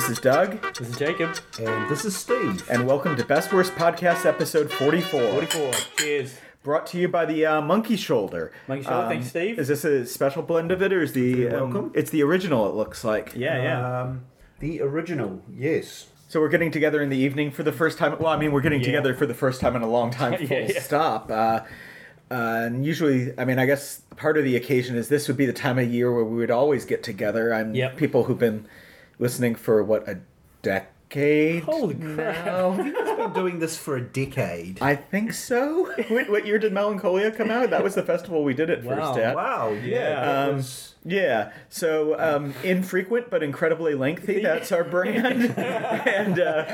This is Doug, This is Jacob. And this is Steve. and welcome to Best Worst Podcast, episode 44. 44. Cheers. Brought to you by the uh, Monkey Shoulder. Um, Monkey Shoulder, thanks, Steve. Is this a special blend of it, or is the You're um, welcome. it's the original? It looks like. Yeah, yeah. Um, the original, yes. So we're getting together in the evening for the first time. Well, I mean, we're getting Yeah. together for the first time in a long time. Full Yeah, yeah. stop. Uh, uh, and usually, I mean, I guess part of the occasion is this would be the time of year where we would always get together. I'm Yep. people who've been listening for what a decade. Holy crap. now? He's been doing this for a decade. I think so. what, what year did Melancholia come out? That was the festival we did it Wow. first at. wow, yeah. Yeah. that Um, was- Yeah, so um, infrequent but incredibly lengthy. That's our brand, and uh,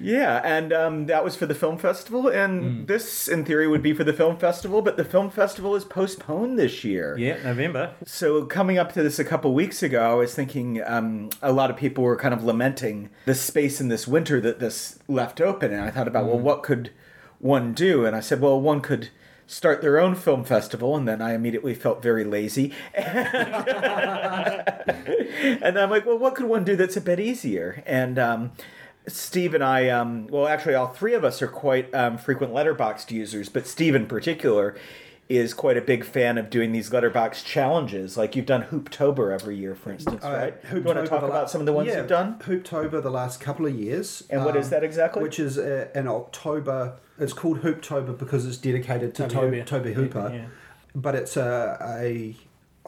yeah, and um, that was for the film festival. And this, in theory, would be for the film festival, but the film festival is postponed this year. Yeah, November. So coming up to this a couple weeks ago, I was thinking um, a lot of people were kind of lamenting the space in this winter that this left open, and I thought about well, what could one do? And I said, well, one could start their own film festival, and then I immediately felt very lazy. and I'm like, well, what could one do that's a bit easier? And um, Steve and I, um, well, actually, all three of us are quite um, frequent Letterboxd users, but Steve in particular is quite a big fan of doing these letterbox challenges. Like you've done Hooptober every year, for instance, uh, right? you want to talk the la- about some of the ones yeah, you've done? Hooptober the last couple of years. And what is that exactly? Which is uh, an October. It's called Hooptober because it's dedicated to Toby Toby, Tobe Hooper. Yeah. But it's a, a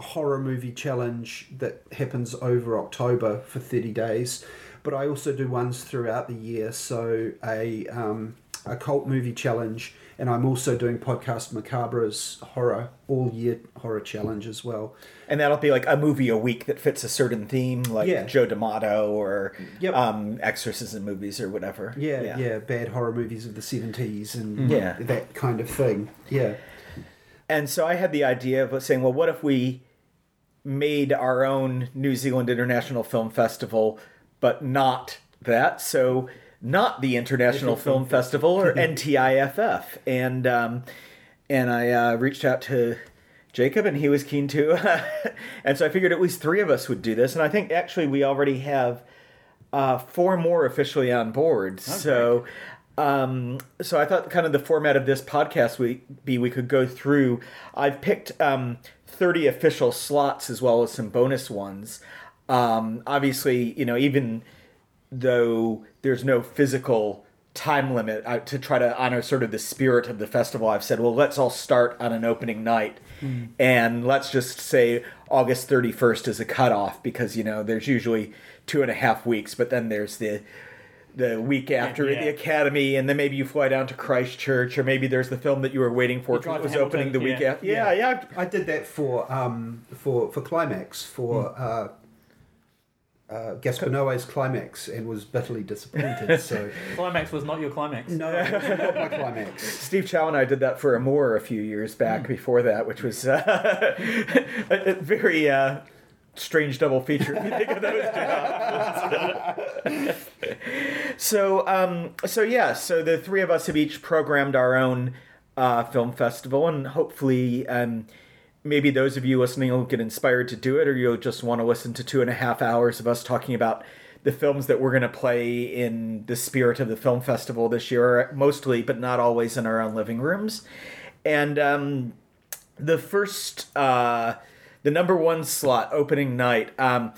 horror movie challenge that happens over October for 30 days. But I also do ones throughout the year. So a, um, a cult movie challenge. And I'm also doing Podcast Macabre's horror, all year horror challenge as well. And that'll be like a movie a week that fits a certain theme, like Yeah. Joe D'Amato or Yep. um, exorcism movies or whatever. Yeah, yeah, bad horror movies of the 70s and Yeah. that kind of thing. Yeah. And so I had the idea of saying, well, what if we made our own New Zealand International Film Festival, but not that? So not the International Film Festival or NTIFF. And um, and I uh, reached out to Jacob, and he was keen to. and so I figured at least three of us would do this. And I think actually we already have uh, four more officially on board. so, um, so I thought kind of the format of this podcast would be we could go through. I've picked um, thirty official slots as well as some bonus ones. Um, obviously, you know, even though there's no physical time limit I, to try to honor sort of the spirit of the festival, I've said, well, let's all start on an opening night, and let's just say August 31st is a cutoff because you know there's usually two and a half weeks, but then there's the the week after at yeah. the academy, and then maybe you fly down to Christchurch, or maybe there's the film that you were waiting for You because it was Hamilton, opening the week after. Yeah, yeah. I did that for um for for climax for uh, uh, Gaspar Noé's climax and was bitterly disappointed. So Climax was not your climax. no, it was not my climax. Steve Chow and I did that for Amour a few years back before that, which was uh, a, a very uh, strange double feature if you think of those jobs. so, um, so yeah, so the three of us have each programmed our own uh, film festival, and hopefully, um, maybe those of you listening will get inspired to do it, or you'll just want to listen to two and a half hours of us talking about the films that we're going to play in the spirit of the film festival this year, mostly, but not always, in our own living rooms. And um, the first, uh, the number one slot, opening night. Um,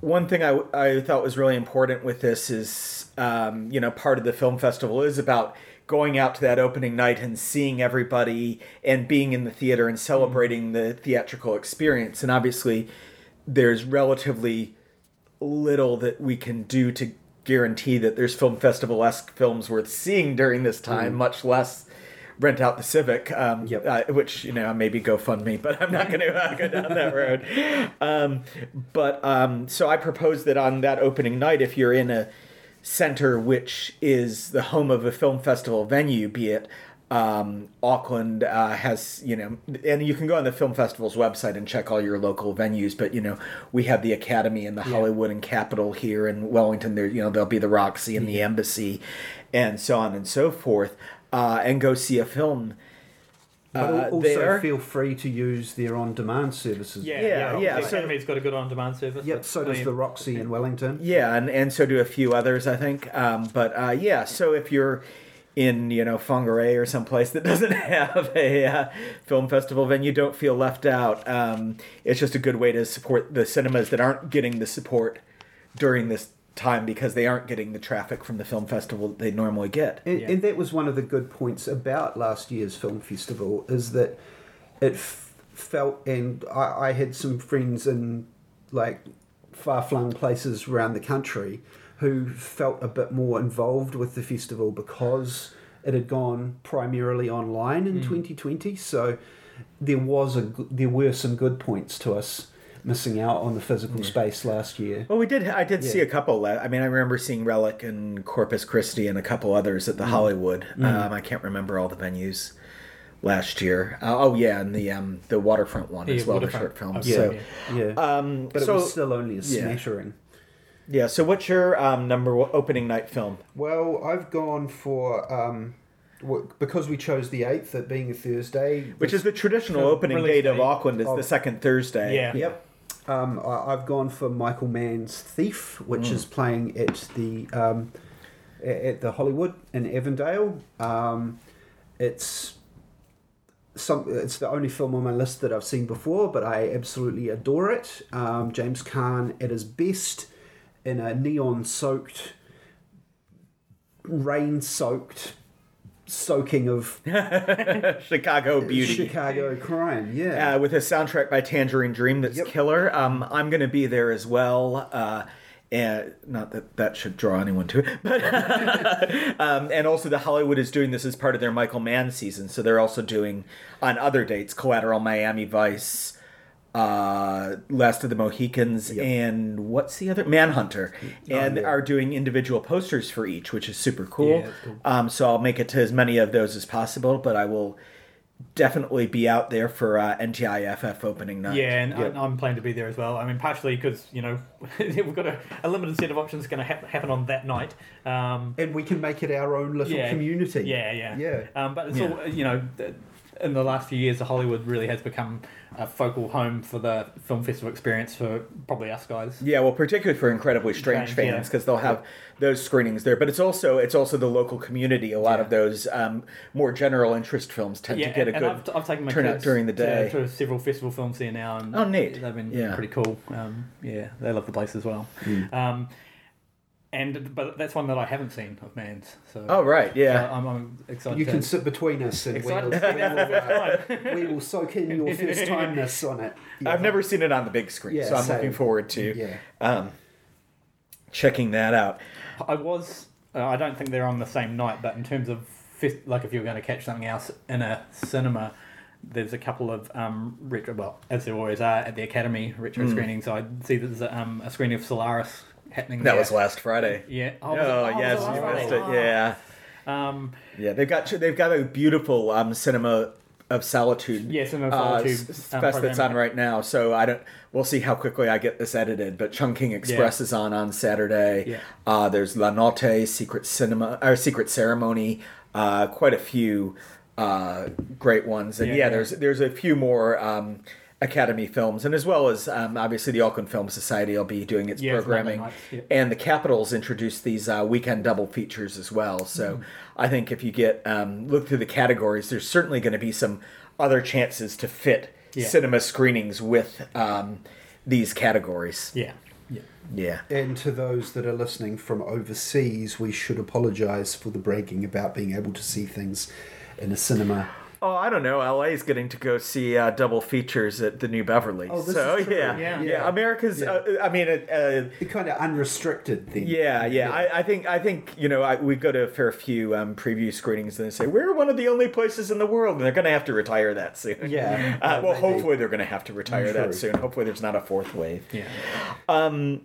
one thing I, I thought was really important with this is, um, you know, part of the film festival is about going out to that opening night and seeing everybody and being in the theater and celebrating the theatrical experience. And obviously, there's relatively little that we can do to guarantee that there's film festival esque films worth seeing during this time, much less rent out the Civic, um, Yep. uh, which you know maybe GoFundMe, but I'm not going to uh, go down that road. Um, but um, so I propose that on that opening night, if you're in a center which is the home of a film festival venue, be it um, Auckland uh, has, you know, and you can go on the film festival's website and check all your local venues. But you know, we have the Academy and the Hollywood and Capitol here in Wellington. There, you know, there'll be the Roxy and the Embassy, and so on and so forth. Uh, and go see a film But uh, also there. feel free to use their on-demand services. Yeah, Yeah, yeah. yeah, The so- Academy's got a good on-demand service. Yep. but, So I does mean, the Roxy in Wellington. Yeah, and, and so do a few others, I think. Um, but uh, yeah, so if you're in, you know, Whangarei or someplace that doesn't have a uh, film festival venue, don't feel left out. Um, it's just a good way to support the cinemas that aren't getting the support during this time because they aren't getting the traffic from the film festival that they normally get. And, Yeah. and that was one of the good points about last year's film festival is that it f- felt, and I, I had some friends in like far flung places around the country who felt a bit more involved with the festival because it had gone primarily online in mm. 2020. So there was a there were some good points to us missing out on the physical space last year. Well, we did. I did see a couple. I mean, I remember seeing Relic and Corpus Christi and a couple others at the Hollywood. Um, I can't remember all the venues last year. Uh, oh yeah, and the um, the waterfront one Yeah, as well, the short films. Okay, So, yeah. Yeah, um, but so it was still only a smattering. yeah. So, what's your um, number opening night film? Well, I've gone for um, because we chose the eighth, it being a Thursday, Which is the traditional opening date of Auckland is the second Thursday. Yeah. Yep. Um, I, I've gone for Michael Mann's Thief, which Mm. is playing at the um, at the Hollywood in Avondale. Um, it's some. It's the only film on my list that I've seen before, but I absolutely adore it. Um, James Caan at his best in a neon-soaked, rain-soaked, soaking of Chicago Beauty. Chicago crime. Yeah. uh, with a soundtrack by Tangerine Dream that's Yep. killer. Um, I'm going to be there as well. Uh, and not that that should draw anyone to it, but um, and also the Hollywood is doing this as part of their Michael Mann season, so they're also doing on other dates Collateral, Miami Vice, uh, Last of the Mohicans, and what's the other Manhunter, and yeah. are doing individual posters for each, which is super cool. Yeah, cool. Um, so I'll make it to as many of those as possible, but I will definitely be out there for uh, NTIFF opening night. Yeah, and Yep. I, I'm planning to be there as well. I mean, partially because you know we've got a, a limited set of options going to hap happen on that night. Um, and we can make it our own little yeah, community. Yeah, yeah, Yeah. Um, but it's Yeah. all you know. th- In the last few years, Hollywood really has become a focal home for the film festival experience for probably us guys. Yeah, well, particularly for incredibly strange Strange, fans yeah. because they'll have those screenings there. But it's also it's also the local community. A lot of those um, more general interest films tend to get a and, good. I've, I've taken my turnout kids during the to- day. to, several festival films here now, and Oh, neat. They've been Yeah. pretty cool. Um, yeah, they love the place as well. Hmm. Um, and but that's one that I haven't seen of Man's. So oh right, yeah. so I'm, I'm excited. You to, can sit between us and we will, to see that for the first time. we will soak in your first timeness on it. I've never seen it on the big screen, Yeah, so I'm same. looking forward to Yeah. um, checking that out. I was. Uh, I don't think they're on the same night, but in terms of fest, like if you're going to catch something else in a cinema, there's a couple of um, retro. Well, as there always are at the Academy retro Hmm. screenings. I see there's a, um, a screening of Solaris happening. That there. was last Friday. Yeah. Oh, it- was yes, you missed it. Oh. Yeah, Um, yeah. They've got they've got a beautiful um, cinema of solitude. Yeah, Cinema of uh, um, fest that's on right now. So I don't. We'll see how quickly I get this edited. But Chungking Express Yeah. is on on Saturday. Yeah. Uh, there's La Notte, Secret Cinema, or Secret Ceremony. Uh, quite a few uh, great ones, and yeah, Yeah, yeah. there's there's a few more. Um, Academy films, and as well as um, obviously the Auckland Film Society will be doing its Yeah, programming, nights, yeah. and the Capitals introduced these uh, weekend double features as well. So Mm. I think if you get um, look through the categories, there's certainly going to be some other chances to fit Yeah. cinema screenings with um, these categories. yeah. Yeah. Yeah. And to those that are listening from overseas, we should apologise for the bragging about being able to see things in a cinema. Oh, I don't know. LA is getting to go see uh, double features at the New Beverly. Oh, this so is true. yeah, Yeah. yeah, America's. Yeah. Uh, I mean, uh, uh, They're kind of unrestricted thing. Yeah, yeah. I, I think I think you know I, we go to a fair few um, preview screenings and they say we're one of the only places in the world, and they're going to have to retire that soon. Yeah, Uh, well, maybe. hopefully they're going to have to retire True. that soon. Hopefully there's not a fourth wave. Yeah. Um,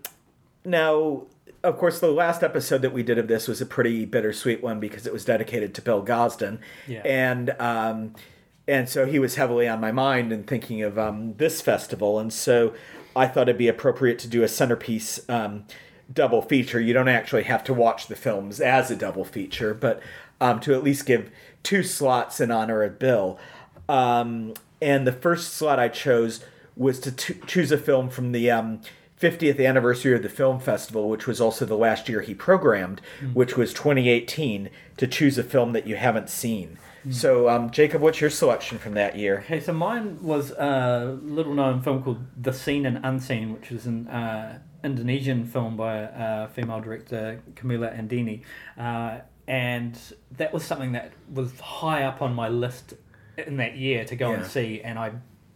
Now, of course, the last episode that we did of this was a pretty bittersweet one because it was dedicated to Bill Gosden, Yeah. and um, and so he was heavily on my mind and thinking of um, this festival, and so I thought it'd be appropriate to do a centerpiece um, double feature. You don't actually have to watch the films as a double feature, but um, to at least give two slots in honor of Bill. Um, and the first slot I chose was to t- choose a film from the um, 50th anniversary of the film festival, which was also the last year he programmed, which was 2018, to choose a film that you haven't seen. So, um, Jacob, what's your selection from that year? Okay, so mine was a little known film called The Seen and Unseen, which is an uh, Indonesian film by uh, female director Kamila Andini. Uh, and that was something that was high up on my list in that year to go and see. And I,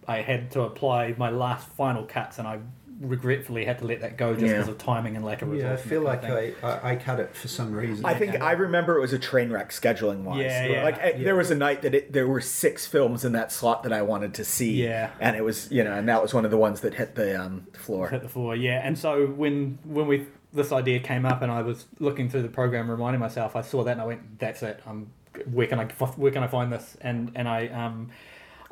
I had to apply my last final cuts, and I regretfully had to let that go just Yeah. because of timing and lack of Yeah, I feel like that kind of thing. I, I, I cut it for some reason. I think I remember it was a train wreck scheduling wise. Yeah, yeah. Like I- Yeah. there was a night that it, there were six films in that slot that I wanted to see. Yeah. and it was you know, and that was one of the ones that hit the um, floor. hit the floor. Yeah, and so when when we this idea came up and I was looking through the program, reminding myself, I saw that and I went, "That's it. I'm where can I where can I find this?" And and I um.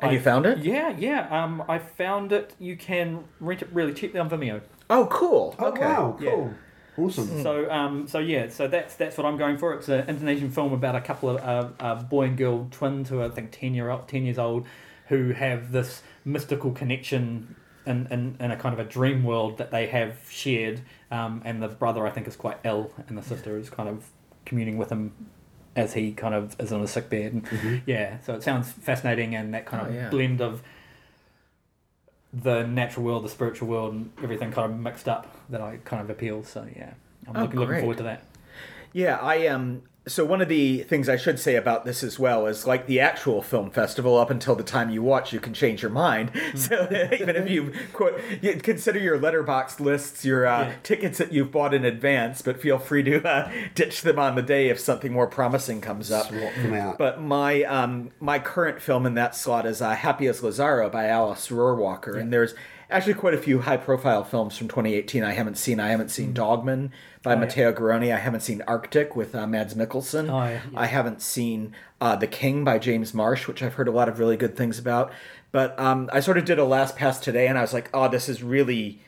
And I- you found it? Yeah, yeah. Um, I found it. You can rent it really cheaply on Vimeo. Oh, cool. Oh okay. wow, Yeah. cool, awesome. So, um, so yeah, so that's that's what I'm going for. It's an Indonesian film about a couple of uh, uh, boy and girl twins who are I think ten year old, ten years old, who have this mystical connection in, in, in a kind of a dream world that they have shared. Um, and the brother I think is quite ill, and the sister is kind of communing with him as he kind of is on a sick bed. And, Yeah, so it sounds fascinating, and that kind Oh, of yeah. blend of the natural world, the spiritual world, and everything kind of mixed up that I kind of appeal. So yeah, I'm Oh, looking, looking forward to that. Yeah, I Um, so one of the things I should say about this as well is like the actual film festival. Up until the time you watch, you can change your mind. So even if you quote, you consider your letterbox lists, your uh, Yeah. tickets that you've bought in advance, but feel free to uh, ditch them on the day if something more promising comes up. Swap them out. But my um, my current film in that slot is uh, Happy as Lazzaro by Alice Rohrwacher, and there's actually quite a few high profile films from 2018 I haven't seen. I haven't seen Dogman by Oh, yeah. Matteo Garrone. I haven't seen Arctic with uh, Mads Mikkelsen. Oh, yeah. I haven't seen uh, The King by James Marsh, which I've heard a lot of really good things about. But um, I sort of did a last pass today, and I was like, oh, this is really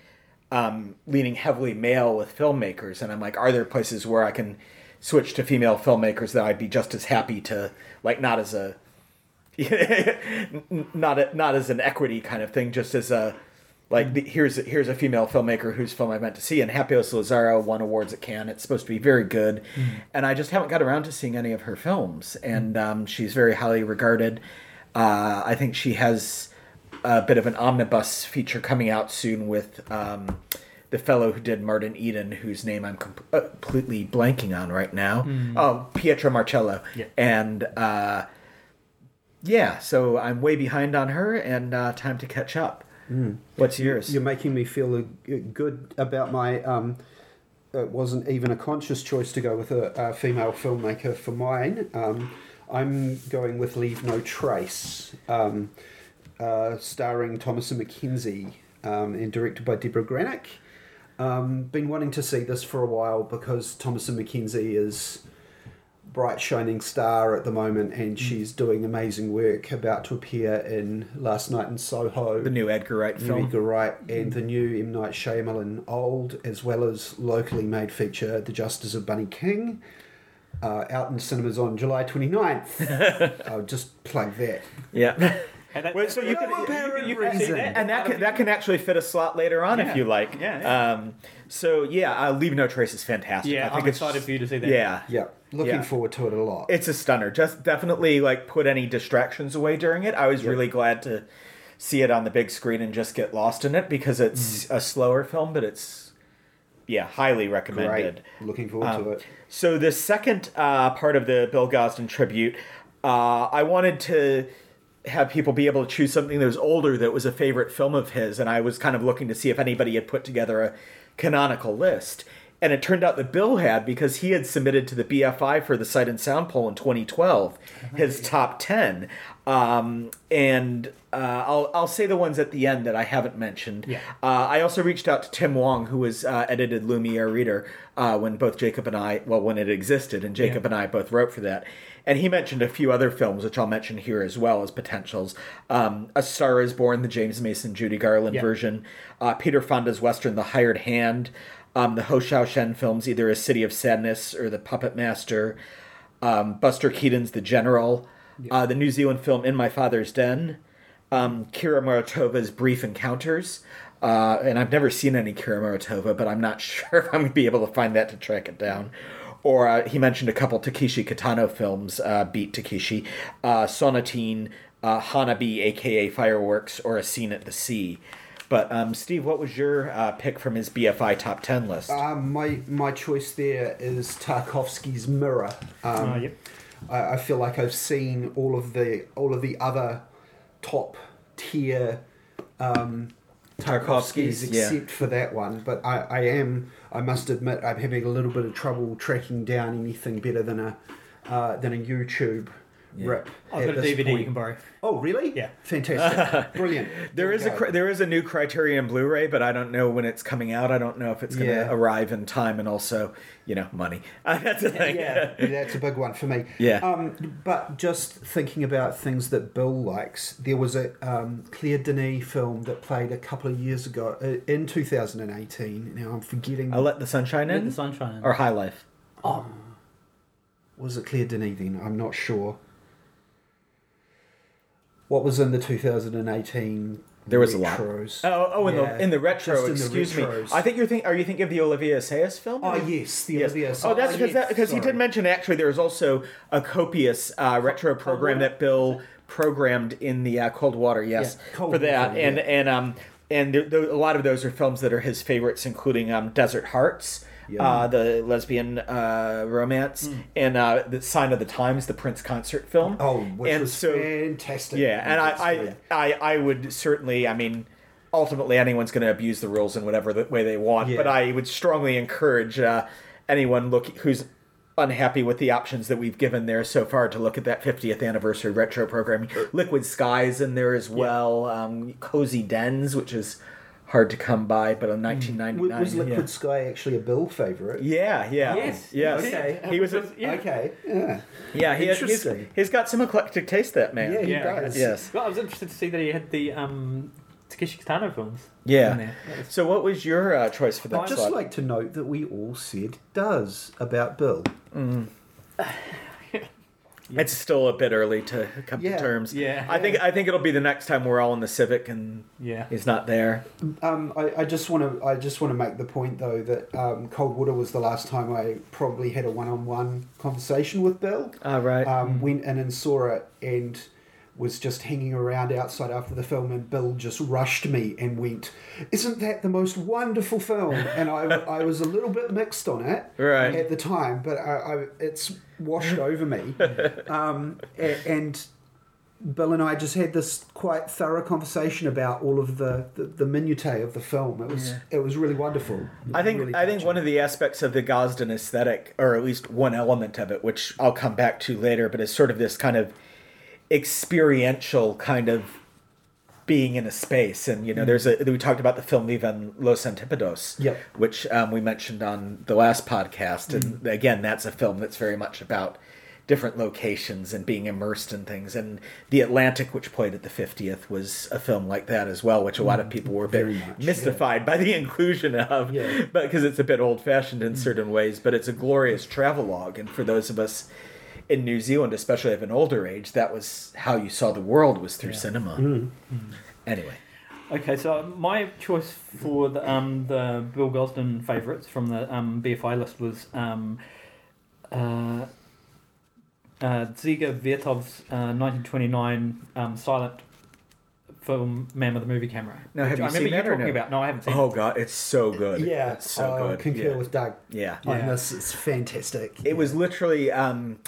um, leaning heavily male with filmmakers, and I'm like, are there places where I can switch to female filmmakers that I'd be just as happy to like, not as a not a, not as an equity kind of thing, just as a like the, here's here's a female filmmaker whose film I meant to see, and Happy as Lazzaro won awards at Cannes. It's supposed to be very good, and I just haven't got around to seeing any of her films. And um, she's very highly regarded. Uh, I think she has a bit of an omnibus feature coming out soon with um, the fellow who did Martin Eden, whose name I'm uh, completely blanking on right now. Oh, Pietro Marcello. Yeah. And uh, yeah, so I'm way behind on her, and uh, time to catch up. What's yours? You're making me feel good about my. Um, it wasn't even a conscious choice to go with a, a female filmmaker for mine. Um, I'm going with Leave No Trace, um, uh, starring Thomasin McKenzie um, and directed by Debra Granik. Um, been wanting to see this for a while because Thomasin McKenzie is bright shining star at the moment and she's doing amazing work about to appear in Last Night in Soho the new Edgar Wright New film. Edgar Wright and the new M Night Shyamalan Old, as well as locally made feature The Justice of Bunny King, uh, out in cinemas on July 29th. I'll just plug that. Yeah. And that- Well, so you No can, apparent you can see that. and that can, that can actually fit a slot later on if you like. Yeah, yeah. Um, so yeah, uh, Leave No Trace is fantastic. Yeah, I think I'm it's excited for you to see that. Yeah, Yeah, looking Yeah. forward to it a lot. it's a stunner. Just definitely like put any distractions away during it. I was Yep. really glad to see it on the big screen and just get lost in it because it's Mm. a slower film, but it's yeah, highly recommended. Great. Looking forward to Um, it. So the second uh, part of the Bill Gosden tribute, uh, I wanted to have people be able to choose something that was older that was a favorite film of his, and I was kind of looking to see if anybody had put together a canonical list. And it turned out that Bill had because he had submitted to the BFI for the Sight and Sound poll in 2012 his top 10. Um, and uh, I'll, I'll say the ones at the end that I haven't mentioned. Yeah. Uh, I also reached out to Tim Wong, who was uh, edited Lumiere Reader uh, when both Jacob and I, well, when it existed, and Jacob Yeah. and I both wrote for that. And he mentioned a few other films, which I'll mention here as well as potentials. Um, a Star is Born, the James Mason Judy Garland Yeah. version. Uh, Peter Fonda's Western, The Hired Hand. Um, the Hou Hsiao-hsien films, either A City of Sadness or The Puppet Master. Um, Buster Keaton's The General. uh, the New Zealand film In My Father's Den, um, Kira Muratova's Brief Encounters. Uh, and I've never seen any Kira Muratova, but I'm not sure if I'm going to be able to find that to track it down. Or uh, he mentioned a couple Takeshi Kitano films, uh, Beat Takeshi, uh, Sonatine, uh, Hanabi, aka Fireworks, or A Scene at the Sea. But um, Steve, what was your uh, pick from his BFI top ten list? Um, my my choice there is Tarkovsky's Mirror. Um, Oh, yep. I, I feel like I've seen all of the all of the other top tier um, Tarkovsky's, Tarkovskys yeah. except for that one. But I, I am I must admit I'm having a little bit of trouble tracking down anything better than a uh, than a YouTube rip. I've got a DVD point. you can borrow. Oh really? Yeah. Fantastic. Brilliant. There we a there is a new Criterion Blu-ray, but I don't know when it's coming out. I don't know if it's going to Yeah. arrive in time, and also, you know, money. That's the thing. yeah, that's a big one for me. Yeah. Um, but just thinking about things that Bill likes, there was a um, Claire Denis film that played a couple of years ago uh, in 2018. Now I'm forgetting. I'll let the sunshine Let in, the sunshine in. or High Life. Oh. Was it Claire Denis then? I'm not sure. What was in the 2018? There was a lot. retros? Oh, oh, in Yeah, the in the retro. just in the excuse retros. me. I think you're think. Are you thinking of the Olivier Assayas film? Oh yes, the Yes. Olivia. Oh, that's because yes, because he did mention actually there was also a copious uh, retro program Water? that Bill programmed in the uh, Cold Water. Yes, Yeah, Cold for that, Water, and and um and there, there, a lot of those are films that are his favorites, including um, Desert Hearts. Yeah. Uh, the lesbian uh, romance and uh, the Sign of the Times, the Prince concert film. Oh, which and was so, fantastic. yeah, and I. I, I, I would certainly. I mean, ultimately, anyone's going to abuse the rules in whatever the way they want. Yeah. But I would strongly encourage uh, anyone look who's unhappy with the options that we've given there so far to look at that 50th anniversary retro programming. Liquid Skies in there as well. Um, Cozy Dens, which is hard to come by, but in 1999. was Liquid yeah. Sky actually a Bill favorite? Yeah, yeah, Yes. yes. Okay. He was, Yeah. Okay. Yeah. yeah. He, he's, Interesting. he's got some eclectic taste. That man. Yeah, he Yeah. does. Yes. Well, I was interested to see that he had the um, Takeshi Kitano films. in Yeah. was- So, what was your uh, choice for that I'd just slot? like to note that we all said does about Bill. It's still a bit early to come Yeah. to terms. Yeah. I think I think it'll be the next time we're all in the Civic and Yeah. he's not there. Um, I, I just want to I just want to make the point though that um, Cold Water was the last time I probably had a one-on-one conversation with Bill. All right. Um, Went in and saw it and was just hanging around outside after the film, and Bill just rushed me and went, "Isn't that the most wonderful film?" And I, I was a little bit mixed on it Right. at the time, but I, I, it's washed over me. Um, and Bill and I just had this quite thorough conversation about all of the, the, the minutiae of the film. It was Yeah. it was really wonderful. I think Really I think one of the aspects of the Gosden aesthetic, or at least one element of it, which I'll come back to later, but is sort of this kind of experiential kind of being in a space. And you know, mm. there's a we talked about the film Vivan Los Antipodos, Yep. which um, we mentioned on the last podcast, and mm. again, that's a film that's very much about different locations and being immersed in things. And The Atlantic, which played at the 50th, was a film like that as well, which a lot of mm, people were a bit Very much, mystified by the inclusion of, Yeah. but because it's a bit old fashioned in certain ways. But it's a glorious travelogue, and for those of us in New Zealand, especially of an older age, that was how you saw the world was through cinema. Anyway, Okay, so my choice for the, um, the Bill Gosden favourites from the um, BFI list was um, uh, uh, Dziga Vertov's uh, 1929 um, silent film Man with a Movie Camera. Now, have you I remember seen you that or talking no? about. No, I haven't seen oh it. god, it's so good. Yeah, it's so I good. concur yeah. with Doug yeah. on Yeah. this. It's fantastic. It was literally um,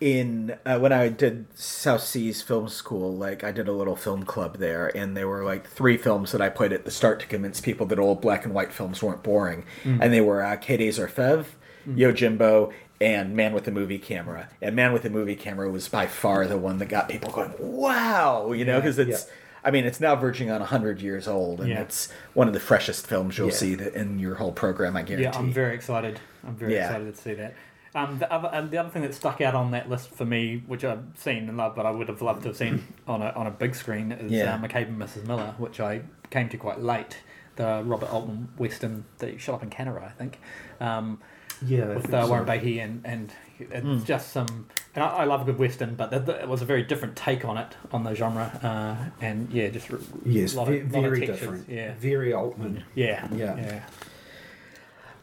in uh, when I did South Seas Film School. Like I did a little film club there, and there were like three films that I played at the start to convince people that old black and white films weren't boring, and they were uh, Kate Orfev, Yojimbo, and Man with a Movie Camera. And Man with a Movie Camera was by far the one that got people going, "Wow!" You know, Yeah, because it's. yeah. I mean, it's now verging on 100 years old, and Yeah. it's one of the freshest films you'll Yeah. see that in your whole program, I guarantee. Yeah, I'm very excited. I'm very Yeah. excited to see that. Um, the other and the other thing that stuck out on that list for me, which I've seen and loved, but I would have loved to have seen on a on a big screen, is Yeah. uh, McCabe and Mrs. Miller, which I came to quite late. The Robert Altman western that shot up in Canada, I think, um, yeah, I with think uh, so. Warren Beatty and and it's Mm. just some And I, I love a good western, but th- th- it was a very different take on it, on the genre, uh, and yeah, just r- Yes, lot ve- of- lot of very different. yeah. Very Altman. yeah, Yeah. yeah.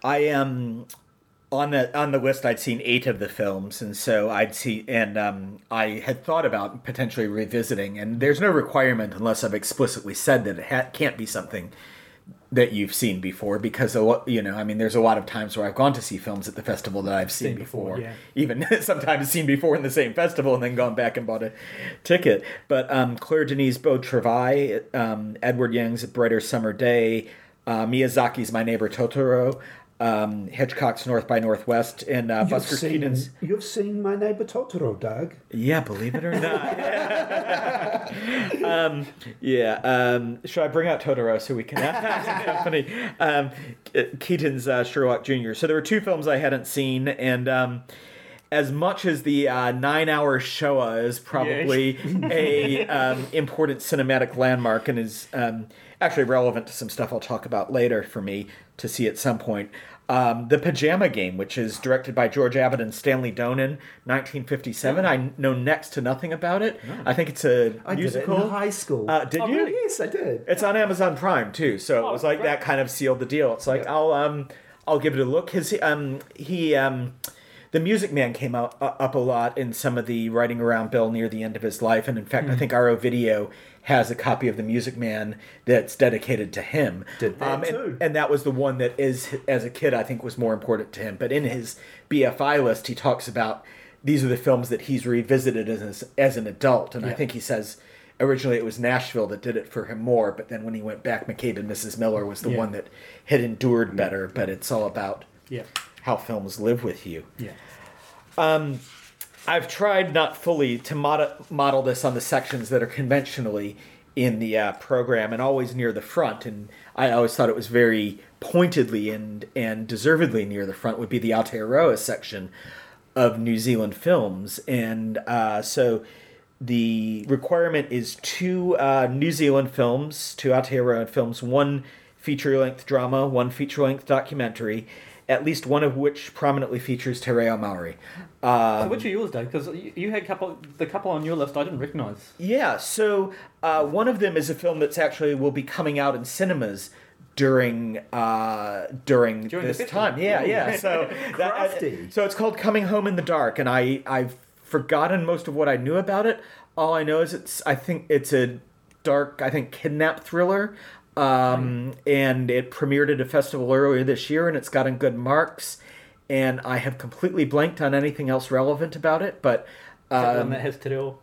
I am on the on the list. I'd seen eight of the films, and so I'd see, and um, I had thought about potentially revisiting. And there's no requirement unless I've explicitly said that it ha- can't be something that you've seen before, because you know, I mean, there's a lot of times where I've gone to see films at the festival that I've seen, Seen before, before, yeah. even sometimes seen before in the same festival, and then gone back and bought a ticket. But um, Claire Denise Beau Travail, um, Edward Yang's Brighter Summer Day, uh, Miyazaki's My Neighbor Totoro, um, Hitchcock's North by Northwest, and uh, Buster seen, Keaton's. you've seen My Neighbor Totoro, Doug. Yeah, believe it or not. um, yeah. Um, should I bring out Totoro so we can have company? Um, Keaton's uh, Sherlock Jr. So there were two films I hadn't seen, and um, as much as the uh, nine-hour Shoah is probably a um, important cinematic landmark and is um, actually relevant to some stuff I'll talk about later for me to see at some point. Um, the Pajama Game, which is directed by George Abbott and Stanley Donen, 1957. I know next to nothing about it. I think it's a I musical. did it in high school. Uh, did Oh, you? really? yes, I did. It's on Amazon Prime too, so it Oh, was like great. that kind of sealed the deal. It's like I'll um I'll give it a look. His um he um the Music Man came out uh, up a lot in some of the writing around Bill near the end of his life, and in fact, I Hmm. think Aro Video has a copy of the Music Man that's dedicated to him. Did that um, and, too. and that was the one that is as a kid I think was more important to him. But in his BFI list, he talks about these are the films that he's revisited as as an adult, and I think he says originally it was Nashville that did it for him more, but then when he went back, McCabe and Mrs. Miller was the Yeah. one that had endured better. But it's all about Yeah, how films live with you. yeah. I've tried not fully to mod- model this on the sections that are conventionally in the uh, program and always near the front. And I always thought it was very pointedly and and deservedly near the front would be the Aotearoa section of New Zealand films. And uh, so the requirement is two uh, New Zealand films, two Aotearoa films, one feature length drama, one feature length documentary. At least one of which prominently features Te Reo Maori. Uh, so which are yours, Dave? Because you, you had couple the couple on your list I didn't recognise. Yeah, so uh, one of them is a film that's actually will be coming out in cinemas during uh, during, During this time. Yeah, yeah. So that, Crafty. so it's called Coming Home in the Dark, and I I've forgotten most of what I knew about it. All I know is it's I think it's a dark I think kidnap thriller. Um, and it premiered at a festival earlier this year, and it's gotten good marks. And I have completely blanked on anything else relevant about it, but Is that one um, that has to do?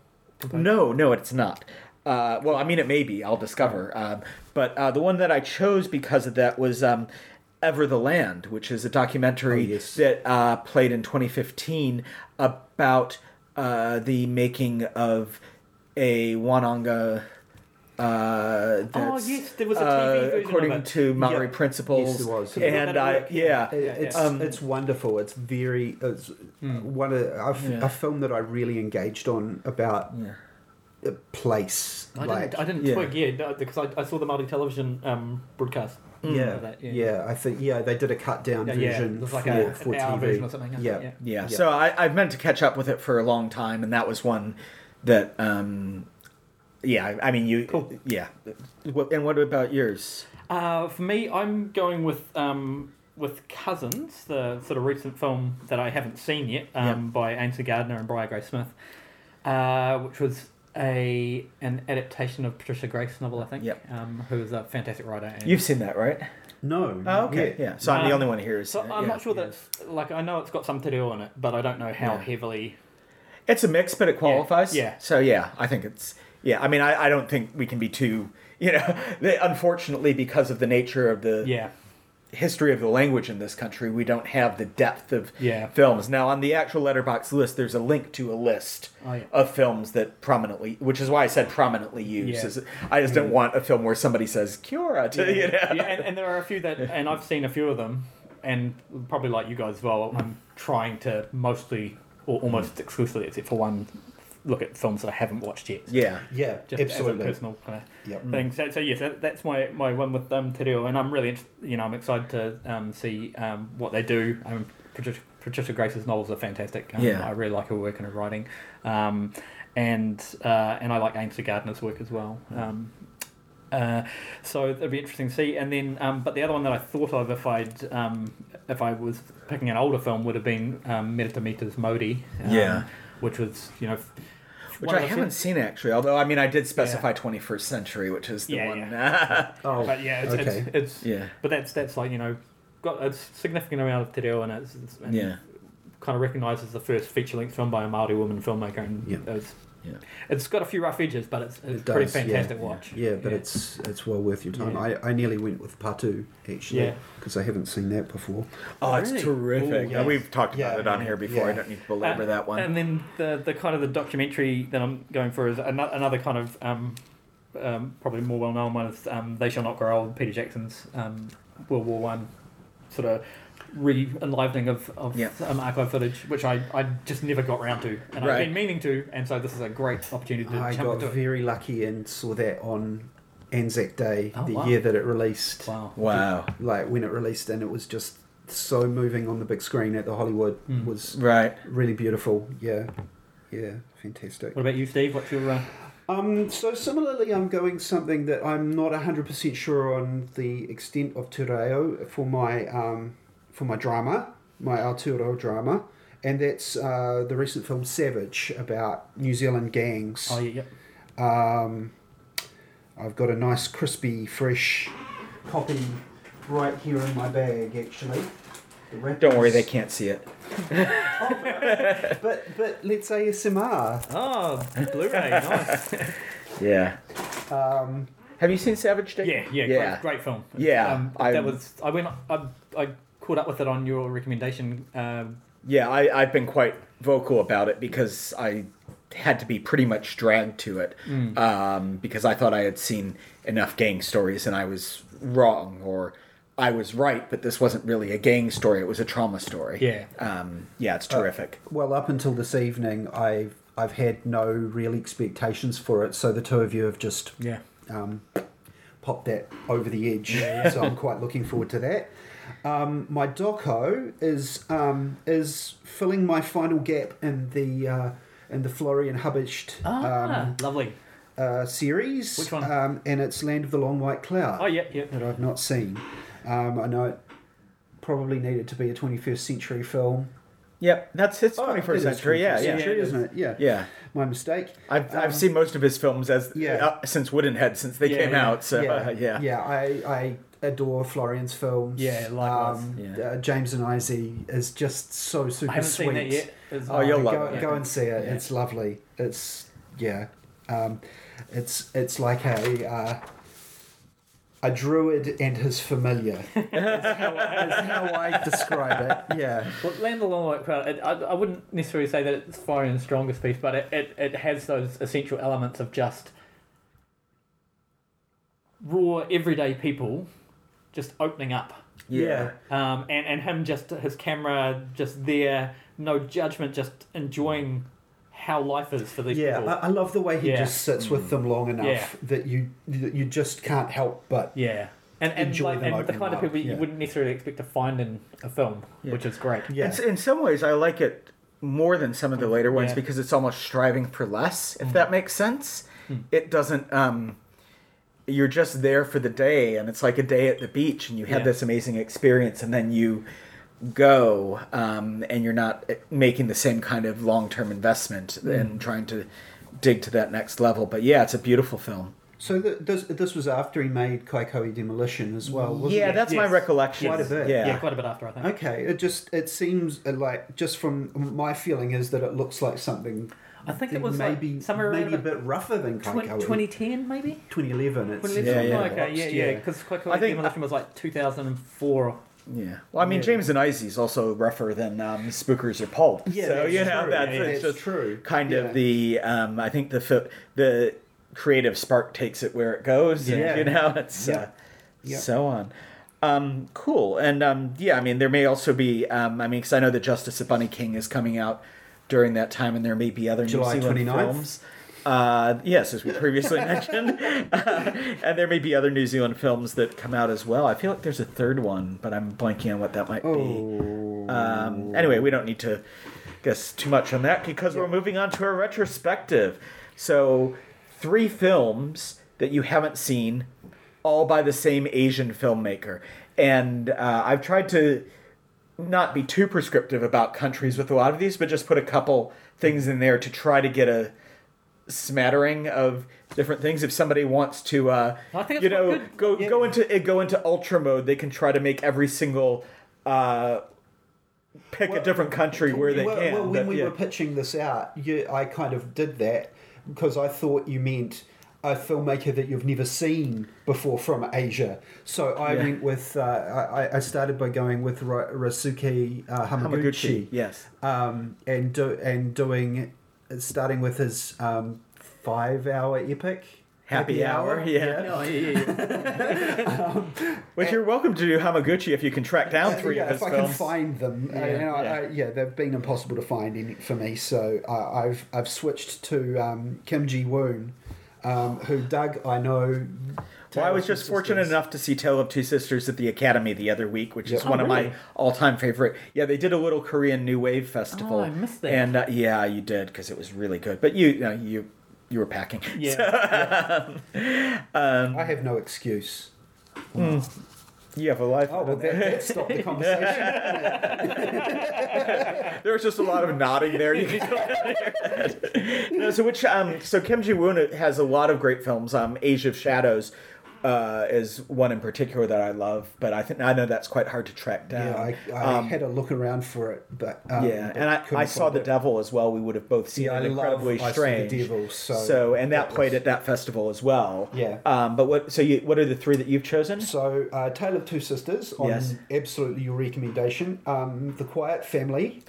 no, no, it's not. Uh, well, I mean, it may be. I'll discover. Um, but uh, the one that I chose because of that was um, Ever the Land, which is a documentary Oh, yes. that uh, played in 2015 about uh, the making of a Wananga. Uh, that's, yes, there was a TV uh, version of according it. to Maori Yeah. principles. Yes, there was. Have And I, work? yeah, It- It's Um, it's wonderful. It's very it's one of a, f- Yeah. a film that I really engaged on about Yeah. a place. I like didn't. I didn't yeah. twig. Yeah, no, because I, I saw the Māori television um, broadcast. yeah, that, yeah, yeah. I think yeah they did a cut down Yeah, yeah, version it was like for, a- for an hour TV version or something, I think, Yeah. yeah. Yeah, Yeah. so I, I've meant to catch up with it for a long time, and that was one that, um, yeah, I, I mean, you, Cool. yeah. And what about yours? Uh, for me, I'm going with um, with Cousins, the sort of recent film that I haven't seen yet, um, Yeah. by Ainsley Gardiner and Briar Grace-Smith, uh, which was a an adaptation of Patricia Grace novel, I think. Yep. Um, who is a fantastic writer. And You've seen that, right? No. Oh, okay, yeah. So I'm the Um, only one here. who's So seen it, I'm yeah. not sure that it's, like I know it's got some to do in it, but I don't know how Yeah. heavily. It's a mix, but it qualifies. yeah. So yeah, I think it's yeah. I mean, I, I don't think we can be too. You know, they, unfortunately, because of the nature of the Yeah. history of the language in this country, we don't have the depth of Yeah. films. Now, on the actual letterbox list, there's a link to a list Oh, yeah. of films that prominently, which is why I said prominently used. Is- I just don't want a film where somebody says "Cura" to you know. yeah, and, and there are a few that, and I've seen a few of them, and probably like you guys as well. I'm trying to mostly, or almost exclusively, except for one, look at films that I haven't watched yet. Yeah. Yeah, Just as a absolutely. personal kind of Yep. thing. So, so yes, that, that's my, my one with um, Te Reo, and I'm really, you know, I'm excited to um, see um, what they do. Um, Patricia, Patricia Grace's novels are fantastic. Um, Yeah. I really like her work and her writing, um, and uh, and I like Ainsley Gardiner's work as well. Um, uh, so it'd be interesting to see. And then, um, but the other one that I thought of if I'd um, if I was picking an older film would have been um, Merata Mita's Mauri. Um, Yeah. which was you know. Which I haven't few- seen actually, although I mean I did specify 21st century, which is the Yeah, one. Oh, But yeah, it's, okay. it's, it's yeah, but that's that's like you know got a significant amount of te reo and it's, it's and yeah, kind of recognised as the first feature length film by a Maori woman filmmaker and Yeah. it's, Yeah. it's got a few rough edges but it's, it's It pretty fantastic yeah. watch Yeah, but it's it's well worth your time. Yeah. I, I nearly went with Patu actually Yeah. because I haven't seen that before. Oh, it's Really? terrific. Ooh, And yes. we've talked about Yeah, it on here before. I don't need to belabor Uh, that one. And then the the kind of the documentary that I'm going for is another, another kind of um, um, probably more well known one is um, They Shall Not Grow Old, Peter Jackson's um, World War One sort of re enlivening of, of Yeah. um, archive footage, which I, I just never got round to. And I've been meaning to, and so this is a great opportunity to I jump got into it. very lucky and saw that on Anzac Day, Oh, the wow. year that it released. Wow. wow. Like when it released, and it was just so moving on the big screen at the Hollywood. Mm. Was Right. really beautiful. Yeah, yeah, fantastic. What about you, Steve? What's your. Uh, Um, so similarly, I'm going something that I'm not 100% sure on the extent of te reo for my um, for my drama, my Aotearoa drama, and that's uh, the recent film Savage about New Zealand gangs. oh, yeah, yeah. Um, I've got a nice, crispy, fresh copy right here in my bag, actually. Don't worry, they can't see it. But but let's ASMR. Oh, Blu ray, nice. Yeah. Um, Have you seen Savage Day? Yeah, yeah, Yeah. Great, great film. Yeah, um, that was. I went. I, I caught up with it on your recommendation. Um, Yeah, I, I've been quite vocal about it because I had to be pretty much dragged to it Mm. um, because I thought I had seen enough gang stories and I was wrong or I was right, but this wasn't really a gang story; it was a trauma story. Yeah. um, yeah, it's terrific. Well, up until this evening, I've I've had no real expectations for it. So the two of you have just yeah. um, popped that over the edge. So I'm quite looking forward to that. Um, my doco is um, is filling my final gap in the uh, in the Florian Habicht Ah, um, lovely. uh, series. Which one? Um, and it's Land of the Long White Cloud Oh, yeah, yeah. that I've not seen. Um, I know it probably needed to be a 21st century film. Yep, that's it's Oh, twenty it first century. Yeah, 21st yeah, century, Yeah, it isn't it? Yeah. yeah. My mistake. I've, Um, I've seen most of his films as Yeah. uh, since Woodenhead since they Yeah, came yeah. out. So yeah, uh, yeah, yeah. I, I adore Florian's films. Yeah, likewise. Um, Yeah. Uh, James and Izzy is just so super I haven't sweet. seen that yet. It's- Oh, you'll love go, it. Go and see it. Yeah. It's lovely. It's yeah. Um, it's it's like a uh, a druid and his familiar. is, how, is how I describe it. Yeah. Well, Land of the Long White Cloud, it, I, I wouldn't necessarily say that it's Florian's strongest piece, but it, it, it has those essential elements of just raw, everyday people just opening up. yeah, Um, and, and him just, his camera just there, no judgment, just enjoying how life is for these Yeah, people. I, I love the way he Yeah. just sits with them long enough Yeah. that you that you just can't help but yeah. And, and, Enjoy like, them and the opening kind of up, people you wouldn't necessarily expect to find in a film, Yeah. which is great. yeah. In, in some ways, I like it more than some of the later ones Yeah. because it's almost striving for less, if Mm. that makes sense. Mm. It doesn't. Um, you're just there for the day, and it's like a day at the beach, and you had Yeah. this amazing experience, and then you go, um, and you're not making the same kind of long term investment Mm. and trying to dig to that next level. But yeah, it's a beautiful film. So th this this was after he made Kaikohe Demolition as well, wasn't yeah, it? that's my recollection. Quite a bit. Yeah. Yeah, quite a bit after, I think. Okay, it just it seems uh, like just from my feeling is that it looks like something I think it was maybe like somewhere around maybe a bit rougher than Twen- Kaikohe. 2010 maybe 2011. It's 2011 Yeah, yeah. okay yeah yeah because I Quick think- Demolition was like 2004 Yeah. Well, I mean, Yeah. James and Izzy's also rougher than um, Spookers or Pulp. Yeah, so that's you know true. that's Yeah, it's that's just true. kind Yeah. of the. Um, I think the fi- the creative spark takes it where it goes. and, Yeah. you know it's Yeah. uh, Yeah. so on. Um, cool, and um, yeah, I mean, there may also be. Um, I mean, because I know the Justice of Bunny King is coming out during that time, and there may be other July New Zealand 29th? films. Uh, yes, as we previously mentioned, uh, and there may be other New Zealand films that come out as well. I feel like there's a third one, but I'm blanking on what that might be. Oh, Um, anyway, we don't need to guess too much on that because we're moving on to a retrospective. So, three films that you haven't seen, all by the same Asian filmmaker. And uh, I've tried to not be too prescriptive about countries with a lot of these, but just put a couple things in there to try to get a smattering of different things. If somebody wants to, uh, I think you know, good. go Yeah. go into go into ultra mode, they can try to make every single uh, pick a different country where they well, can. well, when but, we yeah. were pitching this out, you, I kind of did that because I thought you meant a filmmaker that you've never seen before from Asia. So I Yeah. went with, uh, I, I started by going with Ra- Ryusuke uh, Hamaguchi, Hamaguchi, yes. um, and do, and doing, starting with his um, five-hour epic. Happy Hour, yeah. Oh, yeah, yeah, yeah. Which you're welcome to do Hamaguchi if you can track down Uh, three yeah, of his if I films. can find them, uh, Yeah, you know, I- yeah. I, yeah, they've been impossible to find in, for me. So uh, I've I've switched to um, Kim Ji Woon, um, who Doug I know. Well, I was just fortunate Sisters. enough to see Tale of Two Sisters at the Academy the other week, which is Yep. one Oh, of my all-time favorite. Yeah, they did a little Korean New Wave festival. Oh, I missed that. And uh, yeah, you did because it was really good. But you, uh, you, you were packing. Yeah. Um, I have no excuse. You have a life. Oh well, that, that stopped the conversation. there was just a lot of nodding there. You no, so which um, so Kim Ji Woon has a lot of great films. Um, Age of Shadows uh, is one in particular that I love, but I think I know that's quite hard to track down. yeah, I, I Um, had a look around for it, but um, yeah, but and I, I saw The it. Devil as well. We would have both seen Yeah, it I love incredibly I Saw the strange. Devil, so and that, that played was- at that festival as well. Yeah. Um, but what? So you, what are the three that you've chosen? So, uh, Tale of Two Sisters on Yes. absolutely your recommendation. Um, the Quiet Family.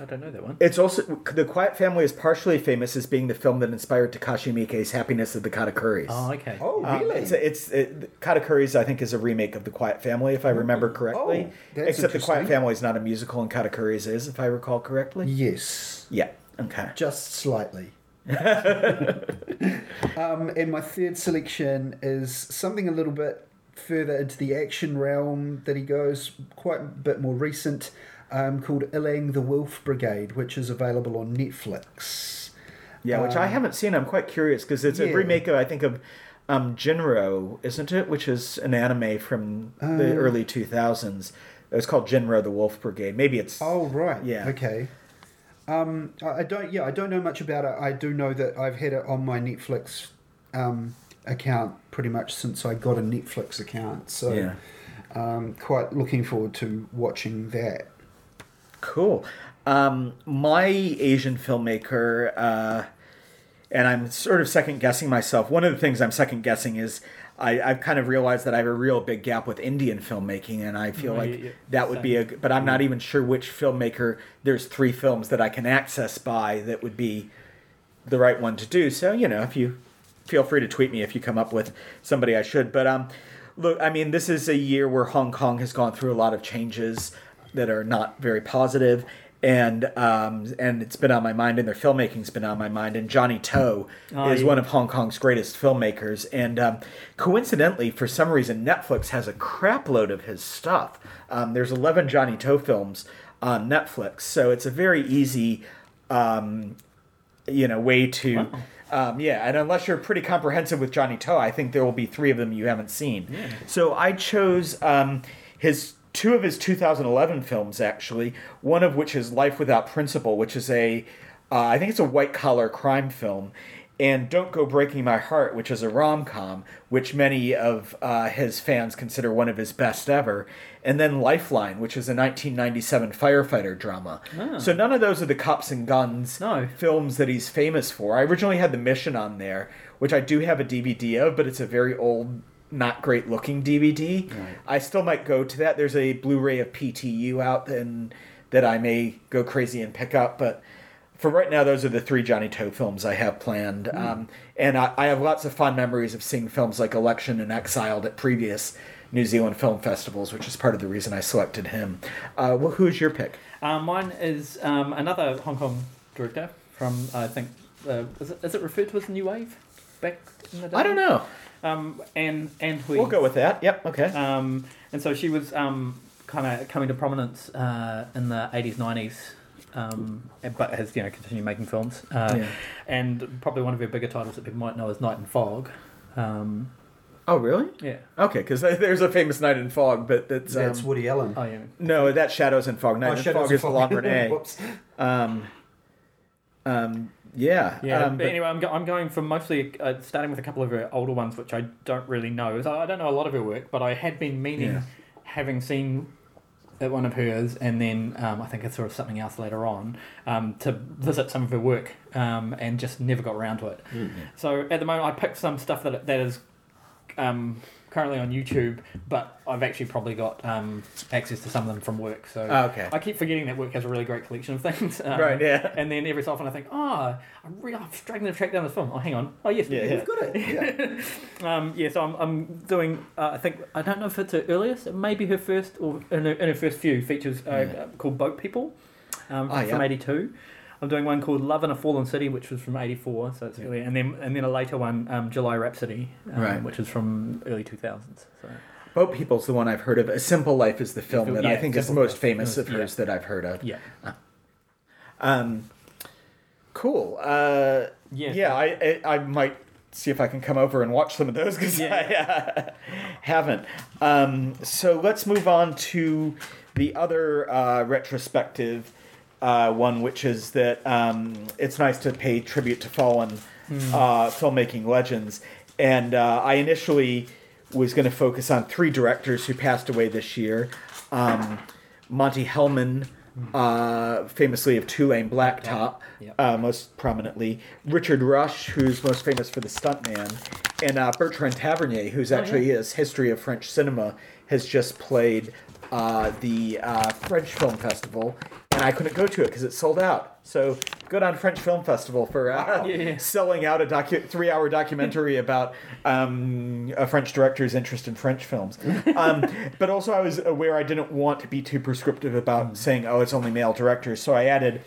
I don't know that one. It's also The Quiet Family is partially famous as being the film that inspired Takashi Miike's Happiness of the Katakuris. Oh, okay. Oh, Um, really? it's it's it, Katakuris, I think, is a remake of The Quiet Family, if I remember correctly. Oh, that's Except The Quiet. Family is not a musical, and Katakuris is, if I recall correctly. yes. Yeah. Okay. just slightly. um, and my third selection is something a little bit further into the action realm that he goes, quite a bit more recent, um, called Illang the Wolf Brigade, which is available on Netflix. Yeah, which I Um, haven't seen. I'm quite curious because it's a remake, of, I think, of um, Jin-Roh, isn't it? Which is an anime from Uh, the early 2000s. It was called Jin-Roh the Wolf Brigade. Maybe it's. Oh right, Yeah. okay. Um, I, I don't. Yeah, I don't know much about it. I do know that I've had it on my Netflix um, account pretty much since I got a Netflix account. So, Yeah. um, quite looking forward to watching that. Cool. Um, my Asian filmmaker, uh, and I'm sort of second guessing myself. One of the things I'm second guessing is I, I've kind of realized that I have a real big gap with Indian filmmaking, and I feel like yeah, that would be a. But I'm not even sure which filmmaker. There's three films that I can access by that would be the right one to do. So you know, if you feel free to tweet me if you come up with somebody I should. But um, look, I mean, this is a year where Hong Kong has gone through a lot of changes that are not very positive, and um, and it's been on my mind, and their filmmaking's been on my mind. And Johnny To Oh, is yeah. one of Hong Kong's greatest filmmakers, and um, coincidentally, for some reason, Netflix has a crapload of his stuff. Um, there's 11 Johnny To films on Netflix, so it's a very easy. Um, you know way to um, yeah and unless you're pretty comprehensive with Johnny To i think there will be three of them you haven't seen so i chose um, his two of his 2011 films actually one of which is life without principle which is a uh, i think it's a white collar crime film and Don't Go Breaking My Heart, which is a rom com, which many of uh, his fans consider one of his best ever, and then Lifeline, which is a 1997 firefighter drama. So none of those are the cops and guns No. films that he's famous for. I originally had The Mission on there, which I do have a DVD of, but it's a very old, not great looking DVD. I still might go to that. There's a Blu-ray of PTU out and that I may go crazy and pick up, but for right now, those are the three Johnny To films I have planned. Um, and I, I have lots of fond memories of seeing films like Election and Exiled at previous New Zealand film festivals, which is part of the reason I selected him. Uh, well, who's your pick? Um, mine is um, another Hong Kong director from I think uh, is, it, is it referred to as New Wave back in the day? I don't know. Um, and Ann Hui. We'll go with that. Yep. Okay. Um, and so she was um, kind of coming to prominence uh, in the eighties, nineties. Um, but has you know continued making films, uh, Yeah. and probably one of her bigger titles that people might know is Night and Fog. Um, Oh, really? yeah. Okay, because there's a famous Night in Fog, but that's, um, That's Woody Allen. Oh yeah. no, that Shadows and Fog. Night Oh, in Shadows Fog of is the Fog. Long Renee. Whoops. Um, um, yeah, Yeah, um, but but- anyway, I'm, go- I'm going from mostly uh, starting with a couple of her older ones, which I don't really know. So I don't know a lot of her work, but I had been meaning, Yeah. having seen one of hers, and then um, I think I saw something else later on, um, to visit some of her work, um, and just never got around to it. So at the moment, I picked some stuff that that is um, currently on YouTube, but I've actually probably got um, access to some of them from work. So Oh, okay. I keep forgetting that work has a really great collection of things. Um, Right, yeah. And then every so often I think, oh, I'm really I'm struggling to track down this film. Oh, hang on. Oh, yes. Yeah, yeah. You've got it. Yeah. Um, yeah, so I'm, I'm doing, uh, I think, I don't know if it's her earliest, it may be her first, or in her, in her first few features uh, Yeah. called Boat People um, Ah, from yeah. 82. I'm doing one called Love in a Fallen City, which was from '84, so it's Yeah. early, and then and then a later one, um, July Rhapsody, um, Right. which is from early 2000s. So Boat People's the one I've heard of. A Simple Life is the film Fil- that I yeah, think is the most famous of Yeah. hers that I've heard of. yeah, Um, cool. Uh, yeah, yeah, I, I I might see if I can come over and watch some of those because Yeah. I uh, haven't. Um, so let's move on to the other uh, retrospective uh, one, which is that um, it's nice to pay tribute to fallen uh, filmmaking legends. And uh, I initially was going to focus on three directors who passed away this year. Um, Monte Hellman, uh, famously of Two Lane Blacktop, Yep. uh, most prominently. Richard Rush, who's most famous for The Stuntman. And uh, Bertrand Tavernier, who's actually his History of French Cinema, has just played uh, the uh, French Film Festival. And I couldn't go to it because it sold out. So good on French Film Festival for uh, Yeah, yeah. selling out a docu- three-hour documentary about um, a French director's interest in French films. Um, but also, I was aware I didn't want to be too prescriptive about saying, "Oh, it's only male directors," so I added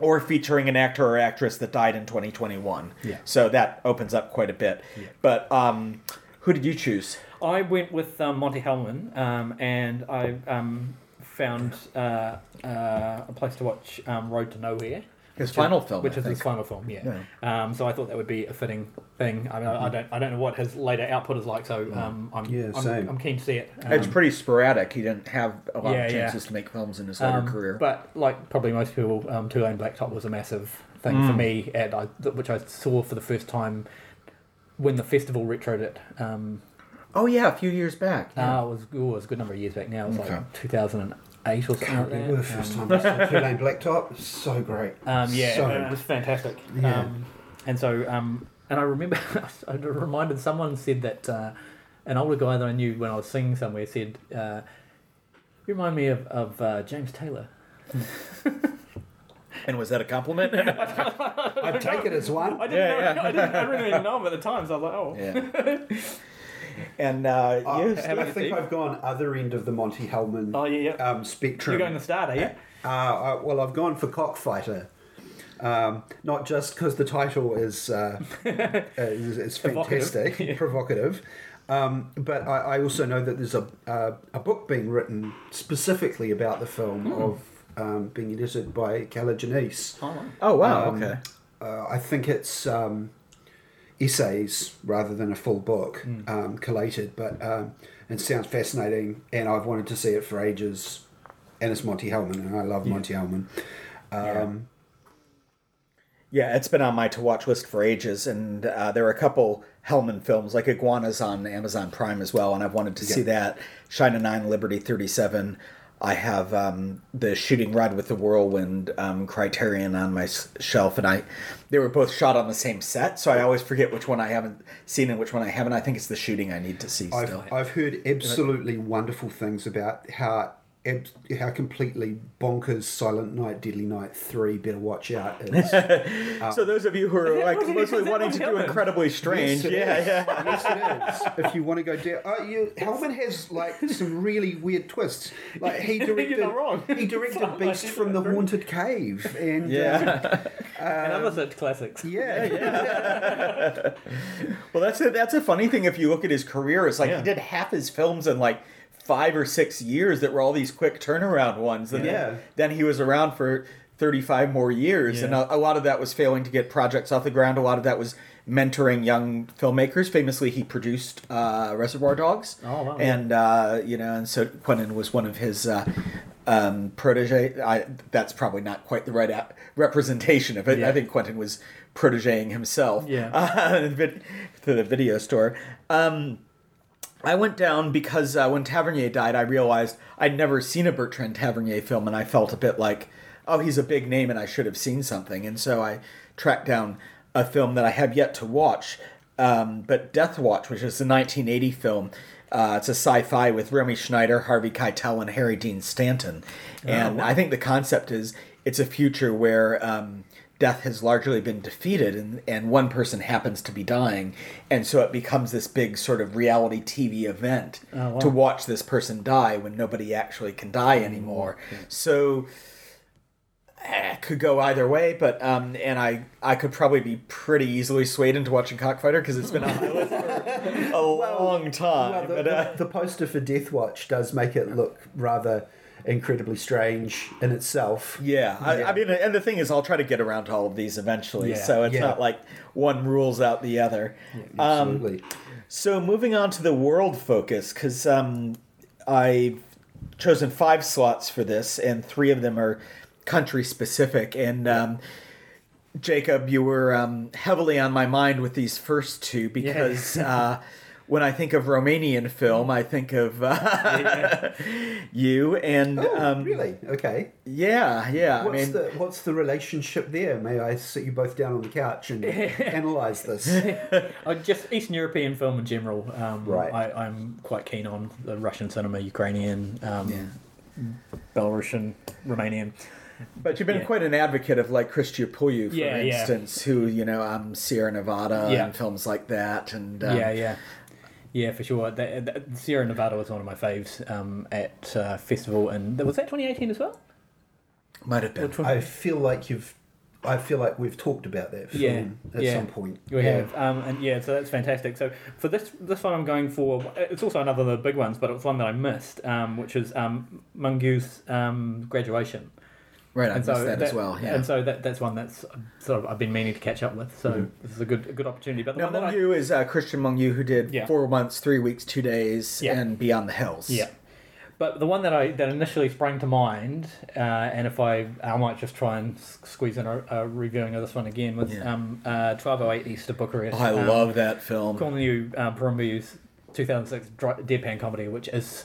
or featuring an actor or actress that died in 2021. Yeah. So that opens up quite a bit. Yeah. But um, who did you choose? I went with um, Monte Hellman, um, and I um, found uh, uh, a place to watch um, Road to Nowhere. His which final is, film, which I is his final film, yeah. Um, so I thought that would be a fitting thing. I mean, I, I don't, I don't know what his later output is like, so um, I'm, Yeah, I'm, same. I'm keen to see it. it's Um, pretty sporadic. He didn't have a lot Yeah, of yeah. chances to make films in his later um, career. But like probably most people, um, Two Lane Blacktop was a massive thing for Mm. me, and I, which I saw for the first time when the festival retroed it. Um, oh yeah, a few years back. yeah. uh, it was, oh, it was a good number of years back now. It was Okay. like 2008 or something like that. The first Um, time I saw Two Lane Blacktop, so great. Um, yeah, So- it was fantastic. Yeah. Um, and so, um, and I remember, I reminded someone said that uh, an older guy that I knew when I was singing somewhere said, uh, "You remind me of of uh, James Taylor." And was that a compliment? I'd take it as one. I didn't, Yeah, know, yeah. I didn't, I didn't even know him at the time, so I was like, "Oh, yeah. And uh, I, you, I think you? I've gone other end of the Monte Hellman oh yeah, yeah." um, spectrum. You're going the start, are you? Uh, I, well, I've gone for Cockfighter. Um, not just because the title is uh, is, is fantastic, Yeah. provocative, um, but I, I also know that there's a uh, a book being written specifically about the film Hmm. of um, being edited by Kier-La Janisse. Oh, right. oh wow, Um, okay. Uh, I think it's um, essays rather than a full book Hmm. um, collated, but um, it sounds fascinating, and I've wanted to see it for ages. And it's Monte Hellman, and I love Monte Hellman. Um, Yeah, it's been on my to watch list for ages, and uh, there are a couple Hellman films, like Iguanas on Amazon Prime as well, and I've wanted to see that. China 9, Liberty 37. I have um, the Shooting Rod with the Whirlwind um, Criterion on my s- shelf, and I they were both shot on the same set, so I always forget which one I haven't seen and which one I haven't. I think it's the shooting I need to see. I've, I've heard absolutely wonderful things about how how completely bonkers Silent Night, Deadly Night 3 Better Watch Out is. so those of you who are like mostly wanting to do happened? incredibly strange, Yes, it yeah, is. yeah. yes, it is. If you want to go down, uh, you, Hellman has like some really weird twists. Like he directed, not wrong. he directed Silent Beast from the Haunted Cave, and Yeah. and other such classics. um, yeah, yeah, Well, that's a, that's a funny thing if you look at his career. It's like Yeah. he did half his films in like five or six years that were all these quick turnaround ones. And Yeah. then, then he was around for 35 more years. And a, a lot of that was failing to get projects off the ground. A lot of that was mentoring young filmmakers. Famously, he produced uh, Reservoir Dogs. Oh, wow. And, uh, you know, and so Quentin was one of his. Uh, um, protege. I, that's probably not quite the right representation of it. Yeah. I think Quentin was protegeing himself Yeah. uh, to the video store. Um, I went down because uh, when Tavernier died, I realized I'd never seen a Bertrand Tavernier film, and I felt a bit like, oh, he's a big name, and I should have seen something. And so I tracked down a film that I have yet to watch, um, but Death Watch, which is a 1980 film. Uh, it's a sci-fi with Romy Schneider, Harvey Keitel, and Harry Dean Stanton, and I think the concept is it's a future where um, death has largely been defeated and, and one person happens to be dying. And so it becomes this big sort of reality tv event Oh, wow. to watch this person die when nobody actually can die anymore so eh, could go either way but um and i i could probably be pretty easily swayed into watching cockfighter because it's been on my list for a long time Well, the, but, uh, the, the poster for Death Watch does make it look rather incredibly strange in itself. Yeah, I, Yeah. I mean, and the thing is, I'll try to get around to all of these eventually. Yeah, so it's yeah. not like one rules out the other. Um, Absolutely. so moving on to the world focus, because um, I've chosen five slots for this, and three of them are country specific. And um, Jacob, you were um, heavily on my mind with these first two because. Uh, When I think of Romanian film, I think of uh, you and oh, um, really? Okay. yeah, yeah. What's I mean, the what's the relationship there? May I sit you both down on the couch and analyze this? Just Eastern European film in general. Um, Right. I, I'm quite keen on the Russian cinema, Ukrainian, um, Belarusian, Romanian. But you've been Yeah. quite an advocate of like Cristi Puiu, for Yeah, yeah. instance, who you know, um, Sierra Nevada Yeah. and films like that, and um, yeah, yeah. Yeah, for sure. That, that, Sierra Nevada was one of my faves um, at uh, festival, and was that 2018 as well? might have been. Which one- I feel like you've. I feel like we've talked about that film Yeah, at yeah. some point. We have, um, and yeah, so that's fantastic. So for this this one, I'm going for. It's also another of the big ones, but it's one that I missed, um, which is um, Mungiu's um, graduation. Right, I and missed so that, as well. Yeah. And so that that's one that's sort of I've been meaning to catch up with. So this is a good a good opportunity. But the now, one that I, is uh, Cristian Mungiu, who did Yeah. four months, three weeks, two days, Yeah. and Beyond the Hills. Yeah. But the one that I that initially sprang to mind, uh, and if I I might just try and squeeze in a, a reviewing of this one again was Yeah. um, uh, 1208 East of Bucharest. Oh, I um, love that film. Corneliu um, Porumboiu's 2006 dry, deadpan comedy, which is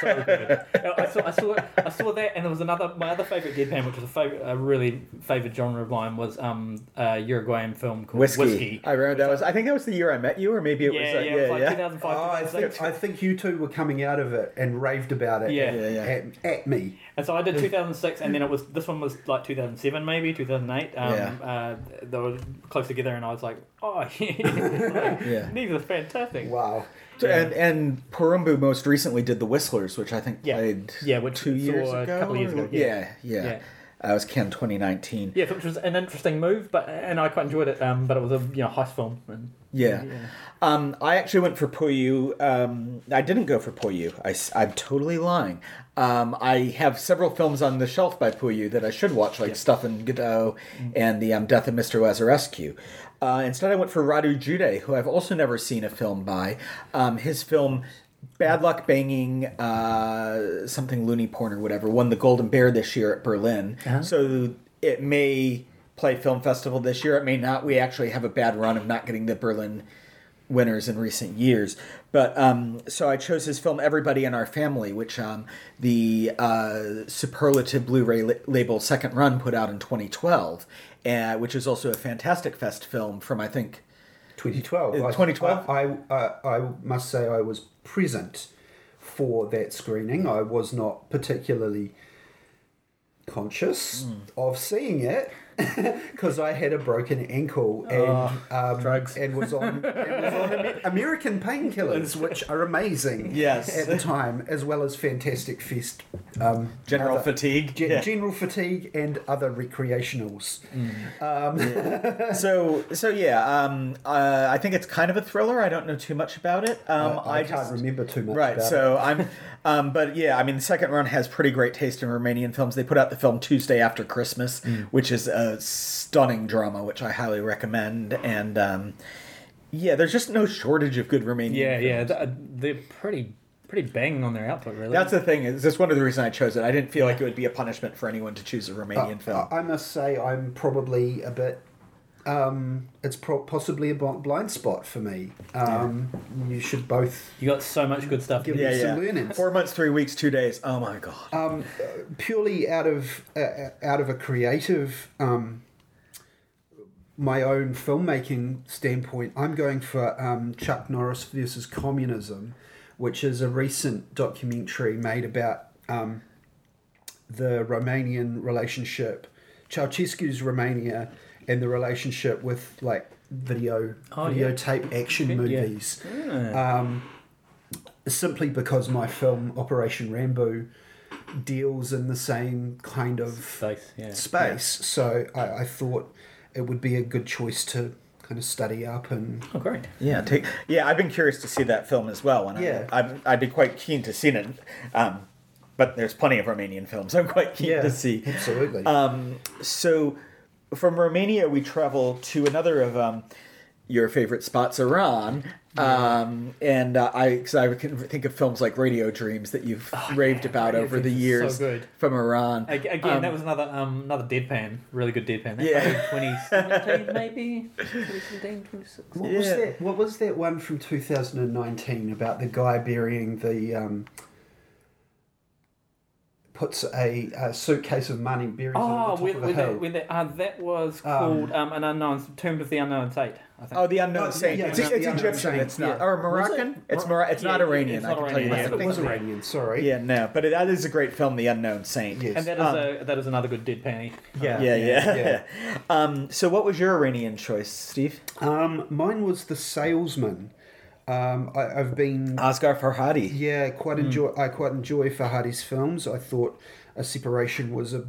so good. I saw, I saw I saw that, and there was another my other favorite deadpan, which was a favorite, a really favorite genre of mine, was um a Uruguayan film called Whiskey. Whiskey. I remember that was. I think that was the year I met you, or maybe it yeah, was. Uh, yeah, it was like yeah. 2005, Oh, I 2006. think I think you two were coming out of it and raved about it. Yeah. Yeah, yeah. At, at me. And so I did 2006, and then it was this one was like 2007, maybe 2008. Um, Yeah. uh, they were close together, and I was like, oh, yeah, Yeah. these are fantastic. Wow. So- And and Porumboiu most recently did The Whistlers, which I think Yeah. played Yeah, which two years a ago. couple of years ago, Yeah, yeah. yeah. Yeah. Uh, it was Cannes 2019. Yeah, which was an interesting move, but and I quite enjoyed it. Um, but it was a you know heist film. And, Yeah. Um, I actually went for Puiu. Um, I didn't go for Puiu. I, am totally lying. Um, I have several films on the shelf by Puiu that I should watch, like Stuff and Godot and The um, Death of Mr. Lazarescu. Uh, instead, I went for Radu Jude, who I've also never seen a film by. Um, his film Bad Luck Banging, uh, something loony porn or whatever, won the Golden Bear this year at Berlin. So it may play film festival this year. It may not. We actually have a bad run of not getting the Berlin winners in recent years. But um, so I chose his film Everybody in Our Family, which um, the uh, superlative Blu-ray la- label Second Run put out in 2012, uh, which is also a Fantastic Fest film from I think 2012. Uh, I- 2012? I, I, I, must say I was present for that screening. I was not particularly conscious Hmm. of seeing it. because I had a broken ankle and Oh, um, drugs. and was on, and was on American painkillers, which are amazing. Yes. at the time, as well as Fantastic Fest, um, General other- fatigue. ge- Yeah. general fatigue, and other recreationals. so so yeah, um, uh, I think it's kind of a thriller. I don't know too much about it. Um, I, I, can't just, remember too much. Right. about So I'm, um, but yeah, I mean, the second run has pretty great taste in Romanian films. They put out the film Tuesday After Christmas, Mm. which is a stunning drama, which I highly recommend. And um, yeah, there's just no shortage of good Romanian. Yeah, films. yeah, th- they're pretty pretty banging on their output, really. That's the thing. Is that's one of the reasons I chose it. I didn't feel like it would be a punishment for anyone to choose a. Romanian Uh, film. I, I must say, I'm probably a bit. Um, it's pro- possibly a blind spot for me. Um, You should both you got so much good stuff. Give Yeah, me yeah, some learnings. Four months, three weeks, two days. Oh my god. um, purely out of uh, out of a creative um, my own filmmaking standpoint i'm going for um, chuck norris versus communism which is a recent documentary made about um, the romanian relationship ceausescu's romania and the relationship with like video Oh, yeah. videotape action Yeah. movies Ah. um, simply because my film Operation Rambo deals in the same kind of Space, yeah. space. So I, I thought it would be a good choice to kind of study up and Oh, great. Yeah, take. Yeah, I've been curious to see that film as well, and Yeah. I, I'd, I'd be quite keen to see it. Um, but there's plenty of Romanian films I'm quite keen yeah, to see. absolutely. Um, so, from Romania, we travel to another of um, your favorite spots, Iran. Um, and uh, I, because I can think of films like Radio Dreams that you've raved about Radio over the Dreams is years so good. from Iran. Ag- Again, Um, that was another um another deadpan, really good deadpan. That Yeah. yeah, 2017 maybe, 2017, 2016. what was that? What was that one from 2019 about the guy burying the um, puts a, a suitcase of money buries it Oh, on the top with, of a with hill. that, with that, uh, that was Um, called um, an unknown Tomb of the Unknown Saint. I think. Oh, the unknown Oh, saint. yeah, it's yeah, it's Egyptian. saint, It's not, yeah. or Moroccan. it? It's Mor- It's Yeah, not Iranian. it's I not can tell you Iranian, that. It was. Iranian. Sorry. Yeah, no, but it, that is a great film, The Unknown Saint. Yes. and that is Um, a that is another good deadpan. Yeah. Yeah, yeah. yeah. um, so, what was your Iranian choice, Steve? Um, mine was the salesman. Um, I, I've been Asghar Farhadi. yeah quite enjoy. I quite enjoy Farhadi's films. I thought A Separation was a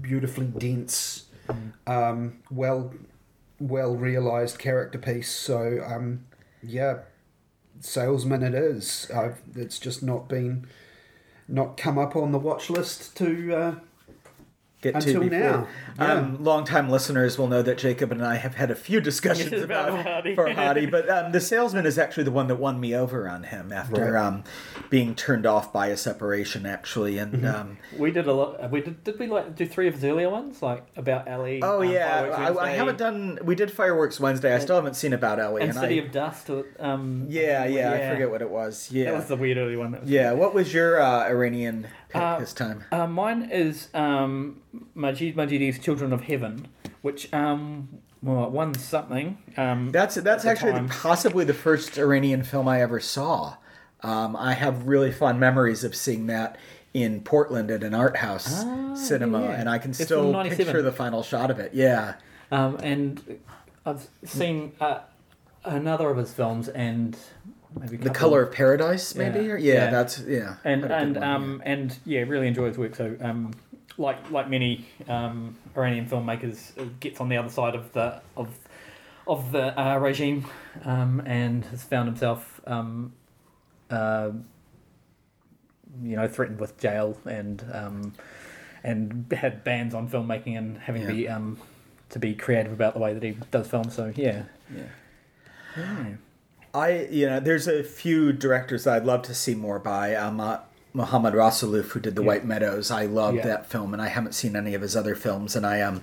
beautifully dense, um, well well realized character piece. So um, yeah, salesman it is. I've, it's just not been not come up on the watch list to. Uh, Get Until to before. now, yeah. Um, longtime listeners will know that Jacob and I have had a few discussions Yes, about about Farhadi. Farhadi, but um, the salesman is actually the one that won me over on him after Right. um, being turned off by a separation, actually. And Mm-hmm. um, We did a lot. We did. Did we like do three of his earlier ones, like about Ali? oh um, yeah, I, I haven't done. We did Fireworks Wednesday. I still haven't seen about Elly. and and City I, of Dust. Um, yeah, yeah, I forget what it was. Yeah, That was the weird early one. That was yeah. What was your uh, Iranian pick Uh, this time? Uh, mine is um, Majid Majidi's Children of Heaven, which um, well, won something. Um, That's that's at the actually possibly the first Iranian film I ever saw. Um, I have really fond memories of seeing that in Portland at an art house Ah, cinema, yeah, and I can It's still picture the final shot of it. Yeah, um, and I've seen uh, another of his films, and maybe The Color of Paradise, maybe. Yeah. Yeah, Yeah. that's yeah. and quite a good and one, um and yeah, really enjoy his work. So um, like like many um, Iranian filmmakers, gets on the other side of the of of the uh, regime, um, and has found himself um, uh, you know threatened with jail and um, and had bans on filmmaking and having to be um, to be creative about the way that he does film. So yeah, yeah. yeah. I you know, there's a few directors that I'd love to see more by. Um, uh, Mohammad Rasoulof, who did The Yeah. White Meadows. I loved Yeah. that film, and I haven't seen any of his other films. And I um,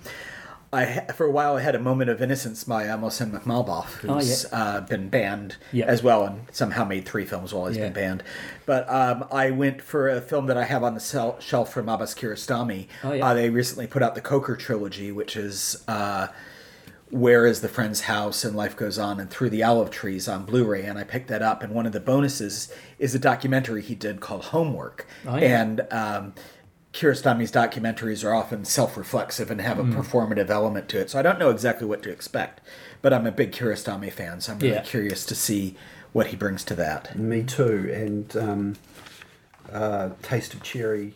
I for a while I had a moment of innocence by uh, Mohsen Makhmalbaf, Oh, who's uh, been banned Yeah. as well, and somehow made three films while he's Yeah. been banned. But um, I went for a film that I have on the sel- shelf from Abbas Kiarostami. Oh, yeah. uh, they recently put out the Koker trilogy, which is. Uh, where is the friend's house and life goes on and through the olive trees on blu-ray and i picked that up and one of the bonuses is a documentary he did called homework Oh, yeah. and um, Kiarostami's documentaries are often self-reflexive and have a performative element to it. So I don't know exactly what to expect, but I'm a big Kiarostami fan, so I'm really Yeah. curious to see what he brings to that. Me too. And um, uh, Taste of Cherry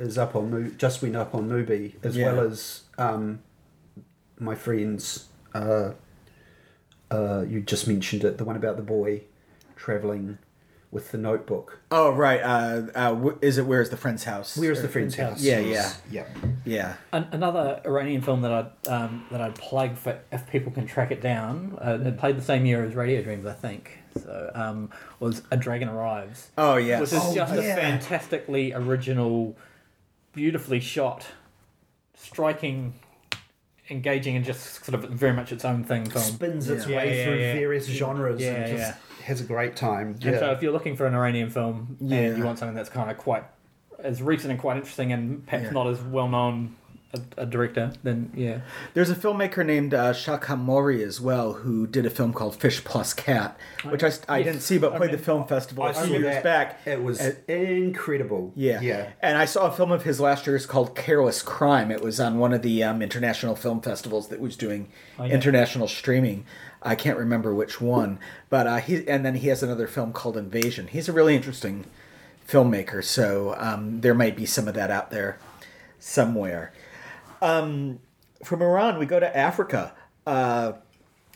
is up on Mo- just went up on Mubi as Yeah. well as um, my friends. Uh, uh, you just mentioned it, the one about the boy traveling with the notebook. Oh right, uh, uh, is it Where's the Friend's House? Where's the Or- friend's Yeah, house? yeah. yeah, yeah. Yeah, An- another Iranian film that I'd um, that I'd plug for if people can track it down. Uh, it played the same year as Radio Dreams, I think. So um, was A Dragon Arrives, Oh yeah, which is Oh, just a fantastically original, beautifully shot, striking, engaging, and just sort of very much its own thing film. Spins its Yeah. way Yeah, yeah, through yeah. various genres Yeah, and just yeah. has a great time. And so if you're looking for an Iranian film Yeah. and you want something that's kind of quite as recent and quite interesting and perhaps Yeah. not as well known a, a director, then yeah. There's a filmmaker named uh, Shahram Mokri as well who did a film called Fish Plus Cat, which I, I Yes. didn't see but I played mean, the film festival I a few years back. It was Uh, incredible. Yeah. Yeah. And I saw a film of his last year. It's called Careless Crime. It was on one of the um, international film festivals that was doing Oh, yeah. international streaming. I can't remember which one, but uh, he and then he has another film called Invasion. He's a really interesting filmmaker, so um, there might be some of that out there somewhere. Um, from Iran, we go to Africa. Uh,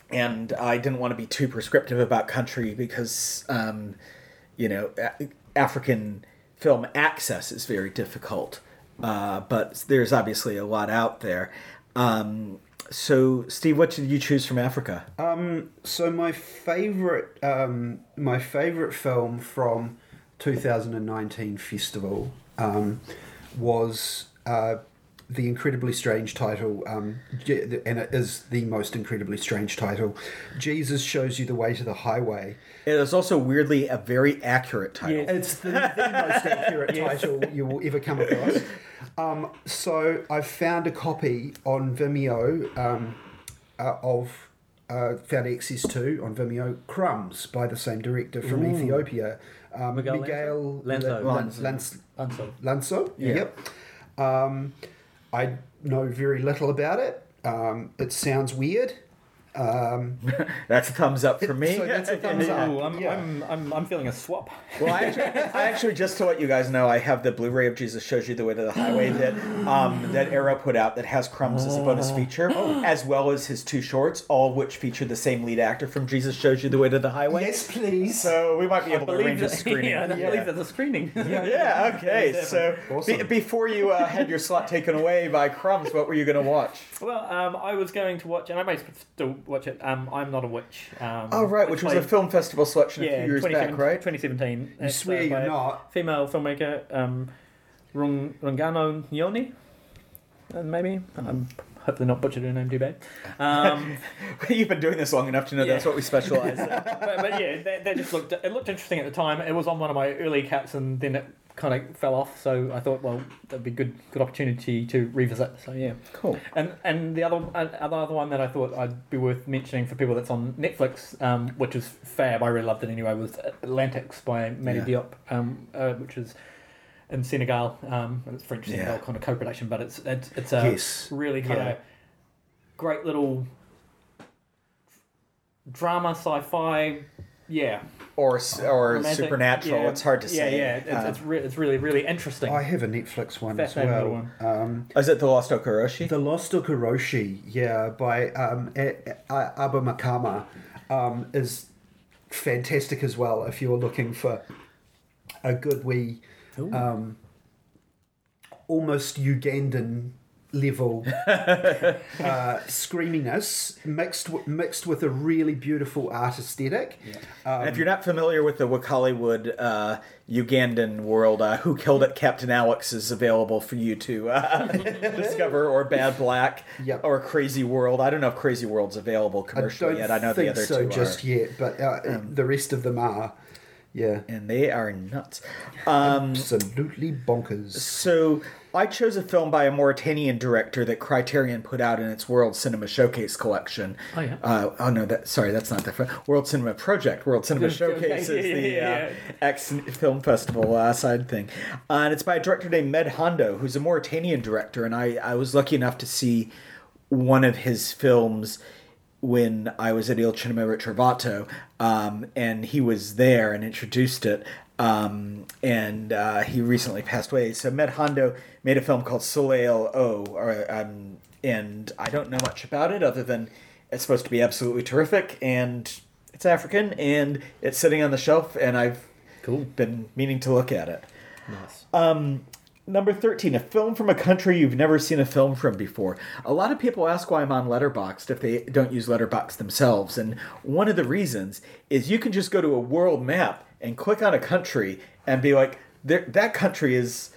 and I didn't want to be too prescriptive about country because, um, you know, a- African film access is very difficult. Uh, but there's obviously a lot out there. Um, so, Steve, what did you choose from Africa? So my favorite, um, my favorite film from 2019 festival um, was uh, the incredibly strange title, um, and it is the most incredibly strange title. Jesus shows you the way to the highway. It is also weirdly a very accurate title. Yeah. It's the, the most accurate title you will ever come across. Um, so I found a copy on Vimeo um, uh, of uh, found access to on Vimeo Crumbs by the same director from Ethiopia, um, Miguel Miguel Llansó? Lan- Llansó. Lans- Unsolved. Llansó. Yeah. Yep. I know very little about it. Um, it sounds weird. Um, That's a thumbs up for me. So that's a thumbs up. Ooh, I'm, Yeah. I'm, I'm, I'm feeling a swap. Well, I actually, I actually, just to let you guys know, I have the Blu-ray of Jesus Shows You the Way to the Highway that um, that Arrow put out that has Crumbs as a bonus feature, as well as his two shorts, all of which feature the same lead actor from Jesus Shows You the Way to the Highway. yes, please. So we might be able to arrange a screening. yeah, I Yeah. believe there's a screening. Yeah, okay. So Awesome. be, before you uh, had your slot taken away by Crumbs, what were you going to watch? Well, um, I was going to watch, and I may still watch it. Um, I'm not a witch. Um, Oh, right, which was a film festival selection a yeah, few years back, 2017 right? 2017. you swear uh, you're not. Female filmmaker, um, Rung, Rungano Nyoni, uh, maybe. I'm hopefully not butchered her name too bad. Um, You've been doing this long enough to know Yeah. that's what we specialize in. but, but yeah, that, that just looked it looked interesting at the time. It was on one of my early cuts, and then it kind of fell off. So I thought, well, that'd be good good opportunity to revisit. So yeah. Cool. And and the other uh, other other one that I thought I'd be worth mentioning for people that's on Netflix, um, which is fab. I really loved it anyway. Was Atlantics by Mati Yeah. Diop, um, uh, which is in Senegal. Um, and it's French Senegal Yeah. kind of co-production, but it's it's it's a Yes. really kind Yeah. of great little drama sci-fi. Yeah, Or or romantic- supernatural. yeah, it's hard to yeah, say. Yeah, it's, Um, it's, re- it's really really interesting. I have a Netflix one as well. little Um, is it the Lost Okoroshi? The Lost Okoroshi, yeah, by um, A- A- Abba Makama, um, is fantastic as well. If you're looking for a good wee, um, almost Ugandan level uh, screaminess mixed w- mixed with a really beautiful art aesthetic. and if you're not familiar with the Wakaliwood uh, Ugandan world, uh, Who Killed It, Captain Alex is available for you to uh, discover, or Bad Black, Yep. or Crazy World. I don't know if Crazy World's available commercially don't yet. I know think the other so two just are. yet, but uh, the rest of them are. Yeah, And they are nuts. Um, absolutely bonkers. So I chose a film by a Mauritanian director that Criterion put out in its World Cinema Showcase collection. Oh, yeah. Uh, oh no, that sorry, that's not the World Cinema Project. World Cinema Showcase is the yeah, uh, X Film Festival uh, side thing, uh, and it's by a director named Med Hondo, who's a Mauritanian director, and I I was lucky enough to see one of his films when I was at Il Cinema Ritrovato, um, and he was there and introduced it. Um, and uh, he recently passed away. So Med Hondo made a film called Soleil O, or, um, and I don't know much about it other than it's supposed to be absolutely terrific, and it's African, and it's sitting on the shelf, and I've Cool. been meaning to look at it. Nice. Um, number 13, a film from a country you've never seen a film from before. A lot of people ask why I'm on Letterboxd if they don't use Letterboxd themselves. And one of the reasons is you can just go to a world map and click on a country and be like, that country is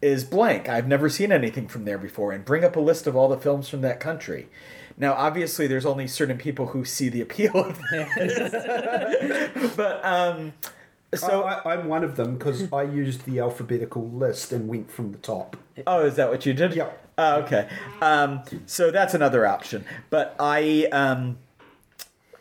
is blank. I've never seen anything from there before and bring up a list of all the films from that country. Now, obviously, there's only certain people who see the appeal of that. but um, so I, I'm one of them because I used the alphabetical list and went from the top. Oh, is that what you did? Yep. Oh, okay. Um, so that's another option. But I um,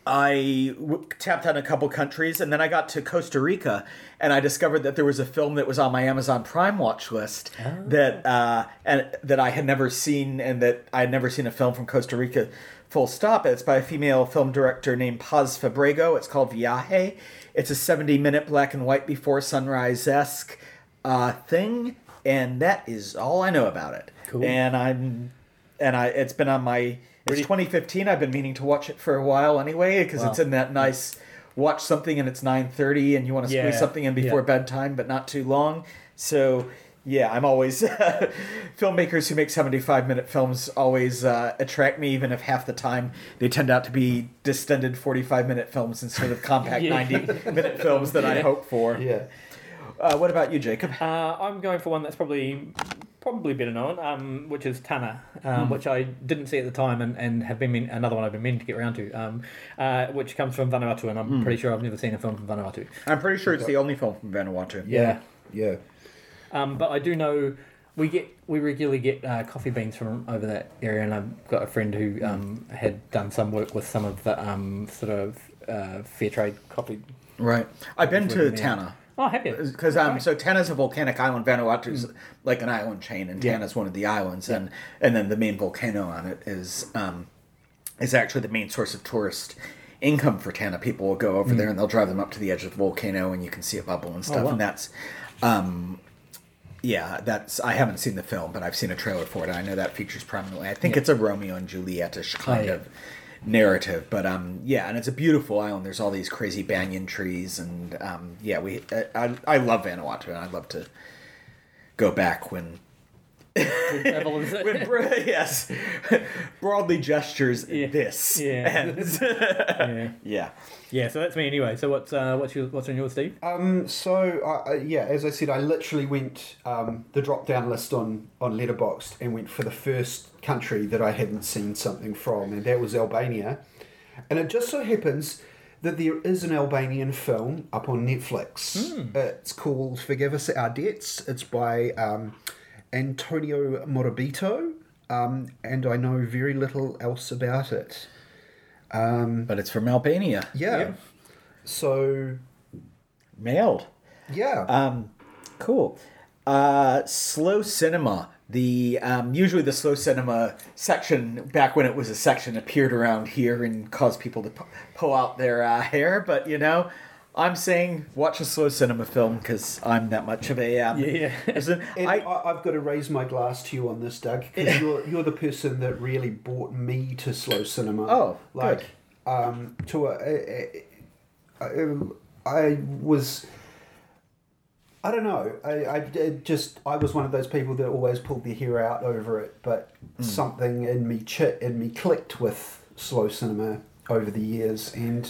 I w- tapped on a couple countries, and then I got to Costa Rica, and I discovered that there was a film that was on my Amazon Prime watch list that uh, and that I had never seen, and that I had never seen a film from Costa Rica. Full stop. It's by a female film director named Paz Fábrega. It's called Viaje. It's a 70 minute black and white before sunrise esque uh, thing, and that is all I know about it. Cool. And I'm, and I it's been on my. It's 2015. I've been meaning to watch it for a while anyway because it's in that nice watch something and it's 9:30 and you want to squeeze something in before yeah. bedtime but not too long. So yeah, I'm always filmmakers who make 75 minute films always uh, attract me even if half the time they tend out to be distended 45 minute films instead of compact Yeah. 90 minute films that I hope for. Yeah. Uh, what about you, Jacob? Uh, I'm going for one that's probably probably better known, um, which is Tanna, um, which I didn't see at the time and, and have been mean, another one I've been meaning to get around to, um, uh, which comes from Vanuatu, and I'm pretty sure I've never seen a film from Vanuatu. I'm pretty sure it's the only film from Vanuatu. Yeah. Yeah. Um, but I do know we get we regularly get uh, coffee beans from over that area, and I've got a friend who um, had done some work with some of the um, sort of uh, fair trade coffee. Right. I've been to. Tanna. Oh, happy. because um, so Tanna's a volcanic island. Vanuatu Vanuatu's like an island chain, and Yeah. Tanna's one of the islands, and and then the main volcano on it is um, is actually the main source of tourist income for Tanna. People will go over there and they'll drive them up to the edge of the volcano, and you can see it bubble and stuff. wow. And that's, um, yeah, that's I haven't seen the film, but I've seen a trailer for it. and I know that features prominently. I think it's a Romeo and Juliet-ish kind yeah. of narrative but um yeah and it's a beautiful island. There's all these crazy banyan trees and um yeah we i i, I love vanuatu and i'd love to go back when Travel is- when bro- yes broadly gestures Yeah. this Yeah. ends. yeah. yeah yeah, so that's me anyway. So what's uh, what's your, what's on yours, Steve? Um, so I I yeah, as I said, I literally went um, the drop down list on on Letterboxd and went for the first country that I hadn't seen something from, and that was Albania. And it just so happens that there is an Albanian film up on Netflix. It's called Forgive Us Our Debts. It's by um, Antonio Morabito, um, and I know very little else about it. Um, but it's from albania yeah. Yeah. So mailed yeah. Um, cool. Uh, slow cinema. The um, usually the slow cinema section back when it was a section appeared around here and caused people to pu- pull out their uh, hair. But you know, I'm saying watch a slow cinema film because I'm that much of a um, Yeah. person. And I, I, I've got to raise my glass to you on this, Doug, because you're, you're the person that really brought me to slow cinema. Oh, like good. um, to a, a, a, a, I was. I don't know. I, I did just I was one of those people that always pulled their hair out over it, but Hmm. something in me chit in me clicked with slow cinema over the years, and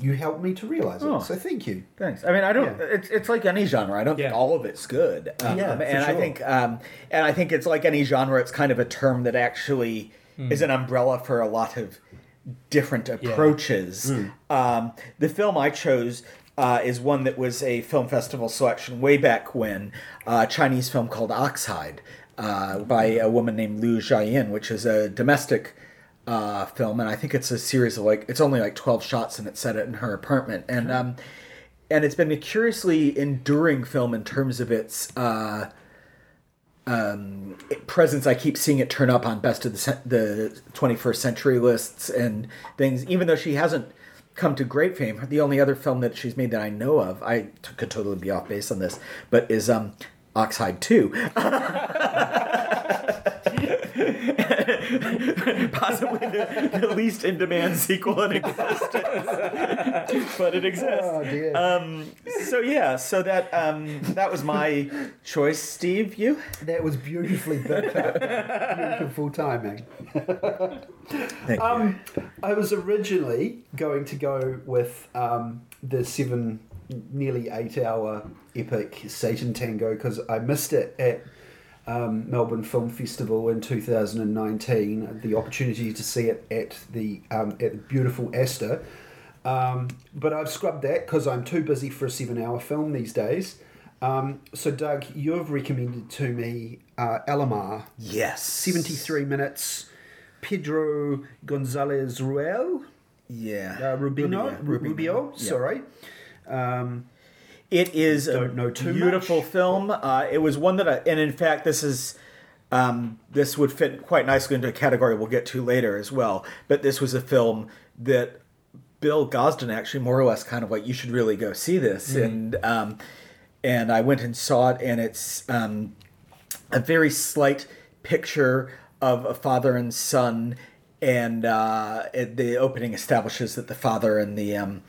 you helped me to realize Oh. it. So thank you. Thanks. I mean, I don't. Yeah. It's it's like any genre. I don't think all of it's good. Um, Yeah, for and I think um, and I think it's like any genre. It's kind of a term that actually is an umbrella for a lot of different approaches. Um, the film I chose. Uh, is one that was a film festival selection way back when, uh, a Chinese film called Oxhide, uh, by a woman named Liu Jiayin, which is a domestic uh, film, and I think it's a series of like it's only like twelve shots, and it's set it in her apartment, and um, and it's been a curiously enduring film in terms of its. Uh, um, presence. I keep seeing it turn up on best of the the 21st century lists and things. Even though she hasn't come to great fame, the only other film that she's made that I know of, I t- could totally be off base on this, but is um, Oxhide Two. Possibly the, the least in demand sequel in existence, but it exists. Oh dear. Um, so yeah, so that um, that was my choice. Steve, you? that was beautifully built up. Beautiful timing. Thank Um, I was originally going to go with um, the seven, nearly eight hour epic Satan Tango because I missed it at um, Melbourne Film Festival in 2019. The opportunity to see it at the um, at the beautiful Astor. Um, but I've scrubbed that because I'm too busy for a seven hour film these days. Um, so, Doug, you have recommended to me uh, Alamar. Yes. 73 minutes. Pedro Gonzalez Ruel, Yeah. uh, Rubino, Rubio, Rubio, yeah. sorry. Um, It is a beautiful much. film. Uh, it was one that I, and in fact, this is, um, this would fit quite nicely into a category we'll get to later as well. But this was a film that Bill Gosden actually more or less kind of like, you should really go see this. And, um, and I went and saw it, and it's um, a very slight picture of a father and son. And uh, it, the opening establishes that the father and the um,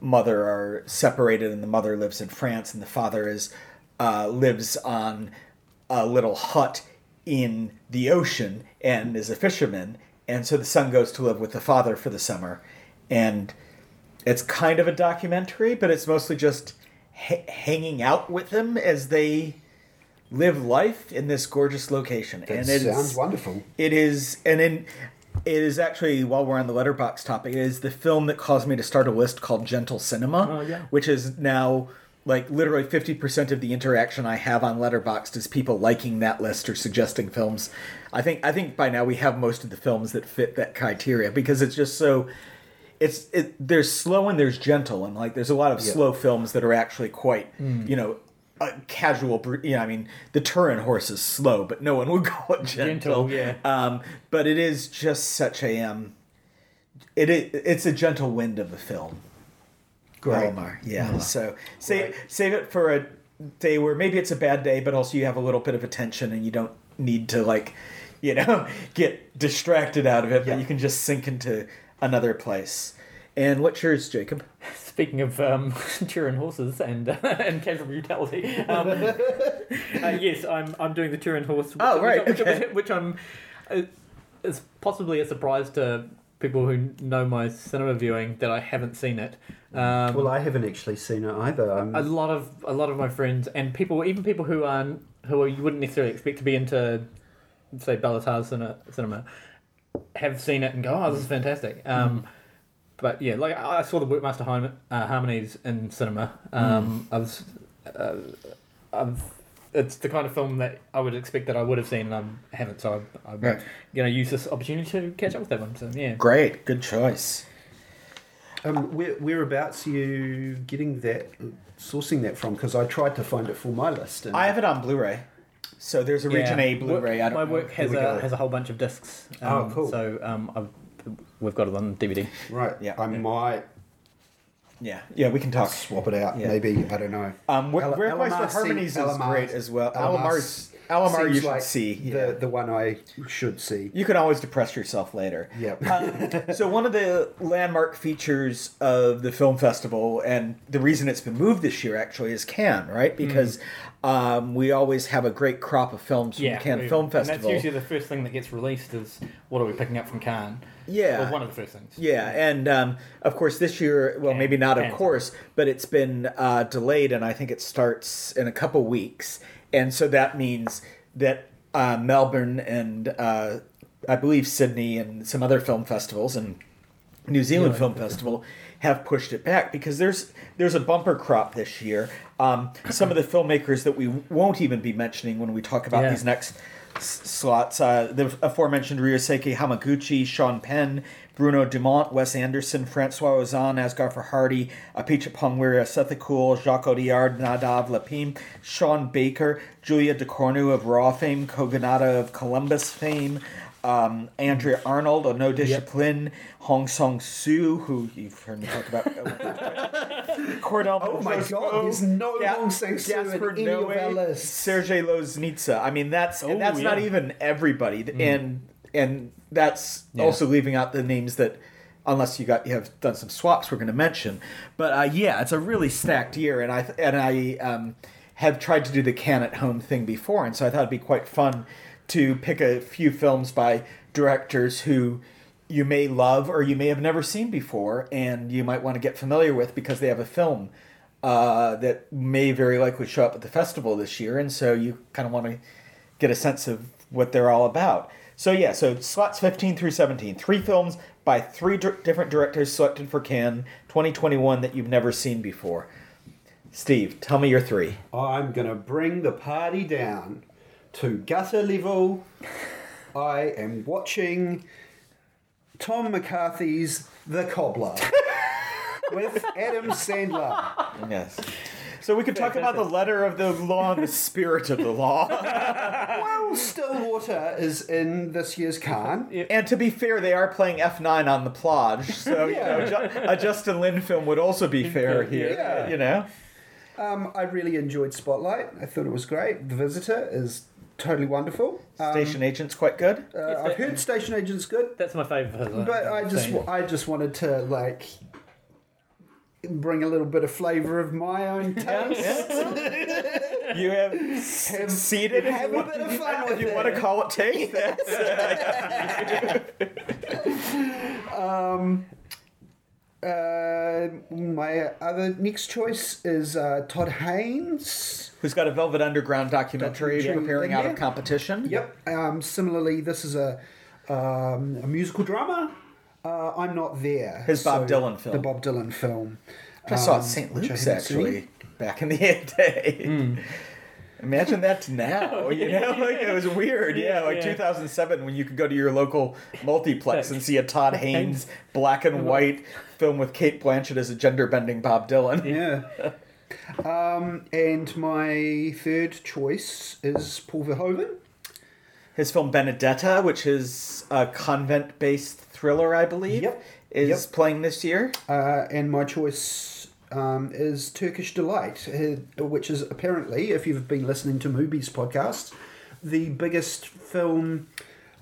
mother are separated and the mother lives in France and the father is uh, lives on a little hut in the ocean and is a fisherman. And so the son goes to live with the father for the summer. And it's kind of a documentary but it's mostly just ha- hanging out with them as they live life in this gorgeous location. That and it sounds is- wonderful. it is, and in it is actually while we're on the letterbox topic, it is the film that caused me to start a list called Gentle Cinema, Oh, yeah. which is now like literally fifty percent of the interaction I have on Letterboxd is people liking that list or suggesting films. I think I think by now we have most of the films that fit that criteria because it's just so. It's it. There's slow and there's gentle, and like there's a lot of Yeah. slow films that are actually quite, Hmm. you know, a casual. br- You know, I mean, the Turin horse is slow, but no one would call it gentle. Gentle, yeah. Um, but it is just such a um, it, it it's a gentle wind of a film. Great. Yeah. So save Great. save it for a day where maybe it's a bad day, but also you have a little bit of attention and you don't need to like, you know, get distracted out of it, Yeah. but you can just sink into another place. And what's yours, Jacob? Speaking of um, Turin horses and uh, and casual brutality, um, uh, yes, I'm I'm doing the Turin horse. Which, Oh, right, Which, okay. which, which I'm uh, is possibly a surprise to people who know my cinema viewing that I haven't seen it. Um, Well, I haven't actually seen it either. Um, a lot of a lot of my friends and people, even people who aren't who you wouldn't necessarily expect to be into, say, Béla Tarr cinema, cinema, have seen it and go, "Oh, this is fantastic." Um, But yeah, like I I saw the Werckmeister Harm- uh, Harmonies in cinema. Um, I was, uh, I've, it's the kind of film that I would expect that I would have seen, and I haven't. So I'm, I'm Right. going to use this opportunity to catch up with that one. So yeah, Great, good choice. um, where, whereabouts are you getting that, sourcing that from? Because I tried to find it for my list. And I have it on Blu-ray, so there's a Region Yeah. A Blu-ray. I Work, don't my know. work has a go. has a whole bunch of discs. Oh, Um, cool. So um, I've, we've got it on DVD. Right. Yeah. I might Yeah, yeah, we can talk. swap it out. Yeah. Maybe I don't know. Um, Work, Al- Werckmeister Alamar Harmonies seems- is Alamar- great as well. Alamar Alamar's Alamar you should like see. Yeah. the the one I should see. You can always depress yourself later. Yep. Um, so one of the landmark features of the film festival, and the reason it's been moved this year actually is Cannes, right? Because um, we always have a great crop of films from the Cannes we- Film Festival. and that's usually the first thing that gets released is what are we picking up from Cannes? Yeah. Well, one of the first things. Yeah, and um, of course this year, well, maybe not of and- course, but it's been uh, delayed, and I think it starts in a couple weeks, and so that means that uh, Melbourne and uh, I believe Sydney and some other film festivals and New Zealand Film Festival have pushed it back because there's there's a bumper crop this year. Um, some of the filmmakers that we won't even be mentioning when we talk about Yeah. these next slots. Uh, the aforementioned Ryusuke Hamaguchi, Sean Penn, Bruno Dumont, Wes Anderson, Francois Ozon, Asghar Farhadi, Apichatpong Weerasethakul, Jacques Audiard, Nadav Lapid, Sean Baker, Julia Ducournau of Raw fame, Kogonada of Columbus fame, um, Andrea Arnold, a no Discipline, Hong Song Soo, who you've heard me talk about. Cordell Oh my God, there's no Hong in Gaspar any of Noé, lists. Sergei Loznitsa. I mean, that's and Oh, that's not even everybody, and and that's Yeah. also leaving out the names that, unless you got you have done some swaps, we're going to mention. But uh, yeah, it's a really stacked year, and I and I um, have tried to do the can at home thing before, and so I thought it'd be quite fun to pick a few films by directors who you may love or you may have never seen before, and you might want to get familiar with because they have a film uh, that may very likely show up at the festival this year, and so you kind of want to get a sense of what they're all about. So yeah, so slots 15 through 17, three films by three different directors selected for Cannes 2021 that you've never seen before. Steve, tell me your three. I'm gonna bring the party down to gutter level. I am watching Tom McCarthy's The Cobbler with Adam Sandler. Yes. So we could talk about the letter of the law and the spirit of the law. Well, Stillwater is in this year's Cannes. and to be fair, they are playing F9 on the plage, so you know, Ju- a Justin Lin film would also be fair here. Yeah. You know. Um, I really enjoyed Spotlight. I thought it was great. The Visitor is totally wonderful. Um, Station Agent's quite good. uh, I've heard Station Agent's good. That's my favourite. But I just thing. I just wanted to like bring a little bit of flavour of my own taste. You have have succeeded. if have a bit of fun If with you it. want to call it taste, that's, uh, Um, uh, my other next choice is uh, Todd Haynes. who's got a Velvet Underground documentary Documentary preparing out of competition. Yep. Um, similarly, this is a um, a musical drama. Uh, I'm not there. His Bob Dylan film. The Bob Dylan film. I saw it um, at St. which Luke's actually seen. back in the day. Imagine that now, you know, like it was weird. Yeah, like yeah. 2007 when you could go to your local multiplex and see a Todd Haynes black and white film with Cate Blanchett as a gender bending Bob Dylan. Yeah. um, and my third choice is Paul Verhoeven. His film Benedetta, which is a convent based thriller, I believe, Yep. is Yep. playing this year. Uh, and my choice um, is Turkish Delight, uh, which is apparently, if you've been listening to Movies podcast, the biggest film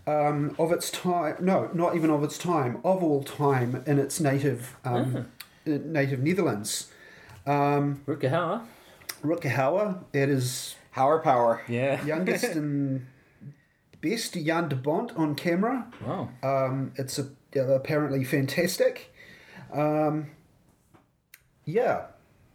um, of its time. No, not even of its time, of all time in its native um, uh, native Netherlands. Um, Rutger Hauer. Rutger Hauer, it is Power Power. Yeah. youngest and best Jan de Bont on camera. Wow. Um, it's a, apparently fantastic. Um, yeah,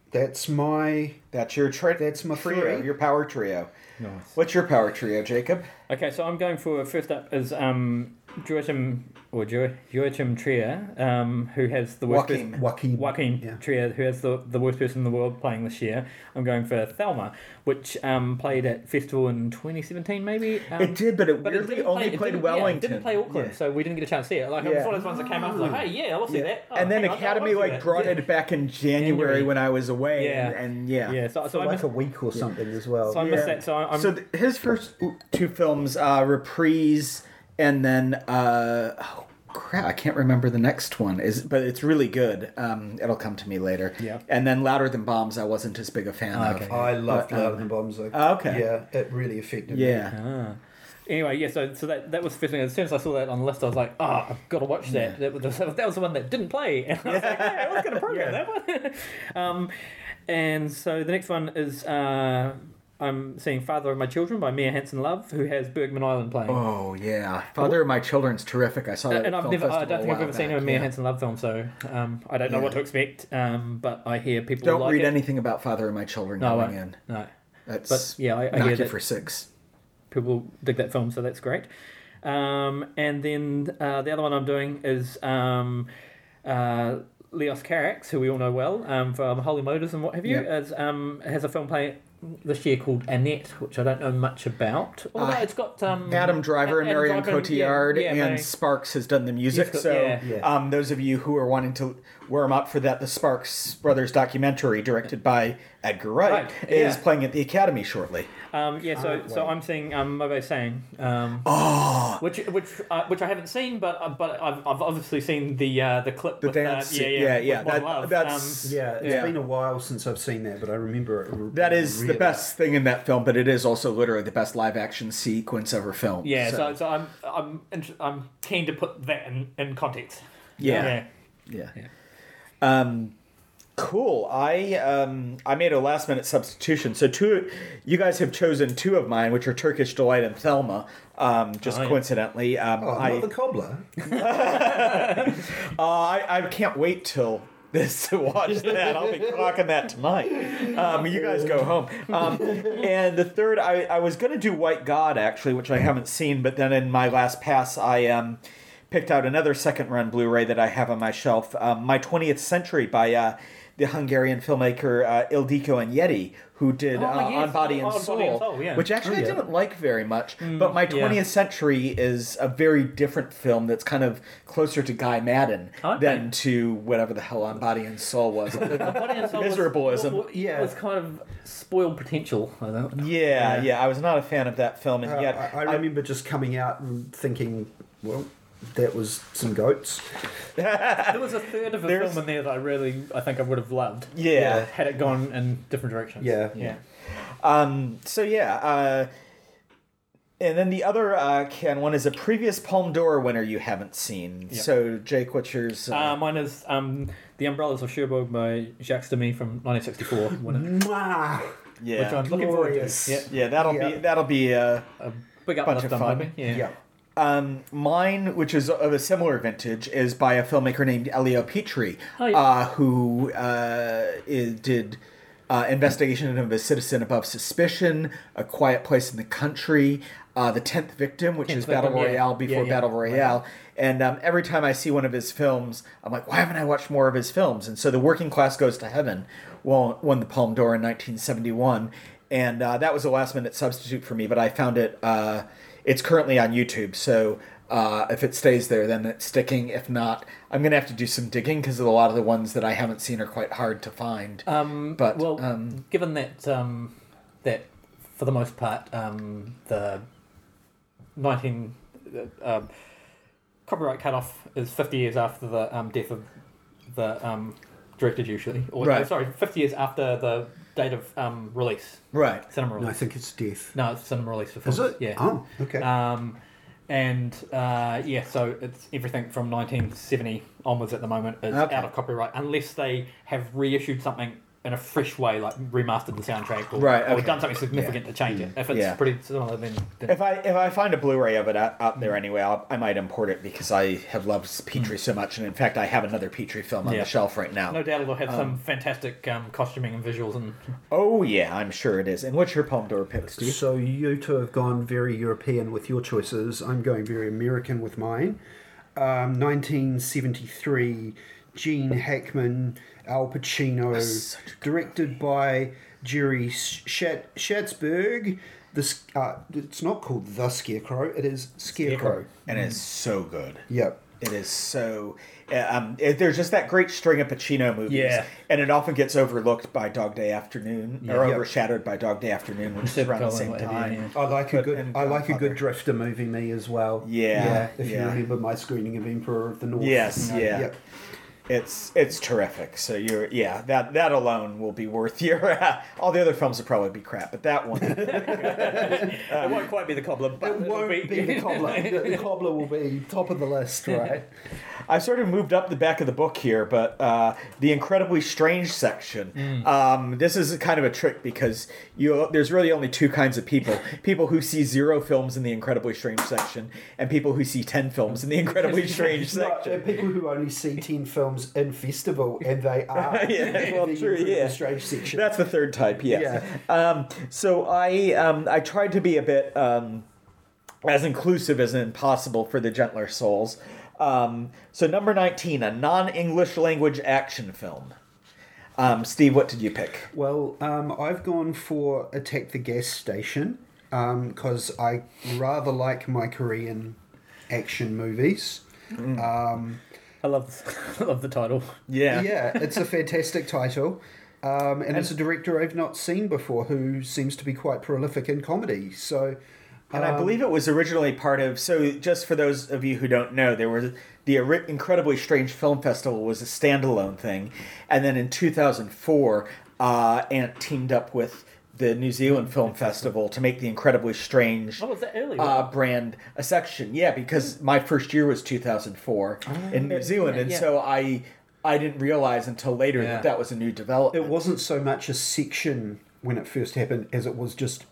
that's my That's your tri- That's my trio, three. your power trio. Nice. What's your power trio, Jacob? Okay, so I'm going for first up is um Joachim or jo- Joachim Trier, um, who has the worst Joachim. person- Joaquin. Joaquin Yeah. Trier, who has the, the worst person in the world playing this year. I'm going for Thelma, which um, played at festival in 2017, maybe. Um, it did, but it but weirdly only play, it played didn't- Wellington. Yeah, it didn't play Auckland, Yeah. so we didn't get a chance to see it. Like, it was one of those ones that came up, like, hey, yeah, I'll see that. Oh, and then hang on, Academy like brought Yeah. it back in January, January. when I was away, Yeah. and, and yeah, Yeah, so, so like missed, a week or something as well. so I missed that. So I'm, so th- his first two films, uh, Reprise, and then uh, oh crap, I can't remember the next one. Is but it's really good. Um, it'll come to me later. Yeah. And then Louder Than Bombs, I wasn't as big a fan Okay. of. I loved But, um, Louder Than Bombs. Though. Oh, okay. Yeah, it really affected me. Yeah. Ah. Anyway, yeah, so so that, that was the first thing. As soon as I saw that on the list, I was like, oh, I've got to watch that. That, was, that was the one that didn't play. And I was like, yeah, I was going to program that one. um, and so the next one is uh, I'm seeing Father of My Children by Mia Hansen Love, who has Bergman Island playing. Oh yeah, Father of My Children's terrific. I saw that. and I've never, I don't think I've ever seen back, a Mia yeah. Hansen Love film, so um, I don't know Yeah. what to expect. Um, but I hear people Don't like read it. anything about Father of My Children No, going in. No, That's but yeah, I, I hear that for six. people dig that film, so that's great. Um, and then uh, the other one I'm doing is um, uh, Leos Carax, who we all know well um, from Holy Motors and what have you, Yep. as, um, has a film play, this year called Annette, which I don't know much about. Although Uh, it's got um, Adam Driver and Adam Marion Cotillard yeah, yeah, and they- Sparks has done the music. Got- so, yeah. Yeah. um, those of you who are wanting to warm up for that, the Sparks Brothers documentary, directed by Edgar Wright, Right, is yeah. playing at the Academy shortly. Um, yeah, so so wow. I'm seeing um, Mauvais Sang, um, Oh, which which uh, which I haven't seen, but uh, but I've, I've obviously seen the uh, the clip The with dance- uh, yeah yeah, yeah yeah, with One that- Love. that's- um, Yeah, it's Yeah. been a while since I've seen that, but I remember it. that is the really- best thing in that film, but it is also literally the best live action sequence ever filmed. yeah. So, so I'm I'm int- I'm keen to put that in, in context. Yeah. yeah. Yeah. Um, cool. I um, I made a last minute substitution. So two, you guys have chosen two of mine, which are Turkish Delight and Thelma. Um, just Oh, coincidentally, um, Oh, I the cobbler. uh, I I can't wait till. This to watch that. I'll be clocking that tonight. Um, you guys go home. Um, and the third, I, I was going to do White God actually, which I haven't seen, but then in my last pass, I um, picked out another second run Blu-ray that I have on my shelf, um, My 20th Century by uh, the Hungarian filmmaker uh, Ildikó Enyedi, who did Oh, uh, yes. On Body and Oh, On Soul, Body and Soul, yeah. which actually Oh, yeah. I didn't like very much. but My 20th yeah. Century is a very different film that's kind of closer to Guy Maddin Okay. than to whatever the hell On Body and Soul was. Body and Soul Miserableism. wa- wa- Yeah. was kind of spoiled potential. I don't. yeah, yeah, I was not a fan of that film, and Uh, yet I, I remember just coming out and thinking, well, that was some goats. There was a third of a There's- film in there that I really I think I would have loved. Yeah. Had it gone in different directions. Yeah. Yeah. Um, so yeah, uh, and then the other uh, can one is a previous Palme d'Or winner you haven't seen. Yep. So Jake, what's yours? Uh, Uh, mine is um, The Umbrellas of Cherbourg by Jacques Demy from 1964. winner, yeah, Which I'm looking forward to. Yeah. yeah, that'll be that'll be. Uh, A big Bunch uplift of fun. hoping. Yeah. Yeah. Um, mine, which is of a similar vintage, is by a filmmaker named Elio Petri, Oh, yeah. uh, who uh, is, did uh, Investigation of a Citizen Above Suspicion, A Quiet Place in the Country, uh, The Tenth Victim, which Tenth is Battle Victim, yeah. Royale before Yeah, yeah. Battle Royale. And um, every time I see one of his films, I'm like, why haven't I watched more of his films? And so The Working Class Goes to Heaven won, won the Palme d'Or in 1971. And uh, that was a last minute substitute for me, but I found it. It's currently on YouTube, so uh, if it stays there, then it's sticking. If not, I'm going to have to do some digging because a lot of the ones that I haven't seen are quite hard to find. Um, But, well, um, given that um, that for the most part um, the 19 uh, um, copyright cutoff is 50 years after the um, death of the um, director usually or Right. sorry 50 years after the date of um, release right. cinema No, release I think it's death. no it's cinema release for films. Is it? yeah Oh, okay. um, and uh, yeah, so it's everything from 1970 onwards at the moment is Okay. out of copyright unless they have reissued something in a fresh way, like remastered the soundtrack or, Right, or okay. done something significant to change it. If it's Yeah. pretty similar, then, then If I if I find a Blu-ray of it out, out there anyway, I'll, I might import it because I have loved Petri so much, and in fact, I have another Petri film on Yeah. the shelf right now. no doubt it'll have some fantastic um, costuming and visuals and Oh yeah, I'm sure it is. And what's your Palme d'Or pick, Steve? So you two have gone very European with your choices. I'm going very American with mine. Um, 1973, Gene Hackman, Al Pacino, such a good directed by Jerry Shat- Schatzberg. This uh, it's not called The Scarecrow. It is Scarecrow. Scarecrow. and it's so good. Yep. It is so. uh, Um, it, there's just that great string of Pacino movies, Yeah. and it often gets overlooked by Dog Day Afternoon Yeah. or Yep. overshadowed by Dog Day Afternoon, which is around the same and what have time. you, yeah. I like a But- good. I like a good drifter movie. Me as well. Yeah, yeah. If you remember my screening of Emperor of the North. Yes, you know, yeah. Yep. It's it's terrific. So you're yeah that that alone will be worth your. all the other films will probably be crap, but that one. it won't quite be the cobbler, but It won't be the cobbler. the, the cobbler will be top of the list, right? I sort of moved up the back of the book here, but uh, the incredibly strange section. Mm. Um, this is kind of a trick because you there's really only two kinds of people: people who see zero films in the incredibly strange section, and people who see ten films in the incredibly strange No, section. people who only see ten films in festival, and they are Yeah, well, true, incredibly yeah. strange section. That's the third type, yes. Um, so I um, I tried to be a bit um, as inclusive as possible for the gentler souls. Um, so number nineteen, a non-English language action film. Um, Steve, what did you pick? Well, um, I've gone for Attack the Gas Station because I rather like my Korean action movies. Um, I love I love the title. Yeah. yeah, it's a fantastic title. Um, and, it's a director I've not seen before who seems to be quite prolific in comedy. So, And I um, believe it was originally part of. So, just for those of you who don't know, there was the Incredibly Strange Film Festival was a standalone thing, and then in 2004, uh, Ant teamed up with the New Zealand Film Festival to make the Incredibly Strange Oh, was that early? uh, brand a section. Yeah, because my first year was 2004 in New Zealand, and yeah. so I I didn't realize until later Yeah. that that was a new development. it wasn't so much a section when it first happened as it was just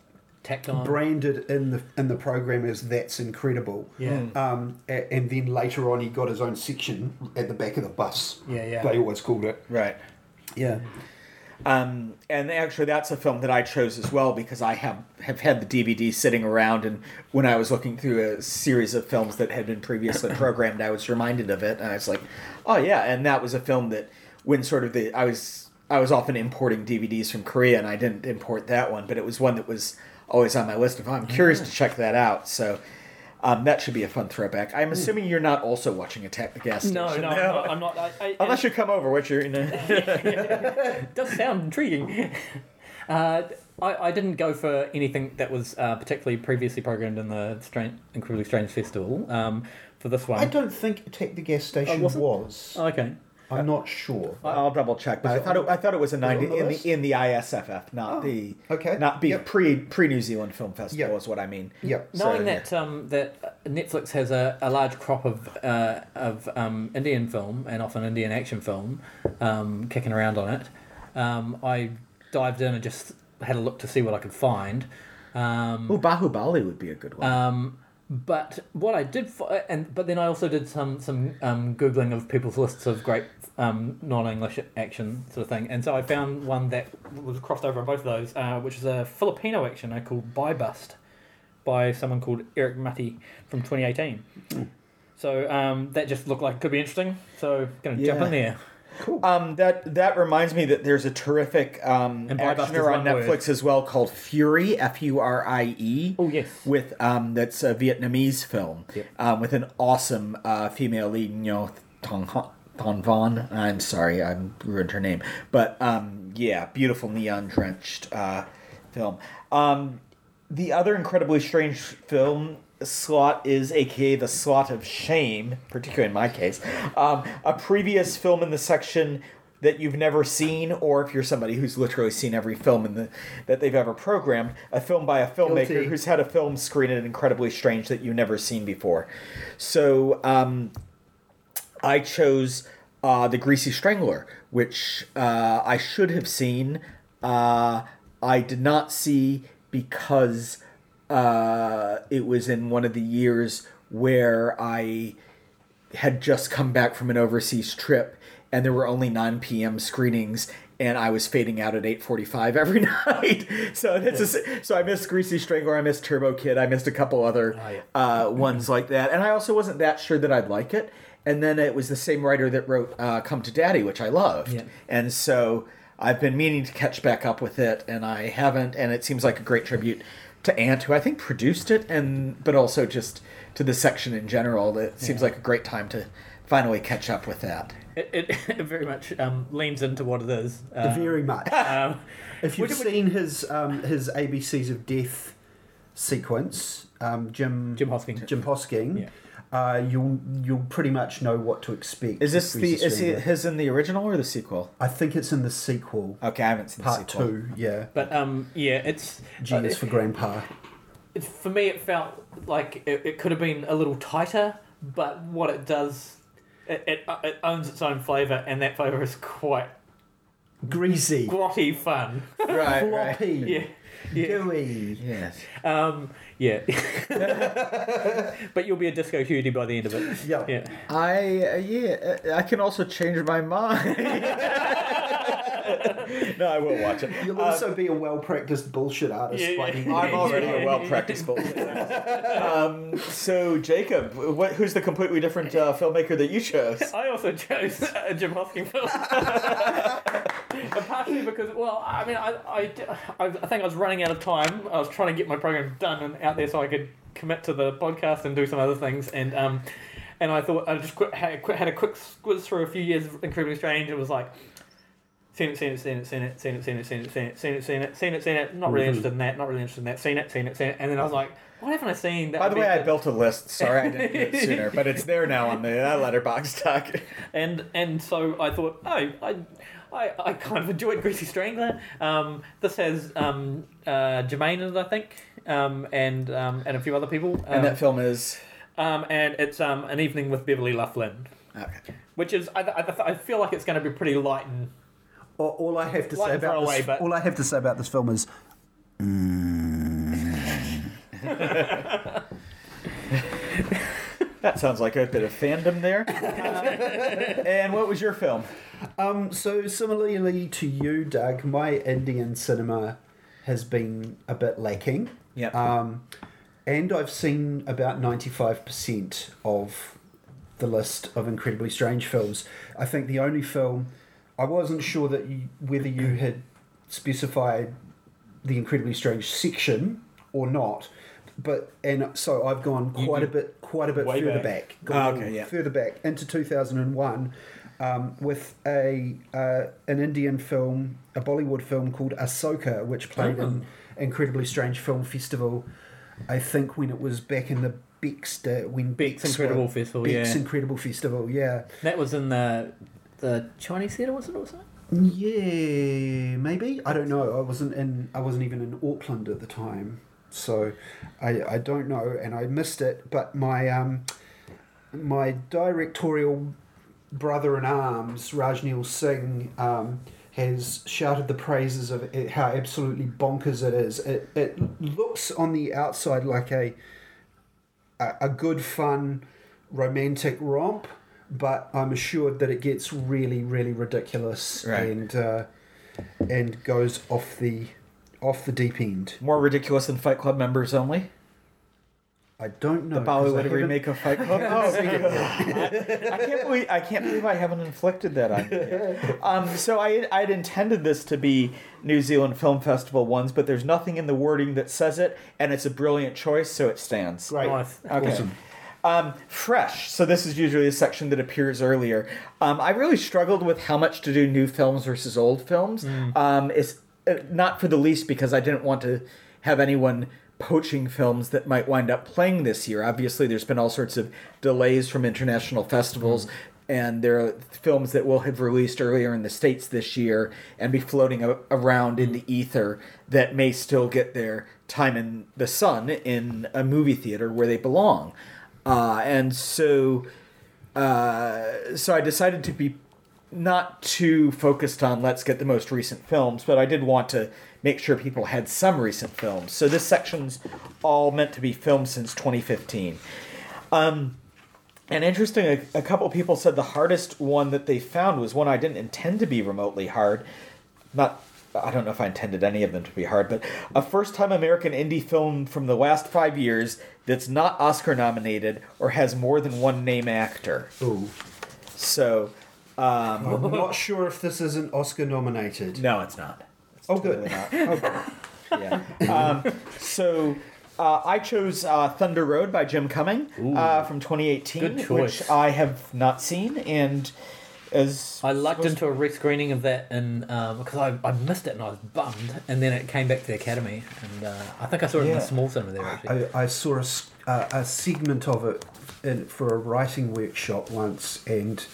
Tacked on. branded in the in the program as that's incredible. Yeah. Um, a- and then later on, he got his own section at the back of the bus. Yeah, yeah. They always called it. right. Yeah. Um, and actually, that's a film that I chose as well because I have have had the DVD sitting around, and when I was looking through a series of films that had been previously programmed, I was reminded of it, and I was like, "Oh yeah!" And that was a film that, when sort of the I was I was often importing DVDs from Korea, and I didn't import that one, but it was one that was always on my list of. I'm curious to check that out, so. Um, that should be a fun throwback. I'm assuming you're not also watching Attack the Gas Station. no, no, I'm not. I'm not I, I, Unless you come over, which you're. You know. it does sound intriguing. Uh, I, I didn't go for anything that was uh, particularly previously programmed in the Strange, Incredibly Strange Festival. Um, for this one, I don't think Attack the Gas Station Oh, was was. Oh, okay. I'm not sure. I'll double check, but I thought it, I thought it was a ninety the in list? the in the ISFF, not Oh, the okay. not be Yep. pre pre New Zealand Film Festival Yep. is what I mean. Yep. So, Knowing yeah. that um, that Netflix has a, a large crop of uh, of um, Indian film and often Indian action film um, kicking around on it, um, I dived in and just had a look to see what I could find. Um, Ooh, Bahubali would be a good one. Um, but what I did, fi- and but then I also did some some um, googling of people's lists of great um, non-English action sort of thing, and so I found one that was crossed over on both of those, uh, which is a Filipino action uh, called Buy Bust by someone called Erik Matti from 2018. So um, that just looked like it could be interesting. So gonna jump in there. Cool. Um, that that reminds me that there's a terrific um, And Buy Bust is actioner on one word. Netflix as well called Fury F U R I E. Oh yes. With um, that's a Vietnamese film Yep. um, with an awesome uh, female lead, Ngo Thong Thon Von. I'm sorry, I ruined her name, but um, yeah, beautiful neon drenched uh, film. Um, the other incredibly strange film slot is aka the slot of shame particularly in my case um, a previous film in the section that you've never seen or if you're somebody who's literally seen every film in the that they've ever programmed a film by a filmmaker Guilty. who's had a film screened at incredibly strange that you've never seen before so um, I chose uh, the Greasy Strangler, which uh, I should have seen. Uh, I did not see because uh, it was in one of the years where I had just come back from an overseas trip and there were only 9 p.m. screenings and I was fading out at 8:45 every night. So that's a, so I missed Greasy Strangler, I missed Turbo Kid, I missed a couple other Oh, yeah. uh, ones like that. And I also wasn't that sure that I'd like it. And then it was the same writer that wrote uh, Come to Daddy, which I loved. Yeah. And so I've been meaning to catch back up with it and I haven't and it seems like a great tribute to Ant who I think produced it and but also just to the section in general. It seems like a great time to finally catch up with that. It, it, it very much um, leans into what it is. Um, Very much. um, If you've Would you- seen his um, his ABCs of Death sequence, um, Jim Jim Hosking. Jim Hosking, Yeah. Uh, you'll you'll pretty much know what to expect. Is this the is he, Strangler. his in the original or the sequel? I think it's in the sequel, Okay, I haven't seen part the sequel. two. Yeah, But um, yeah, it's genius uh, for Grandpa. it, for me. It felt like it, it could have been a little tighter, but what it does, it, it, uh, it owns its own flavor, and that flavor is quite Greasy, grotty fun. Right, floppy, yeah, yeah, gooey. Yes. um, yeah. but you'll be a disco cutie by the end of it. Yeah. Yeah. I uh, yeah, uh, I can also change my mind. no, I will watch it. You'll Um, also be a well practiced bullshit artist Yeah, by yeah. I'm already Yeah. a well practiced bullshit. um, so Jacob, what, who's the completely different uh, filmmaker that you chose? I also chose a Jim Hosking film. But partially because, well, I mean, I, I, I, think I was running out of time. I was trying to get my program done and out there so I could commit to the podcast and do some other things. And um, and I thought I just quit, had, quit, had a quick squiz through a few years of Incredibly Strange. It was like, seen it, seen it, seen it, seen it, seen it, seen it, seen it, seen it, seen it, seen it, seen it, seen it. Not really interested in that. Not really interested in that. Seen it, seen it, seen it. And then I was like, what haven't I seen? That By the way, I built a list. Sorry I didn't do it sooner, but it's there now on the uh, letterbox doc. and and so I thought, oh, I, I, I kind of enjoyed Greasy Strangler. Um, this has um, uh, Jermaine in it, I think, um, and um, and a few other people. Um, And that film is um, and it's um, an evening with Beverly Luff Linn, okay. which is I, I, I feel like it's going to be pretty light and All, all I have to say about throw this, away, but- all I have to say about this film is That sounds like a bit of fandom there. And what was your film? Um, so similarly to you, Doug, my Indian cinema has been a bit lacking. Yeah. Um, and I've seen about ninety-five percent of the list of incredibly strange films. I think the only film I wasn't sure that you, whether you had specified the incredibly strange section or not. But and so I've gone quite a bit, quite a bit further back. back, gone okay, yeah. further back into two thousand and one, um, with a uh, an Indian film, a Bollywood film called Asoka, which played Oh. in Incredibly Strange Film Festival. I think when it was back in the Bex, when Bex Bex Incredible Festival, Bex yeah. Incredible Festival, yeah, that was in the the Chinese theatre, was it or something? yeah, maybe I don't know. I wasn't in. I wasn't even in Auckland at the time, so I I don't know, and I missed it. But my um my directorial brother in arms, Rajneel Singh, um, has shouted the praises of it, how absolutely bonkers it is. It, it looks on the outside like a, a, a good, fun, romantic romp, but I'm assured that it gets really, really ridiculous Right. and uh, and goes off the off the deep end. More ridiculous than Fight Club members only. I don't know. The 'cause I Bollywood haven't- remake of Fight Club. Oh, I can't believe I can't believe I haven't inflicted that on you. Um, so I I'd intended this to be New Zealand Film Festival ones, but there's nothing in the wording that says it, and it's a brilliant choice, so it stands. Right. Nice. Okay. Awesome. Um, fresh. So this is usually a section that appears earlier. Um, I really struggled with how much to do new films versus old films. Um, it's uh, not for the least because I didn't want to have anyone poaching films that might wind up playing this year. Obviously, there's been all sorts of delays from international festivals. And there are films that will have released earlier in the States this year and be floating a- around in the ether that may still get their time in the sun in a movie theater where they belong. Uh, and so, uh, so I decided to be not too focused on let's get the most recent films, but I did want to make sure people had some recent films. So this section's all meant to be filmed since 2015. Um, and interesting, a, a couple people said the hardest one that they found was one I didn't intend to be remotely hard. Not, I don't know if I intended any of them to be hard, but a first time American indie film from the last five years that's not Oscar nominated or has more than one name actor. Ooh. So, um, I'm not sure if this isn't Oscar nominated. no, it's not. It's Oh, good. totally not. yeah. Um, so uh, I chose uh, Thunder Road by Jim Cumming uh, from 2018, which I have not seen, and as I lucked into a rescreening of that in um, because I, I missed it and I was bummed, and then it came back to the academy, and uh, I think I saw it in Yeah. the small cinema there. Actually. I, I saw a, s- uh, a segment of it in, for a writing workshop once and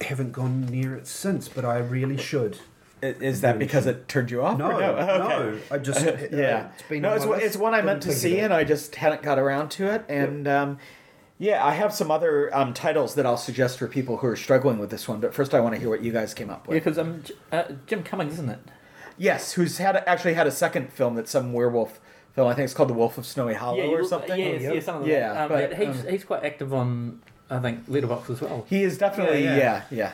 haven't gone near it since, but I really should. Is that because it turned you off? No, no, Okay. I just uh, yeah, It's been no, it's, my one- it's one I meant to see, and I just hadn't got around to it. And um, yeah, I have some other um, titles that I'll suggest for people who are struggling with this one. But first, I want to hear what you guys came up with. Yeah, because um, J- uh, Jim Cummings, isn't it? Yes, who's had actually had a second film that's some werewolf film. I think it's called The Wolf of Snowy Hollow yeah, or something. Yeah, Oh, yeah, yep. something like Yeah, that. Um, but, he's um, he's quite active on I think Letterboxd as well. He is definitely Yeah, yeah, yeah.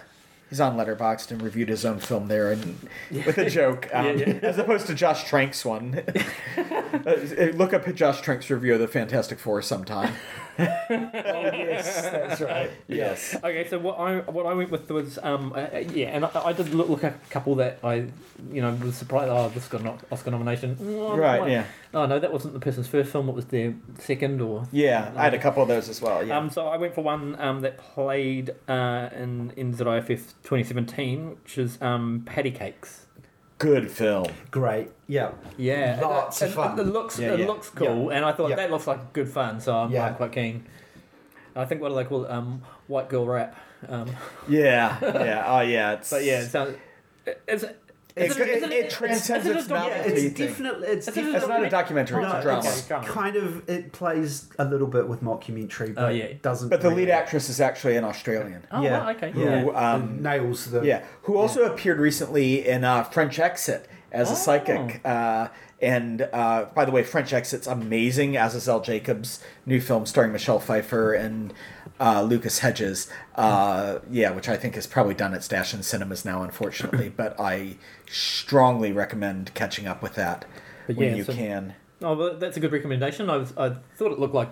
He's on Letterboxd and reviewed his own film there, and with a joke, um, Yeah, yeah. as opposed to Josh Trank's one. Uh, Look up Josh Trank's review of the Fantastic Four sometime. Yes, that's right. Yes. Okay, so what I what I went with was um uh, uh, yeah, and I, I did look, look at a couple that I you know was surprised. Oh, this got an Oscar nomination. Mm, Right. Yeah. Oh no, that wasn't the person's first film. It was their second or. Yeah. I had a couple of those as well. Yeah. Um, so I went for one um, that played uh, in NZIFF 2017, which is um, Patty Cakes. Good film. Great. Yeah. Yeah, Lots it, of fun. It, it looks Yeah, it yeah. looks cool, and I thought Yeah. that looks like good fun, so I'm, Yeah. Quite keen. I think what do they call it? Um, white girl rap. Um, Yeah. Yeah. Oh yeah. It's, but yeah, it sounds. It's, It, it's, it, it's, it transcends it's its novelty. it's thing. definitely it's, It's It's not a documentary. No, it's a drama. it's kind of it plays a little bit with mockumentary, but Oh, yeah. it doesn't. But the really- lead actress is actually an Australian. Oh, yeah, right, okay. yeah, Who, um, nails the Yeah, who also appeared recently in uh, French Exit as a Oh. psychic. Uh, and uh, by the way, French Exit's amazing. Azazel Jacobs' new film starring Michelle Pfeiffer and uh, Lucas Hedges. Uh, yeah, which I think is probably done its dash in cinemas now, unfortunately. but I strongly recommend catching up with that But when yeah, you so- can. Oh, that's a good recommendation. I was, I thought it looked like,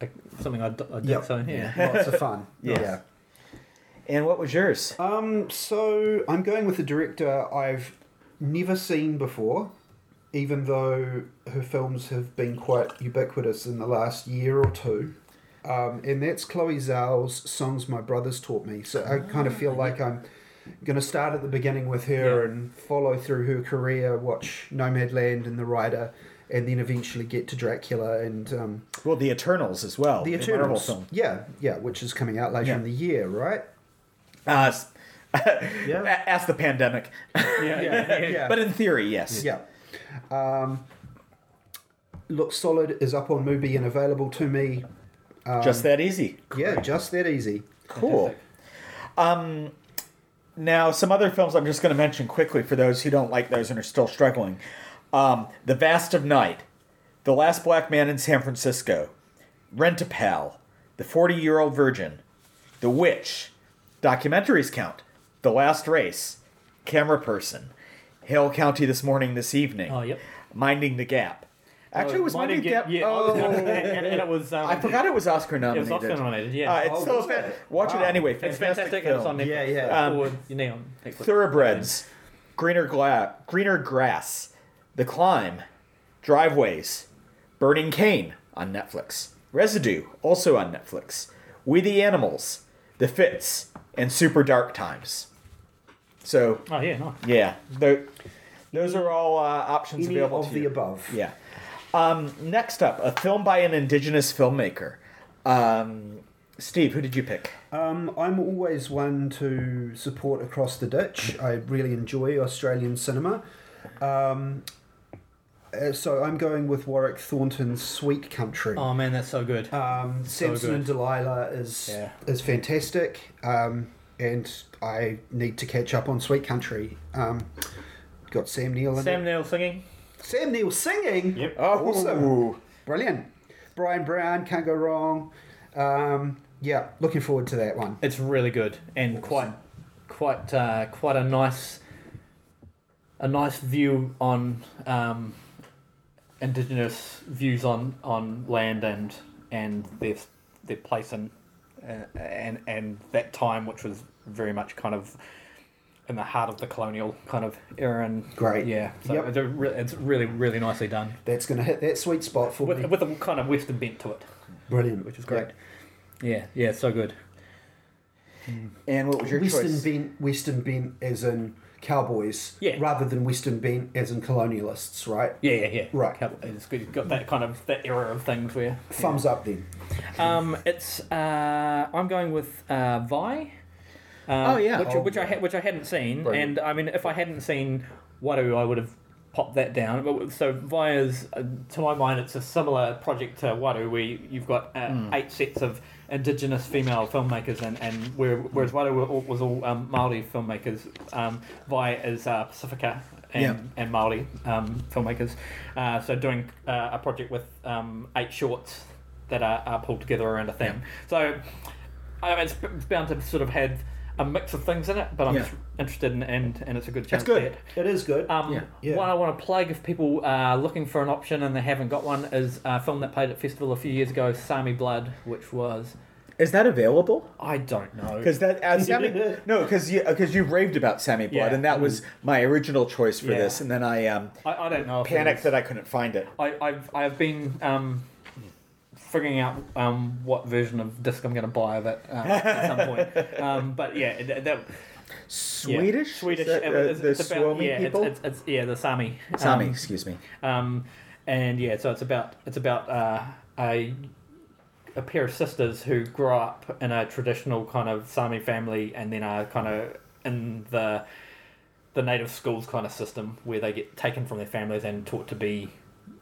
like something I'd, I'd Yep. do, so yeah. lots of fun. Yeah. yeah. And what was yours? Um, so I'm going with a director I've never seen before, even though her films have been quite ubiquitous in the last year or two. Um, and that's Chloe Zhao's Songs My Brothers Taught Me. So I kind of feel like I'm going to start at the beginning with her Yeah. and follow through her career, watch Nomadland and The Rider, and then eventually get to Dracula and um, Well, The Eternals as well. The the Eternals. film. Yeah, yeah, which is coming out later Yeah. in the year, right? Uh, Yeah. a- Ask the pandemic. Yeah, yeah, yeah. yeah. But in theory, yes. Yeah. Um, looks solid is up on Mubi and available to me. Um, Just that easy. Yeah, just that easy. Cool. Um, now, some other films I'm just going to mention quickly for those who don't like those and are still struggling. Um, the Vast of Night, The Last Black Man in San Francisco, Rent-a-Pal, The 40-Year-Old Virgin, The Witch, Documentaries Count, The Last Race, Camera Person, Hale County This Morning, This Evening, Oh, yep. Minding the Gap. Actually, it was Minding the Gap. Yeah, oh, and, and it was. Um, I forgot it was Oscar It nominated. was Oscar nominated. Yeah. Uh, it's Oh, still was fan- watch Wow. it anyway. it's Fantastic, fantastic. film. It's on Netflix. Yeah, yeah. Uh, or, you know. Thoroughbreds, Greener Gla- Greener Grass, The Climb, Driveways, Burning Cane on Netflix, Residue also on Netflix, We the Animals, The Fits, and Super Dark Times. So Oh yeah, nice. yeah, tho- those are all uh, options Any available of to the you. above. Yeah. Um, next up, a film by an indigenous filmmaker. Um, Steve, who did you pick? Um, I'm always one to support Across the Ditch. I really enjoy Australian cinema. Um, uh, so I'm going with Warwick Thornton's Sweet Country. Oh man, that's so good. Um, So Samson good. and Delilah is Yeah. is fantastic, um, and I need to catch up on Sweet Country. Um, got Sam Neill in Sam it. Neill singing. Sam Neill singing. Yep. Oh, Awesome. Brilliant. Bryan Brown can't go wrong. Um, yeah, looking forward to that one. It's really good and quite, quite, uh, quite a nice, a nice view on um, indigenous views on, on land and and their their place in uh, and and that time, which was very much kind of in the heart of the colonial kind of era. And Great. yeah, so Yep. it's, a re- it's really really nicely done That's going to hit that sweet spot for with me. with a kind of western bent to it, Brilliant. which is great. Yeah, yeah, so good. And what was your Western choice? bent, Western bent as in cowboys, Yeah. rather than Western bent as in colonialists, right? Yeah, yeah, yeah. Right. Couple- It's good. You've got that kind of that era of things where. Thumbs up then. Um, it's uh, I'm going with uh, Vai. Um, Oh, yeah. Which, Oh, which I ha- which I hadn't seen, Brilliant. and I mean, if I hadn't seen Waru, I would have popped that down. But so Vai is, uh, to my mind, it's a similar project to Waru, where you- you've got uh, Hmm. eight sets of indigenous female filmmakers, and and where, whereas Waru were all- was all um, Maori filmmakers, um, Vai is uh, Pacifica. And, Yeah. and Maori um, filmmakers, uh, so doing uh, a project with um, eight shorts that are, are pulled together around a theme. So I mean, it's, it's bound to sort of have a mix of things in it, but I'm Yeah. just interested in and and it's a good chance. good. To it. Is good. Um, Yeah. Yeah. What I want to plug if people are looking for an option and they haven't got one is a film that played at festival a few years ago, Sami Blood, which was Is that available? I don't know. Because that uh, Sami, no, because you because you raved about Sami Blood, Yeah. and that was my original choice for Yeah. this, and then I um, I, I don't know. If it panicked that I couldn't find it. I, I've I've been um, figuring out um, what version of disc I'm going to buy of it uh, at some point. Um, but yeah, that, that yeah, Swedish, Swedish. Is that, it- uh, it's, the it's about Suomi yeah, people. It's, it's, it's yeah the Sami. Sami, Um, excuse me. Um, and yeah, so it's about it's about uh, a a pair of sisters who grow up in a traditional kind of Sami family, and then are kind of in the the native schools kind of system where they get taken from their families and taught to be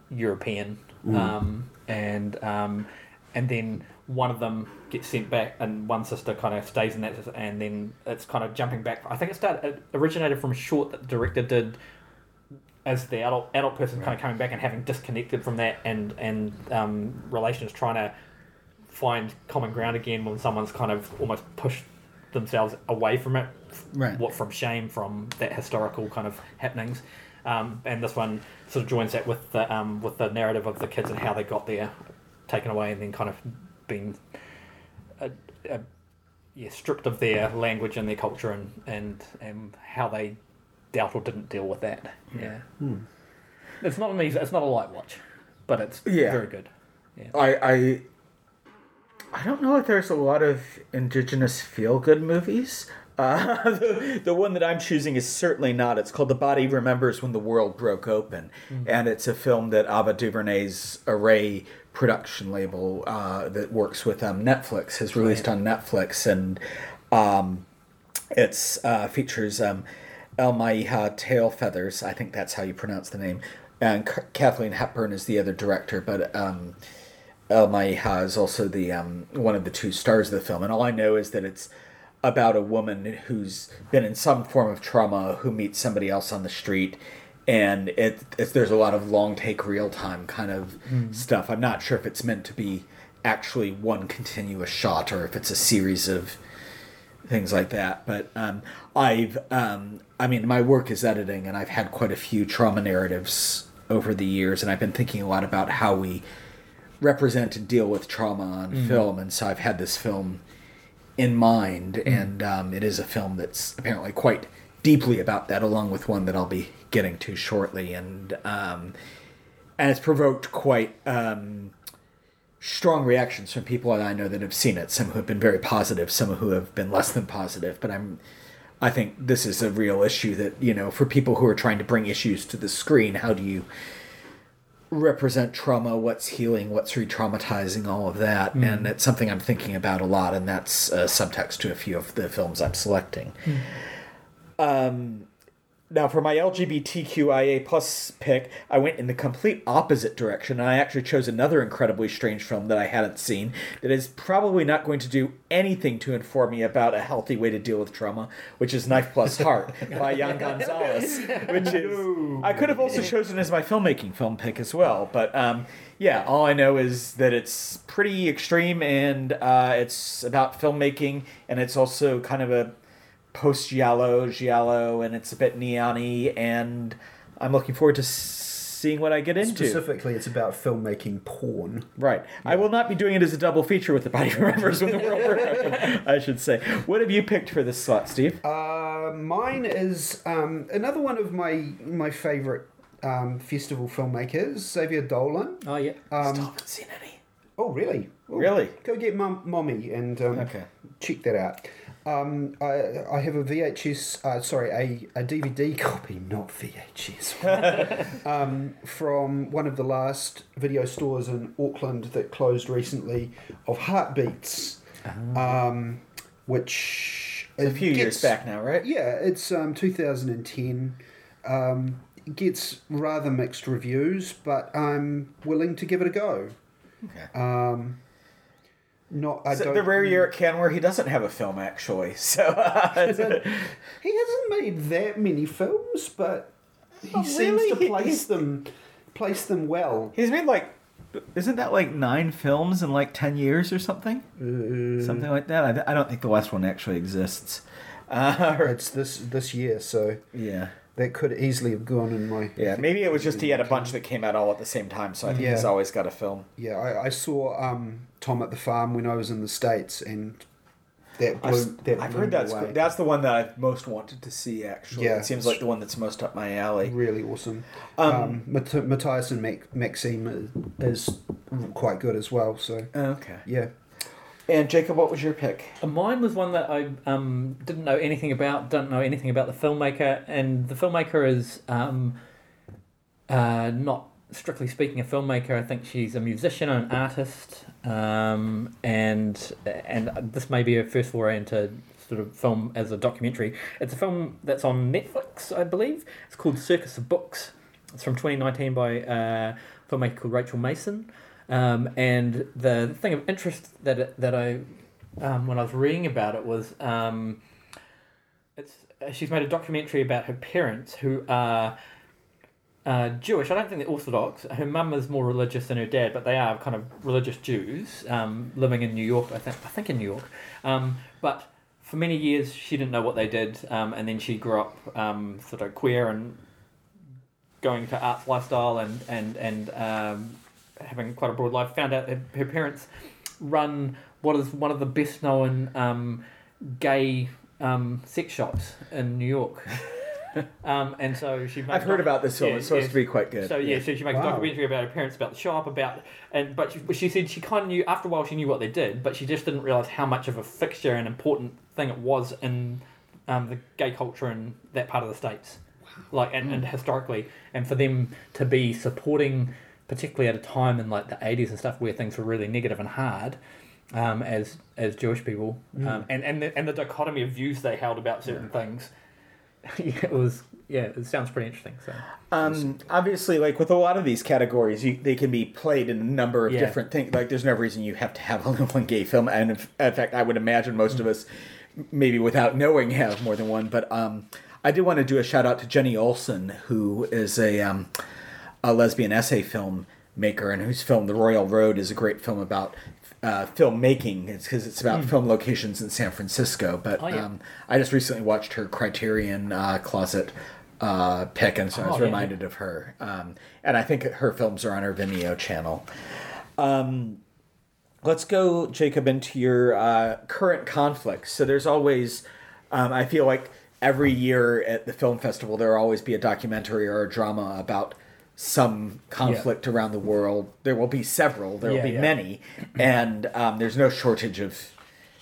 European, um, and um, and then one of them gets sent back, and one sister kind of stays in that, and then it's kind of jumping back. I think it started it originated from a short that the director did as the adult adult person kind of coming back and having disconnected from that and and um, relations trying to find common ground again when someone's kind of almost pushed themselves away from it Right. what from shame from that historical kind of happenings um, and this one sort of joins that with the um, with the narrative of the kids and how they got there taken away and then kind of being uh, uh, yeah, stripped of their language and their culture and, and, and how they dealt or didn't deal with that. Yeah. It's not an easy, it's not a light watch, but it's Yeah. very good. Yeah. I, I I don't know if there's a lot of indigenous feel good movies. Uh, the, the one that I'm choosing is certainly not. It's called The Body Remembers When the World Broke Open, and it's a film that Ava DuVernay's Array production label uh, that works with um, Netflix has released on Netflix, and um, it's uh, features um, Elle-Máijá Tailfeathers. I think that's how you pronounce the name. And C- Kathleen Hepburn is the other director, but um, El Maiha is also the um, one of the two stars of the film. And all I know is that it's about a woman who's been in some form of trauma who meets somebody else on the street. And it, it's, there's a lot of long take real time kind of stuff. I'm not sure if it's meant to be actually one continuous shot or if it's a series of things like that. But um, I've, um, I mean, my work is editing, and I've had quite a few trauma narratives over the years, and I've been thinking a lot about how we represent and deal with trauma on film, and so I've had this film in mind, and um, it is a film that's apparently quite deeply about that, along with one that I'll be getting to shortly, and um, and it's provoked quite. Um, strong reactions from people that I know that have seen it. Some who have been very positive, some who have been less than positive. But I'm, I think this is a real issue that you know for people who are trying to bring issues to the screen. How do you represent trauma? What's healing? What's re-traumatizing? All of that, and it's something I'm thinking about a lot. And that's a subtext to a few of the films I'm selecting. Um, now, for my LGBTQIA plus pick, I went in the complete opposite direction, and I actually chose another incredibly strange film that I hadn't seen that is probably not going to do anything to inform me about a healthy way to deal with trauma, which is Knife Plus Heart by Yann Gonzalez, which is I could have also chosen as my filmmaking film pick as well, but um, yeah, all I know is that it's pretty extreme and uh, it's about filmmaking, and it's also kind of a post giallo giallo and it's a bit neon-y and i'm looking forward to seeing what i get into Specifically, it's about filmmaking porn. right i will not be doing it as a double feature with the body remembers when the world Broke Open, i should say what have you picked for this slot steve Uh, mine is um, another one of my my favorite um, festival filmmakers, Xavier Dolan. Oh yeah. Um, still haven't seen any oh, really? Oh, Really? Go get mum, mommy and um, Okay. check that out. Um, I, I have a VHS, uh, sorry, a, a DVD copy, not VHS, um, from one of the last video stores in Auckland that closed recently of Heartbeats, um, which a it few years gets- back now right? Yeah, it's um, 2010. Um, gets rather mixed reviews, but I'm willing to give it a go. okay. Um, not, I So don't. the rare year at Cannes where he doesn't have a film actually so He hasn't made that many films, but he Oh, seems really? to place them place them well. he's made like isn't that like nine films in like ten years or something? Uh, Something like that. I, I don't think the last one actually exists. Uh, It's this this year, so yeah. that could easily have gone in my. Yeah, maybe it was just he had a bunch that came out all at the same time, so I think Yeah. he's always got a film. Yeah, I, I saw um, Tom at the farm when I was in the states, and that blew. I've, that I've blew heard that's away. that's the one that I've most wanted to see. Actually, Yeah. it seems like the one that's most up my alley. really awesome. Um, Um, Mat- Matthias and Mac- Maxime is quite good as well. So Okay. yeah, And Jacob, what was your pick? Uh, Mine was one that I um, didn't know anything about, don't know anything about the filmmaker, and the filmmaker is um, uh, not strictly speaking a filmmaker. I think she's a musician and an artist, um, and and this may be her first foray into sort of film as a documentary. It's a film that's on Netflix, I believe. It's called Circus of Books. It's from 2019 by uh, a filmmaker called Rachel Mason. Um, and the thing of interest that it, that I um, when I was reading about it was um, it's uh, she's made a documentary about her parents who are uh, Jewish. I don't think they're Orthodox. Her mum is more religious than her dad, but they are kind of religious Jews um, living in New York. I think I think in New York, um, but for many years she didn't know what they did, um, and then she grew up um, sort of queer and going to arts lifestyle and and and um, having quite a broad life. Found out that her parents run what is one of the best known um, gay um, sex shops in New York. um, and so she. I've heard about this film. Yeah, it's supposed yeah. to be quite good. So yeah, so she makes Wow. a documentary about her parents, about the shop, about and but she, she said she kind of knew after a while she knew what they did, but she just didn't realize how much of a fixture and important thing it was in um, the gay culture in that part of the states, like and, and historically, and for them to be supporting, particularly at a time in like the eighties and stuff where things were really negative and hard. Um, as as Jewish people, um, and and the, and the dichotomy of views they held about certain things, yeah, it was yeah, it sounds pretty interesting. So Um, obviously, like with a lot of these categories, you, they can be played in a number of Yeah. different things. Like, there's no reason you have to have only one gay film. And if, in fact, I would imagine most of us, maybe without knowing, have more than one. But um, I did want to do a shout out to Jenni Olson, who is a um, a lesbian essay filmmaker, and whose film The Royal Road is a great film about. Uh, filmmaking it's because it's about film locations in San Francisco. But Oh, yeah. um, I just recently watched her Criterion uh, Closet uh, pick, and so I Oh, was yeah. reminded of her. Um, and I think her films are on her Vimeo channel. Um, let's go, Jacob, into your uh, current conflicts. So there's always, um, I feel like every year at the film festival, there will always be a documentary or a drama about some conflict around the world. There will be several, there will Yeah, be yeah. many, and um, there's no shortage of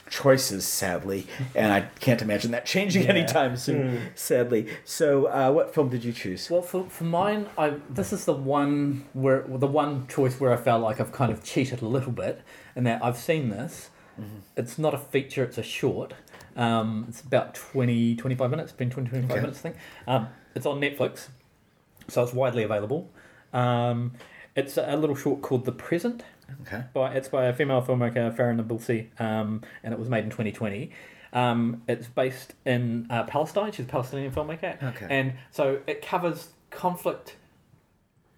choices, sadly. And I can't imagine that changing Yeah. anytime soon, sadly. So, uh, what film did you choose? Well, for, for mine, I this is the one where the one choice where I felt like I've kind of cheated a little bit, and that I've seen this. It's not a feature; it's a short. Um, it's about 20, 25 minutes. It's been 20, 25 Okay. minutes, I think. Um, it's on Netflix, so it's widely available. Um, it's a, little short called "The Present." Okay. by it's by a female filmmaker Farah Nabulsi, um, and it was made in 2020. Um, it's based in uh, Palestine. She's a Palestinian filmmaker, Okay. and so it covers conflict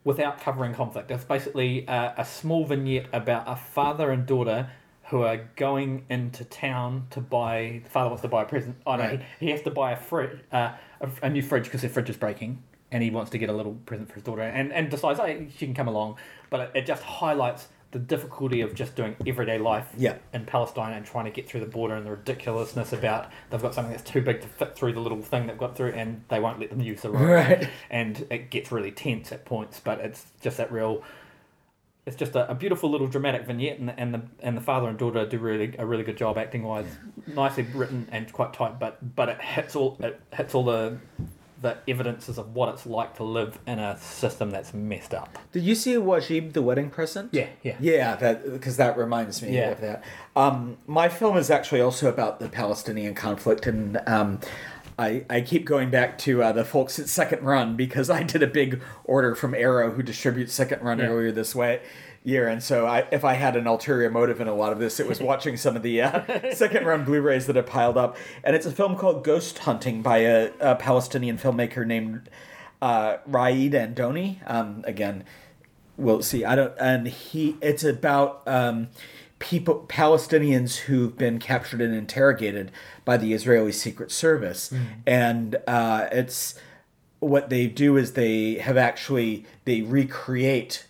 without covering conflict. It's basically a, a small vignette about a father and daughter who are going into town to buy. The father wants to buy a present. Oh no, Right. he, he has to buy a fridge, uh, a, a new fridge because their fridge is breaking, and he wants to get a little present for his daughter, and and decides hey, she can come along, but it, just highlights the difficulty of just doing everyday life Yeah. in Palestine and trying to get through the border and the ridiculousness about they've got something that's too big to fit through the little thing they've got through and they won't let them use the road. Right. And it gets really tense at points, but it's just that real. It's just a, a beautiful little dramatic vignette, and the, and the and the father and daughter do really a really good job acting wise, nicely written and quite tight. But but it hits all it hits all the the evidences of what it's like to live in a system that's messed up. Did you see Wajib the Wedding Present? Yeah, yeah. Yeah, that because that reminds me Yeah. of that. Um, my film is actually also about the Palestinian conflict, and um, I I keep going back to uh, the folks at Second Run because I did a big order from Arrow, who distributes Second Run Yeah. earlier this way year, and so I, if I had an ulterior motive in a lot of this, it was watching some of the uh, Second Run Blu-rays that have piled up, and it's a film called Ghost Hunting by a, a Palestinian filmmaker named uh, Raed Andoni. Um, again we'll see. I don't. And he. It's about um, people, Palestinians who've been captured and interrogated by the Israeli Secret Service, and uh, it's what they do is they have actually they recreate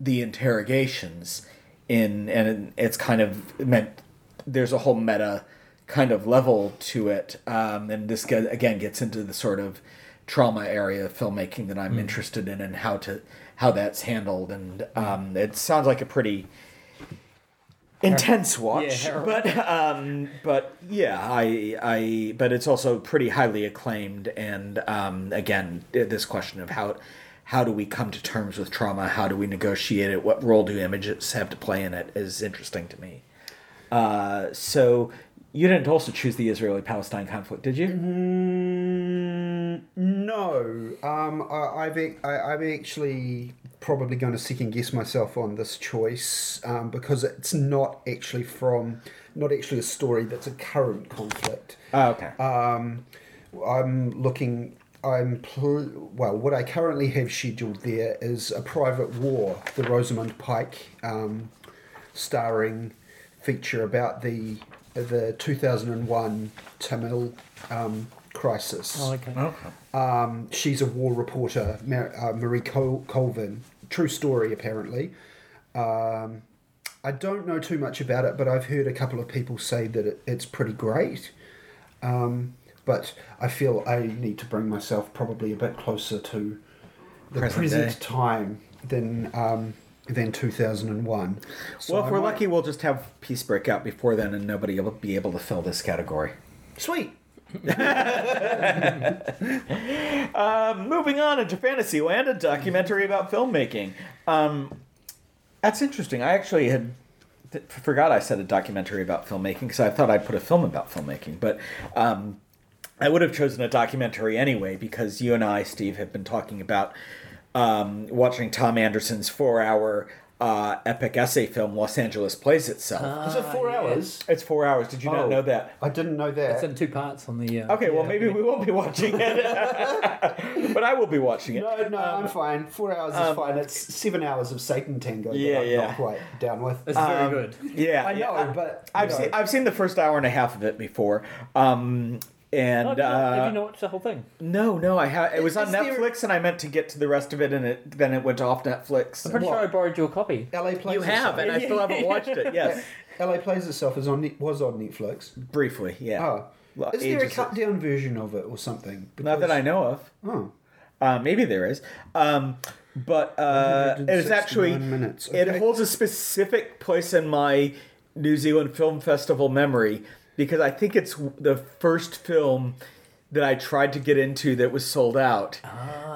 the interrogations in and it's kind of meant there's a whole meta kind of level to it um, and this get, again gets into the sort of trauma area of filmmaking that i'm interested in and how to how that's handled and um, it sounds like a pretty intense watch Yeah, but um but yeah i i but it's also pretty highly acclaimed and um again this question of how how do we come to terms with trauma? How do we negotiate it? What role do images have to play in it is interesting to me. Uh so you didn't also choose the israeli palestine conflict did you? Mm, no, um, I, I've, I, I'm actually probably going to second guess myself on this choice um, because it's not actually from, not actually a story that's a current conflict. oh, okay. Um, I'm looking. I'm pl- well. What I currently have scheduled there is a private war, the Rosamund Pike, um, starring feature about the the 2001 Tamil um, crisis. Oh, okay. okay Um, she's a war reporter, Mar- uh, Marie Col- Colvin. True story, apparently. Um, I don't know too much about it, but I've heard a couple of people say that it, it's pretty great. Um, but I feel I need to bring myself probably a bit closer to the Present present, time than um, than 2001. So well if I we're might- lucky we'll just have peace break out before then and nobody will be able to fill this category Sweet. Um, moving on into Fantasyland, a documentary about filmmaking. Um, that's interesting. I actually had th- forgot I said a documentary about filmmaking because I thought I'd put a film about filmmaking, but um, I would have chosen a documentary anyway because you and I, Steve, have been talking about um, watching Thom Andersen's four-hour uh, epic essay film "Los Angeles Plays Itself." Is it four yeah. hours? it's four hours. Did you Oh. not know that? I didn't know that. It's in two parts on the. Uh, Okay, well yeah. maybe we won't be watching it, but I will be watching it. No, no, I'm fine. Four hours is um, fine. It's seven hours of Satan Tango Yeah, that I'm yeah. not quite down with. It's very Um, good. Yeah, I know, yeah. but I've know, seen I've seen the first hour and a half of it before, um, and Oh, have, you not, have uh, you not watched the whole thing? no, no, I have. It was on Is there- Netflix, and I meant to get to the rest of it, and it then it went off Netflix. I'm pretty What? sure I borrowed your copy. LA plays You have, itself. and I still haven't watched it. Yes, LA plays itself is on Net- was on Netflix. briefly. Yeah. Oh, Well, is there a cut down version of it or something? Not that I know of. Oh, Uh, maybe there is. Um, but uh, it is actually minutes. it holds a specific place in my New Zealand Film Festival memory because I think it's the first film that I tried to get into that was sold out.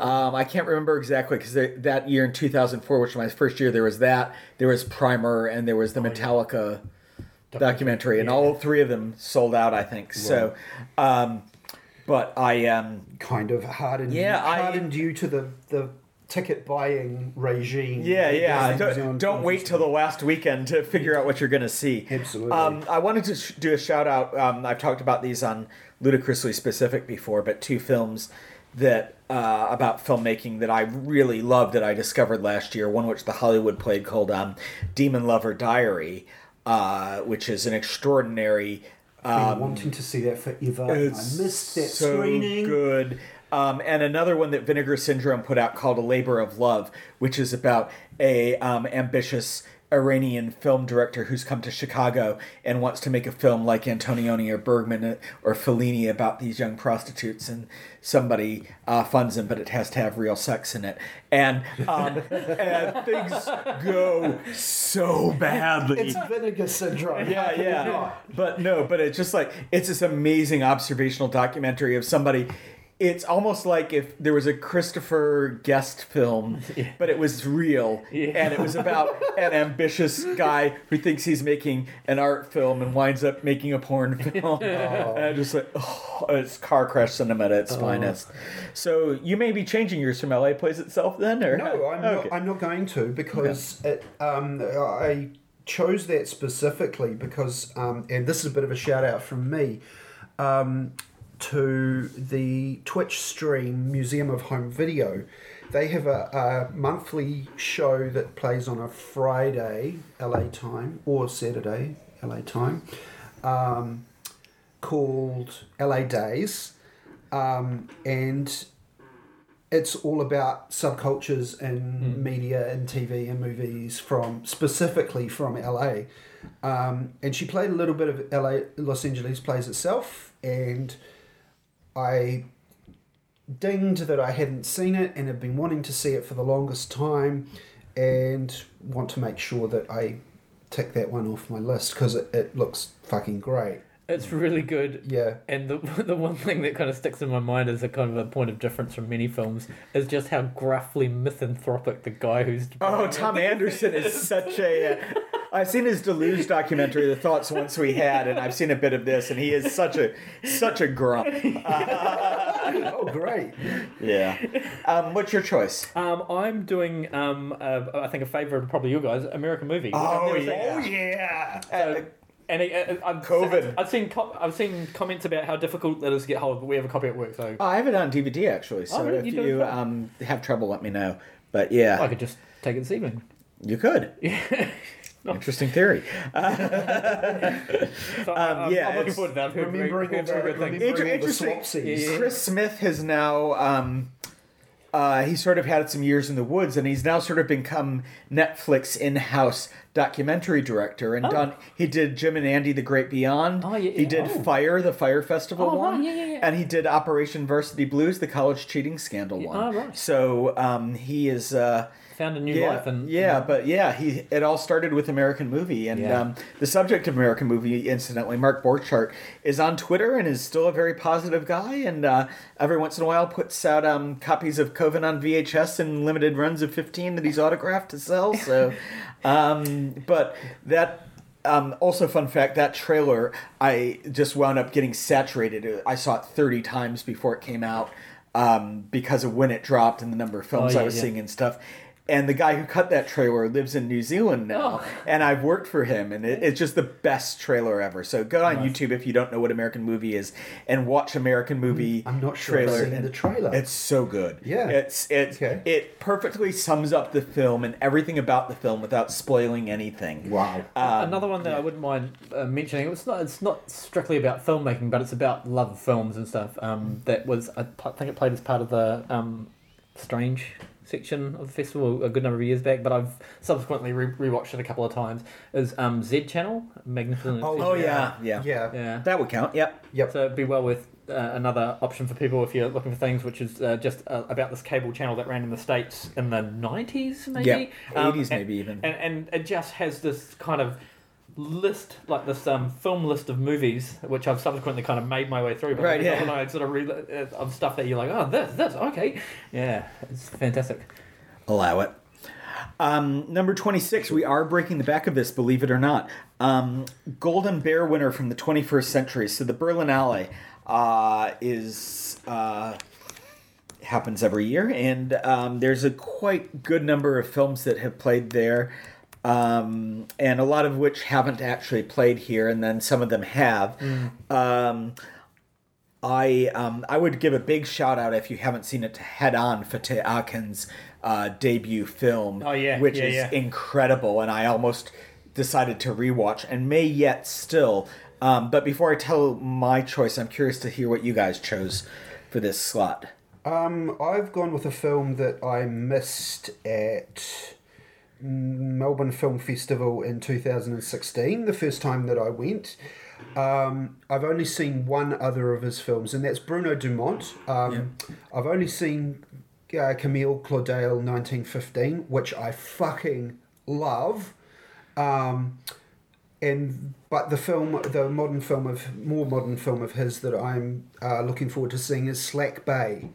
Um, I can't remember exactly because that year in 2004, which was my first year, there was that, there was Primer, and there was the Metallica documentary, and all three of them sold out. I think so. Um, but I um, kind of hardened. Yeah, I- hardened you to the the ticket buying regime. Yeah, yeah. Don't, don't wait till the last weekend to figure out what you're going to see. Absolutely. Um, I wanted to sh- do a shout out. Um, I've talked about these on Ludicrously Specific before, but two films that uh, about filmmaking that I really loved that I discovered last year. One which the Hollywood played called um, Demon Lover Diary, uh, which is an extraordinary. Been wanting to see that forever. I It's missed that so screening. good. Um, and another one that Vinegar Syndrome put out called A Labor of Love, which is about a um, ambitious Iranian film director who's come to Chicago and wants to make a film like Antonioni or Bergman or Fellini about these young prostitutes, and somebody uh, funds him, but it has to have real sex in it, and um, and things go so badly. It's vinegar syndrome. Yeah, yeah. But no, but it's just like it's this amazing observational documentary of somebody. It's almost like if there was a Christopher Guest film, but it was real, and it was about an ambitious guy who thinks he's making an art film and winds up making a porn film. And just like, oh, it's car crash cinema at its finest. So you may be changing yours from LA Plays Itself then, or No, I'm Okay. not. I'm not going to because it, um, I chose that specifically because, um, and this is a bit of a shout out from me um, to the Twitch stream Museum of Home Video. they have a, a monthly show that plays on a Friday, LA time, or Saturday, LA time, um, called LA Days. Um, and it's all about subcultures in media and TV and movies from specifically from LA. Um, and she played a little bit of LA Los Angeles plays itself, and I dinged that I hadn't seen it and had been wanting to see it for the longest time, and want to make sure that I tick that one off my list because it, it looks fucking great. It's really good. Yeah. And the the one thing that kind of sticks in my mind as a kind of a point of difference from many films is just how gruffly misanthropic the guy who's Oh, Thom Andersen is such a. Uh, I've seen his Deleuze documentary, The Thoughts Once We Had, and I've seen a bit of this, and he is such a such a grump. oh, great. Yeah. Um, what's your choice? Um, I'm doing um, uh, I think a favorite of probably you guys, American movie. Oh I've never seen. yeah. So, and it, uh, I've COVID. I've seen co- I've seen comments about how difficult that is to get hold of, but we have a copy at work, so Oh, I have it on DVD actually. So Oh, really? if You you um, have trouble, let me know. But yeah, I could just take it this evening. you could. Yeah. Interesting theory. So I- I'm, yeah, I'm looking forward to that. I've heard very- Remembering all heard the, very good things. remembering Inter- all the interesting. swap. Yeah. Chris Smith has now um, uh, he sort of had some years in the woods, and he's now sort of become Netflix in-house documentary director, and done. He did Jim and Andy: The Great Beyond. Oh, yeah, He yeah. did Oh. Fire, the Fire Festival Oh, right, one, yeah, yeah, yeah. and he did Operation Varsity Blues, the college cheating scandal one. oh, right. So um, he is. Uh, Found a new yeah, life and yeah, but yeah, he it all started with American Movie, and Yeah. um, the subject of American Movie, incidentally, Mark Borchardt is on Twitter and is still a very positive guy, and uh, every once in a while puts out um, copies of Coven on VHS and limited runs of fifteen that he's autographed to sell. So, um, but that. Um, also, fun fact: that trailer I just wound up getting saturated. I saw it thirty times before it came out um, because of when it dropped and the number of films Oh, I was yeah. seeing and stuff. And the guy who cut that trailer lives in New Zealand now, Oh. and I've worked for him, and it, it's just the best trailer ever. So go on Nice. YouTube if you don't know what American Movie is, and watch American Movie. I'm not sure I've seen the trailer. It's so good. Yeah. it's it's Okay. it perfectly sums up the film and everything about the film without spoiling anything. Wow. Um, Another one that I wouldn't mind uh, mentioning. It's not. It's not strictly about filmmaking, but it's about love of films and stuff. Um, that was. I think it played as part of the um, Strange section of the festival a good number of years back. But I've subsequently re- rewatched it a couple of times. Is um, Z Channel Magnificent? Oh, yeah, yeah, Yeah. yeah. That would count. Yep. Yep. So it'd be well worth uh, another option for people if you're looking for things, which is uh, just uh, about this cable channel that ran in the states in the nineties, maybe Yeah. Um, Eighties maybe even. and and it just has this kind of list like this um film list of movies which I've subsequently kind of made my way through but Right, yeah. I sort of read uh, of stuff that you're like oh this this okay yeah it's fantastic allow it. Um, number 26, we are breaking the back of this, believe it or not. Um, Golden Bear winner from the 21st century. So the Berlinale uh, is. Uh, happens every year, and um, there's a quite good number of films that have played there, um, and a lot of which haven't actually played here, and then some of them have. Um, I um, I would give a big shout out if you haven't seen it to Head On Fatih Akin's uh, debut film. Oh, yeah, which yeah, is yeah. incredible, and I almost decided to rewatch and may yet still. Um, but before I tell my choice, I'm curious to hear what you guys chose for this slot. Um, I've gone with a film that I missed at Melbourne Film Festival in 2016, the first time that I went. Um, I've only seen one other of his films, and that's Bruno Dumont. Um, I've only seen uh, Camille Claudel 1915, which I fucking love. Um, and but the film, the modern film of more modern film of his that I'm uh, looking forward to seeing is Slack Bay,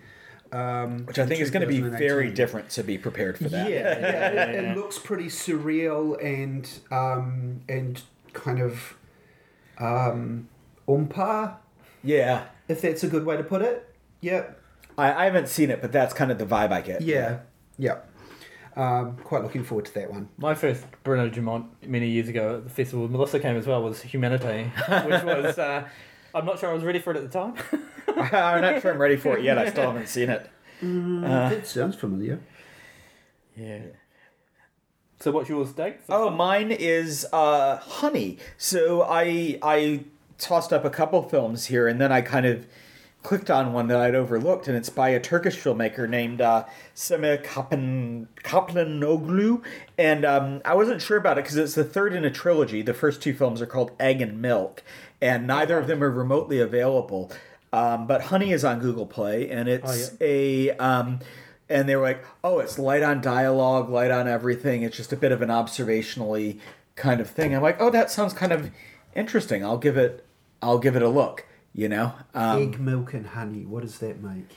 um, Which I think is going to be very different to be prepared for that. Yeah, yeah, Yeah, it, yeah. it looks pretty surreal and um, and kind of um, umpa, Yeah. if that's a good way to put it. Yep. I, I haven't seen it, but that's kind of the vibe I get. Yeah. Yep. Um, quite looking forward to that one. my first Bruno Dumont many years ago at the festival Melissa came as well was Humanity which was uh, I'm not sure I was ready for it at the time I'm not sure I'm ready for it yet. I still haven't seen it. that sounds familiar. Yeah. So what's yours, Dave? Oh, mine is uh, Honey. So I I tossed up a couple films here, and then I kind of clicked on one that I'd overlooked, and it's by a Turkish filmmaker named uh, Semih Kapan Kaplanoglu, and um, I wasn't sure about it because it's the third in a trilogy. The first two films are called Egg and Milk, and neither of them are remotely available. Um, but Honey is on Google Play, and it's a um, and they were like, "Oh, it's light on dialogue, light on everything. It's just a bit of an observationally kind of thing." I'm like, "Oh, that sounds kind of interesting. I'll give it, I'll give it a look." You know, um, Egg, milk, and honey. What does that make?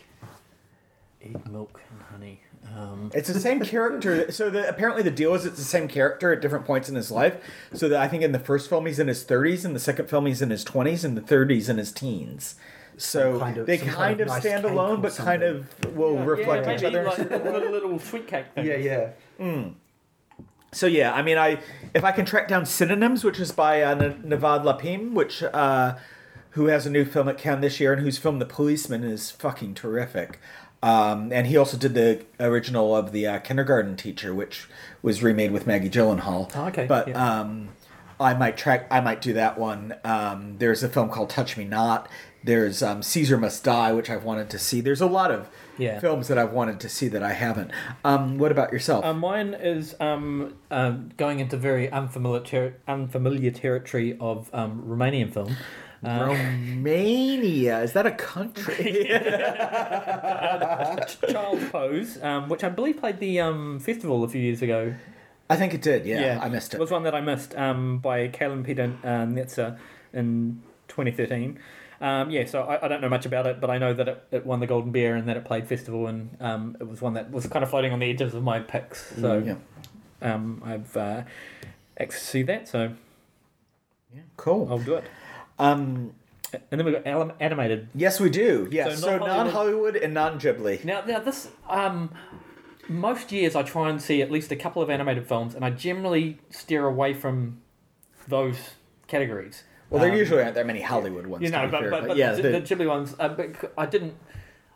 Egg, milk, and honey. Um, it's the same character. So the, apparently the deal is it's the same character at different points in his life. So that I think in the first film he's in his 30s, in the second film he's in his 20s, and the 30s in his teens. So kind of- they kind, kind of of nice stand alone, or but kind of will reflect yeah, each other. like little, little sweet cake thing. yeah. So yeah, I mean, I if I can track down synonyms, which is by uh, N- Nadav Lapid, which uh, who has a new film at Cannes this year and whose film The Policeman is fucking terrific. Um, and he also did the original of the uh, Kindergarten Teacher, which was remade with Maggie Gyllenhaal. Oh, okay, but yeah. um, I might track. I might do that one. Um, there's a film called Touch Me Not. There's um, Caesar Must Die, which I've wanted to see. There's a lot of Yeah. films that I've wanted to see that I haven't. Um, what about yourself? Uh, mine is um, um, going into very unfamiliar ter- unfamiliar territory of um, Romanian film. Uh, Romania is that a country? Child's Pose, um, which I believe played the um, festival a few years ago. I think it did. Yeah, I missed it. It was one that I missed um, by Călin Peter uh, Netzer in 2013. Um, yeah, so I, I don't know much about it, but I know that it, it won the Golden Bear and that it played festival, and um, it was one that was kind of floating on the edges of my picks. So yeah, um, I've uh, access to that, so yeah, cool. I'll do it. Um, And then we've got anim- animated. yes, we do. Yes. So so, non-Hollywood- non-Hollywood and non-Ghibli. Now, now this um, most years I try and see at least a couple of animated films, and I generally steer away from those categories. Well, there Um, usually aren't that many Hollywood ones. you know, but, fair, but, but yeah, the, the- Ghibli ones. Uh, but I didn't.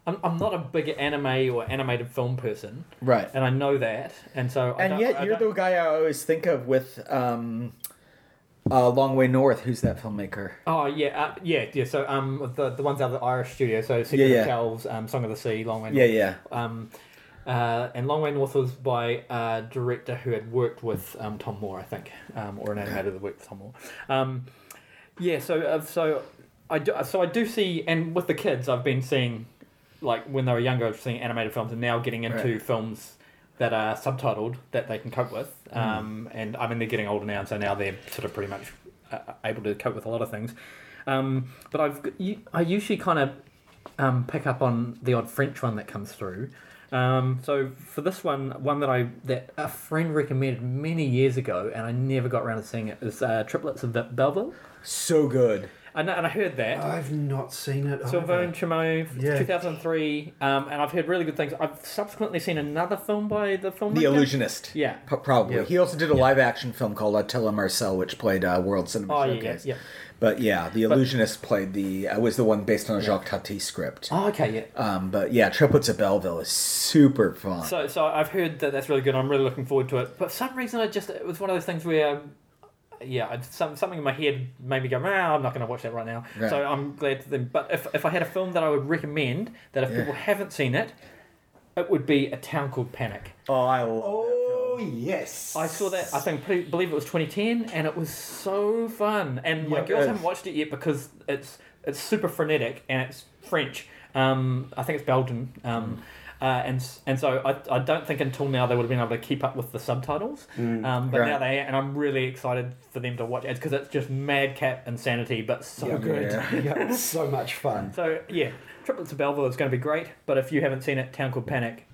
I'm, I'm not a big anime or animated film person, right. and I know that, and so. I And yet, you're the guy I always think of with um, uh, Long Way North. Who's that filmmaker? Oh yeah, uh, yeah, yeah. So um, the the ones out of the Irish studio. So Secret Yeah, yeah. of Kells, um, Song of the Sea, Long Way. Yeah, North. yeah. Um, uh, and Long Way North was by a director who had worked with um, Tomm Moore, I think, um, or an animator that worked with Tomm Moore. Um, yeah, so uh, so I do, so I do see, and with the kids, I've been seeing, like when they were younger, I was seeing animated films, and now getting into Right. films that are subtitled that they can cope with. Hmm. Um, and I mean, they're getting older now, so now they're sort of pretty much uh, able to cope with a lot of things. Um, but I've I usually kind of um, pick up on the odd French one that comes through. Um, so for this one, one that I that a friend recommended many years ago, and I never got around to seeing it, is uh, Triplets of Be- Belleville. So good. And, and I heard that. I've not seen it. Sylvain either. Chomet, Yeah. 2003, um, and I've heard really good things. I've subsequently seen another film by the filmmaker. The Illusionist. Yeah. P- probably. Yeah. He also did a live action film called Attila Marcel, which played uh, World Cinema Oh, yeah, yeah, Showcase. yeah. But yeah, The Illusionist played the uh, was the one based on a Jacques Tati script. Oh, okay, yeah. Um, but yeah, Triplets of Belleville is super fun. So, so I've heard that that's really good. I'm really looking forward to it. But for some reason, I just it was one of those things where, yeah, I, some, something in my head made me go, "Ah, I'm not going to watch that right now." Right. So I'm glad. To them. But if if I had a film that I would recommend that if Yeah. people haven't seen it, it would be A Town Called Panic. oh, I love Oh yes. I saw that. I think pretty, believe it was 2010, and it was so fun. And my Yeah, girls it haven't watched it yet because it's it's super frenetic and it's French. Um, I think it's Belgian. Um, uh, and and so I, I don't think until now they would have been able to keep up with the subtitles. Um, but Right. now they and I'm really excited for them to watch it because it's just madcap insanity, but so Yeah, good. Yeah. yeah, so much fun. So yeah, Triplets of Belleville is going to be great. But if you haven't seen it, Town Called Panic,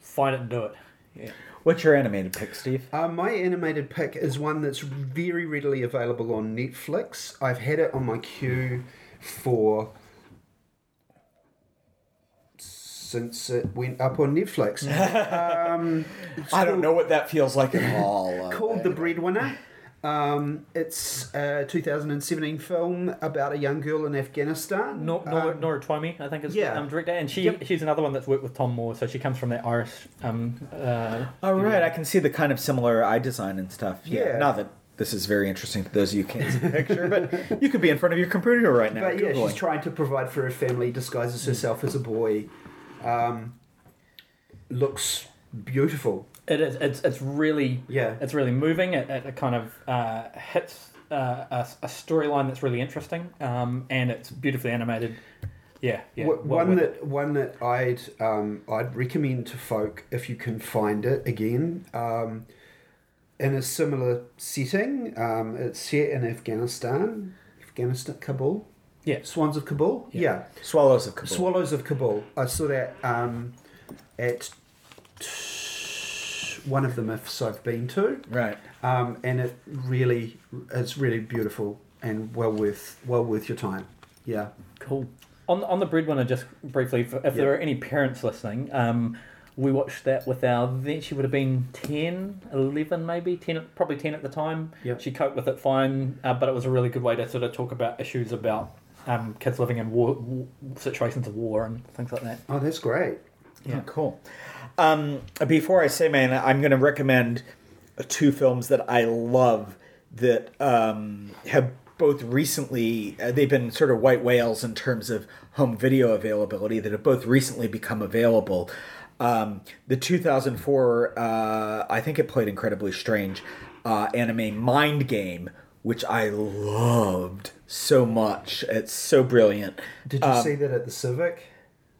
find it and do it. Yeah. What's your animated pick, Steve? Uh, my animated pick is one that's very readily available on Netflix. I've had it on my queue for since it went up on Netflix. um, it's I don't know what that feels like at all. Uh, Called The Breadwinner. Um, it's a 2017 film about a young girl in Afghanistan. Nor, Nora, Um, Nora Twomey, I think is yeah. the um, director, and she Yep. she's another one that's worked with Tomm Moore, so she comes from that Irish. Um, uh, Oh right, I can see the kind of similar eye design and stuff. Yeah. Yeah. Not that this is very interesting to those of you who can't see the picture, but you could be in front of your computer right now. But yeah, Googling. she's trying to provide for her family, disguises herself as a boy. Um, looks beautiful. it is. It's it's really Yeah. it's really moving. It, it kind of uh, hits uh, a, a storyline that's really interesting, um, and it's beautifully animated. Yeah, yeah. One that one that I'd um, I'd recommend to folk if you can find it again um, in a similar setting. Um, it's set in Afghanistan, Afghanistan, Kabul. Yeah. Swans of Kabul. Yeah. Yeah, Swallows of Kabul. Swallows of Kabul. I saw that um, at one of the myths I've been to, right. um, and it really it's really beautiful and well worth well worth your time. Yeah. Cool. On on the breadwinner, just briefly, if, if there are any parents listening, um, we watched that with our. Then she would have been 10, 11 maybe ten, probably ten at the time. Yeah. She coped with it fine, uh, but it was a really good way to sort of talk about issues about um, kids living in war, war situations of war and things like that. Oh, that's great. Yeah. Oh, cool. Um, before I say man, I'm going to recommend two films that I love that um, have both recently uh, they've been sort of white whales in terms of home video availability that have both recently become available. Um, the 2004, uh, I think it played incredibly strange uh, anime Mind Game, which I loved so much. It's so brilliant. Did you Um, see that at the Civic?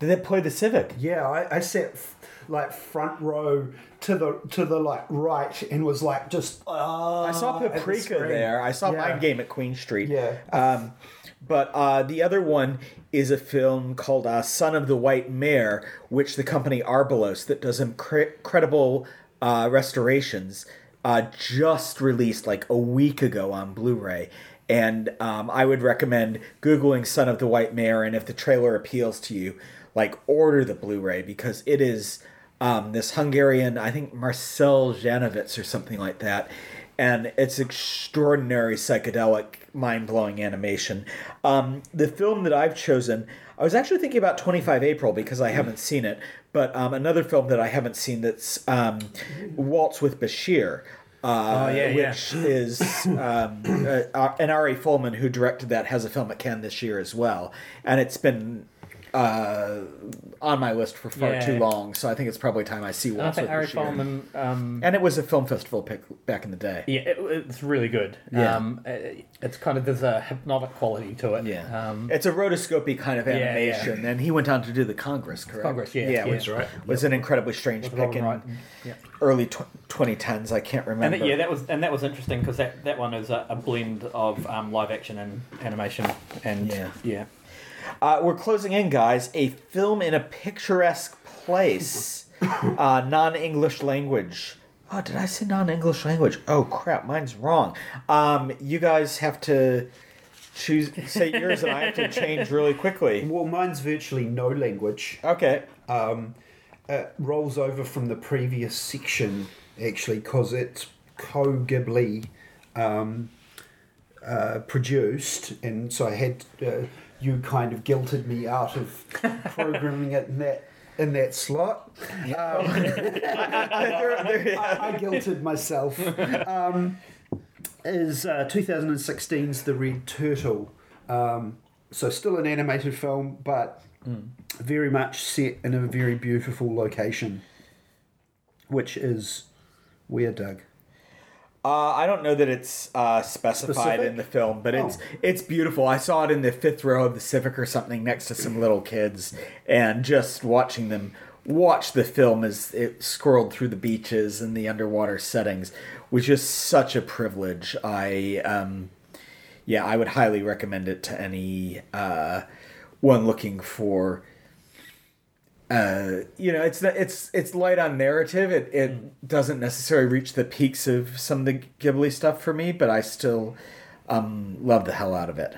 Did it play the Civic? Yeah, I, I sat f- like front row to the to the like right and was like just. Uh, I saw the Paprika there. I saw Yeah. Mind Game at Queen Street. Yeah. Um, but uh, the other one is a film called uh, Son of the White Mare, which the company Arbelos, that does incredible uh, restorations, uh, just released like a week ago on Blu-ray. And um, I would recommend googling "Son of the White Mare," and if the trailer appeals to you, like order the Blu-ray because it is um, this Hungarian, I think Marcel Janovitz or something like that, and it's extraordinary psychedelic, mind-blowing animation. Um, the film that I've chosen, I was actually thinking about Twenty Five April because I haven't seen it, but um, another film that I haven't seen that's um, Waltz with Bashir. Uh, Oh, yeah, yeah. which is um, uh, and Ari Folman, who directed that, has a film at Cannes this year as well, and it's been uh, on my list for far Yeah. too long. So I think it's probably time I see And I think Ari Folman. Um, And it was a film festival pick back in the day. yeah, it, it's really good. Yeah. Um, it- it's kind of there's a hypnotic quality to it. Yeah, Um, it's a rotoscopy kind of Yeah, yeah. animation, and he went on to do the Congress, correct? Congress, yeah, yeah, yeah. which right. was an incredibly strange with pick in. Yeah. early tw- 2010s. I can't And remember. that, yeah, that was and that was interesting because that, that one is a, a blend of um, live action and animation and Yeah. Uh, we're closing in, guys. A film in a picturesque place, uh, non-English language. Oh, did I say non-English language? Oh crap, mine's wrong. Um, you guys have to choose say yours, and I have to change really quickly. Well, mine's virtually no language. Okay. Um, it rolls over from the previous section actually because it's co Ghibli um, uh, produced, and so I had uh, you kind of guilted me out of programming it in that in that slot. There- I, I guilted myself. Um, is uh, 2016's The Red Turtle. Um, so still an animated film, but very much set in a very beautiful location, which is where, Doug? Uh, I don't know that it's uh, specified Specific? in the film, but it's Oh. it's beautiful. I saw it in the fifth row of the Civic or something next to some little kids, and just watching them watch the film as it scrolled through the beaches and the underwater settings was just such a privilege. I um, yeah, I would highly recommend it to any uh, one looking for uh, you know, it's it's it's light on narrative. It it doesn't necessarily reach the peaks of some of the Ghibli stuff for me, but I still um, love the hell out of it.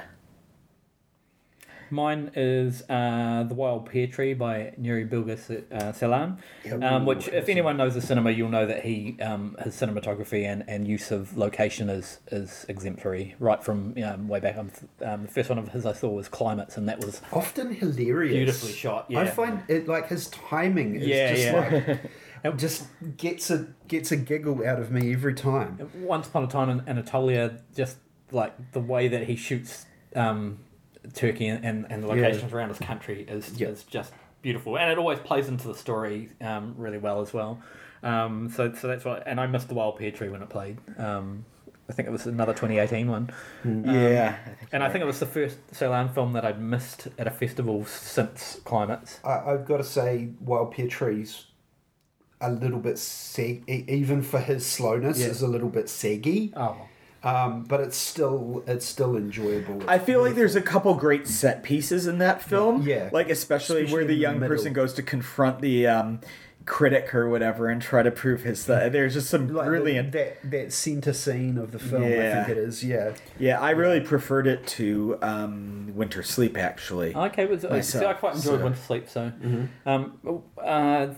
Mine is uh, The Wild Pear Tree by Nuri Bilge uh, Ceylan, um, which, if anyone knows the cinema, you'll know that he um, his cinematography and, and use of location is is exemplary. Right from um, way back, um, um, the first one of his I saw was Climates, and that was Often hilarious. beautifully shot. Yeah, I find it like his timing is Yeah, just yeah. like it just gets a gets a giggle out of me every time. Once Upon a Time in Anatolia, just like the way that he shoots um, Turkey and, and, and the Yeah. locations around his country is, Yeah. is just beautiful. And it always plays into the story um, really well as well. Um, so, so that's why, and I missed The Wild Pear Tree when it played. Um, I think it was another 2018 one. yeah. I And I think it was the first Ceylan film that I'd missed at a festival since Climates. I, I've got to say, Wild Pear Tree's a little bit seg, e- even for his slowness, Yeah. is a little bit saggy. Oh. Um, but it's still it's still enjoyable. It's I feel like there's a couple great set pieces in that film. Yeah. Like especially, Especially where the in the young person goes to confront the um, critic or whatever and try to prove his. Th- there's just some like brilliant. the, that that center scene of the film. I think it is. Yeah. yeah, I really preferred it to um, Winter Sleep actually. Okay, but so I quite enjoyed so- Winter Sleep. So, um, uh,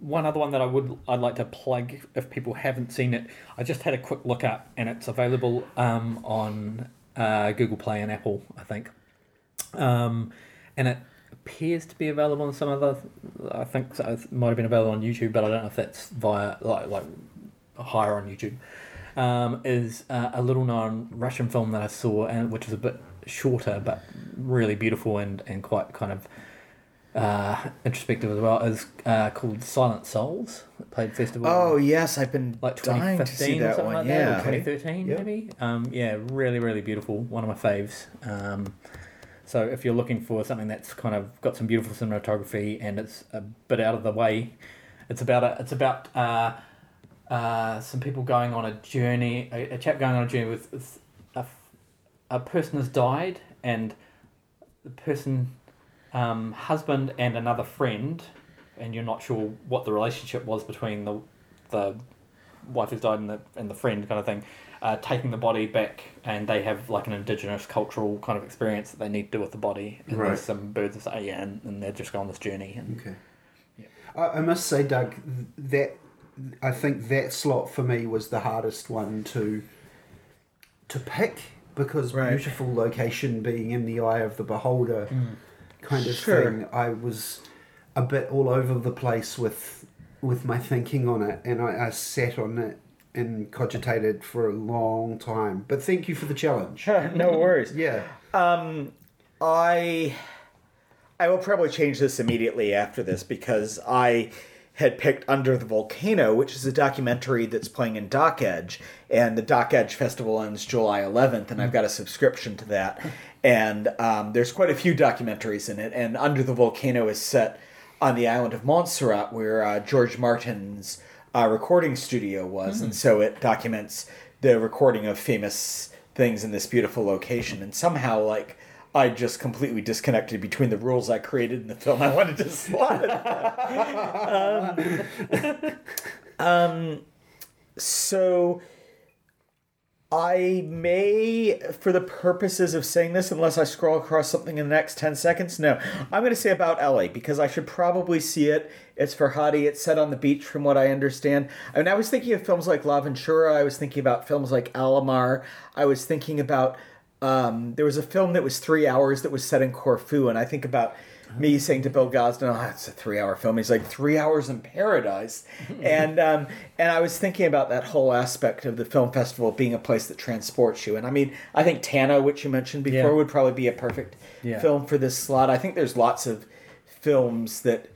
one other one that I would I'd like to plug if people haven't seen it. I just had a quick look up, and it's available um, on uh, Google Play and Apple, I think. Um, and it appears to be available on some other. I think so, it might have been available on YouTube, but I don't know if that's via like like hire on YouTube. Um, is uh, a little known Russian film that I saw, and which was a bit shorter but really beautiful and, and quite kind of uh, introspective as well. Is uh, called Silent Souls. It played festival. Oh yes, I've been Like dying to see 2015 or something one. like yeah. that, or 2013 Yeah. maybe. Um, yeah, really, really beautiful. One of my faves. Um, so if you're looking for something that's kind of got some beautiful cinematography and it's a bit out of the way, it's about a, it's about uh, uh, some people going on a journey, a, a chap going on a journey with, with a, a person has died and the person, um, husband and another friend, and you're not sure what the relationship was between the the wife who's died and the and the friend kind of thing, uh, taking the body back, and they have like an indigenous cultural kind of experience that they need to do with the body. And Right. there's some birds that say yeah, and, and they're just going on this journey. And Okay. I, I must say, Doug, that I think that slot for me was the hardest one to to pick because Right. beautiful location being in the eye of the beholder kind of Sure. thing. I was a bit all over the place with with my thinking on it, and I, I sat on it and cogitated for a long time. But thank you for the challenge. no worries. Yeah. Um, I I will probably change this immediately after this because I had picked Under the Volcano, which is a documentary that's playing in Doc Edge, and the Doc Edge Festival ends July 11th, and I've got a subscription to that. And um, there's quite a few documentaries in it, and Under the Volcano is set on the island of Montserrat, where uh, George Martin's uh, recording studio was, and so it documents the recording of famous things in this beautiful location. And somehow, like, I just completely disconnected between the rules I created in the film. I wanted to it. um, um, so I may, for the purposes of saying this, unless I scroll across something in the next 10 seconds, no. I'm going to say About Elly because I should probably see it. It's Farhadi. It's set on the beach, from what I understand. I mean, I was thinking of films like L'Avventura. I was thinking about films like Alamar. I was thinking about. Um, there was a film that was three hours that was set in Corfu, and I think about me saying to Bill Gosden, "Oh, it's a three-hour film." He's like, three hours in paradise," and um, and I was thinking about that whole aspect of the film festival being a place that transports you. And I mean, I think Tanna, which you mentioned before, Yeah. would probably be a perfect Yeah. film for this slot. I think there's lots of films that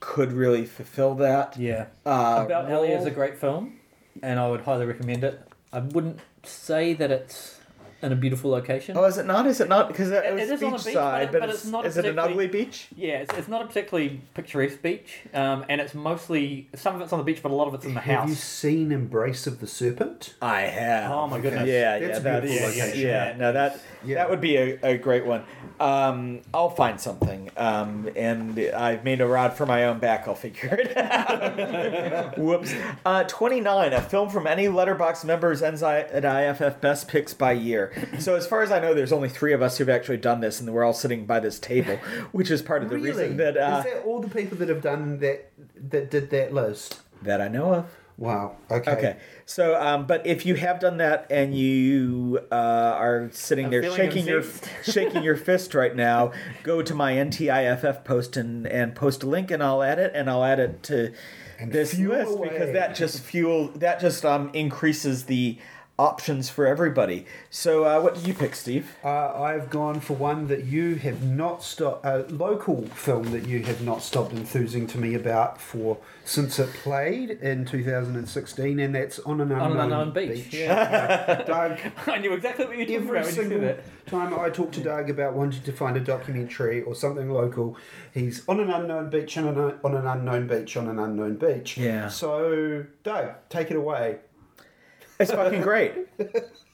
could really fulfill that. yeah, Uh, About Elly is a great film, and I would highly recommend it. I wouldn't say that it's in a beautiful location. Oh, is it not? Is it not? Because it, It- was it is on a beach, beachside, but- but, but it's, it's not Is it an ugly beach? Yeah, it's, it's not a particularly picturesque beach, um, and it's mostly some of it's on the beach, but a lot of it's in the house. Have you house. seen Embrace of the Serpent? I have. Oh my goodness. Yeah, That's yeah, a that, beautiful yeah, location. yeah, no, that Yeah. that would be a, a great one. Um, I'll find something, um, and I've made a rod for my own back. I'll figure it out. Whoops. Uh, Twenty nine, a film from any Letterboxd members ends I- at IFF best picks by year. Here. So as far as I know, there's only three of us who've actually done this, and we're all sitting by this table, which is part of the really? reason that uh, Is that all the people that have done that that did that list? that I know of. Wow. Okay. Okay. So, um, but if you have done that and you uh, are sitting I'm there shaking your shaking your fist right now, go to my NZIFF post and, and post a link, and I'll add it, and I'll add it to And this list away. because that just fuel that just um, increases the options for everybody. So, uh, what did you pick, Steve? Uh, I've gone for one that you have not stopped, a local film that you have not stopped enthusing to me about for since it played in 2016, and that's On an Unknown, On an Unknown Beach, yeah. Doug, I knew exactly what you were talking every about when you single said that. time I talk to Doug about wanting to find a documentary or something local, he's on an unknown beach, on an, on an unknown beach, on an unknown beach. Yeah. So, Doug, take it away. It's fucking great.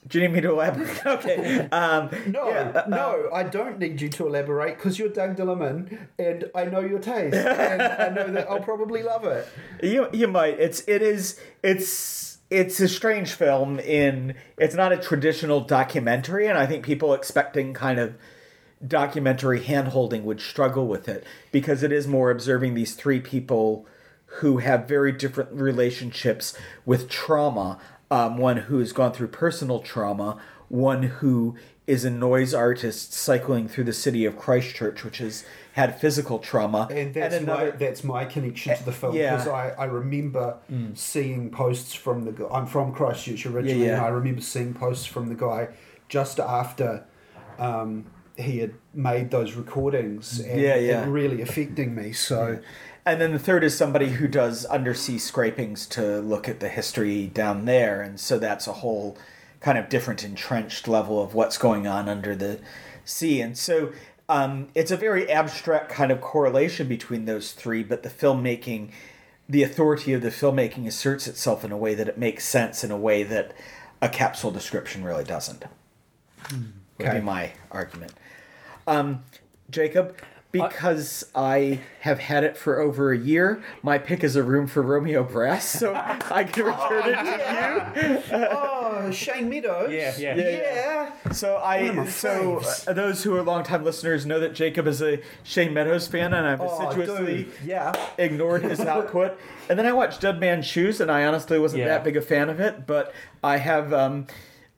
Do you need me to elaborate? Okay. Um, No, yeah, uh, no, I don't need you to elaborate because you're Doug Dillaman and I know your taste and I know that I'll probably love it. You you might. It's it is it's it's a strange film in it's not a traditional documentary and I think people expecting kind of documentary handholding would struggle with it because it is more observing these three people who have very different relationships with trauma. Um, one who's gone through personal trauma, one who is a noise artist cycling through the city of Christchurch, which has had physical trauma, And that's my that's my connection to the film Yeah. because I, I remember seeing posts from the guy. I'm from Christchurch originally, Yeah, yeah. and I remember seeing posts from the guy just after um, he had made those recordings, and Yeah, yeah. it really affecting me. So. And then the third is somebody who does undersea scrapings to look at the history down there. And so that's a whole kind of different entrenched level of what's going on under the sea. And so um, it's a very abstract kind of correlation between those three, but the filmmaking, the authority of the filmmaking asserts itself in a way that it makes sense in a way that a capsule description really doesn't. Would Okay. be my argument. Um, Jacob, because I have had it for over a year, my pick is a room for Romeo Brass, so I can return it to you. oh, Shane Meadows. Yeah, yeah. Yeah, yeah. you. So I, my so faves. uh, those who are longtime listeners know that Jacob is a Shane Meadows fan, and I've Oh, assiduously dude. Yeah. ignored his output. And then I watched Dead Man Shoes, and I honestly wasn't Yeah. that big a fan of it. But I have, um,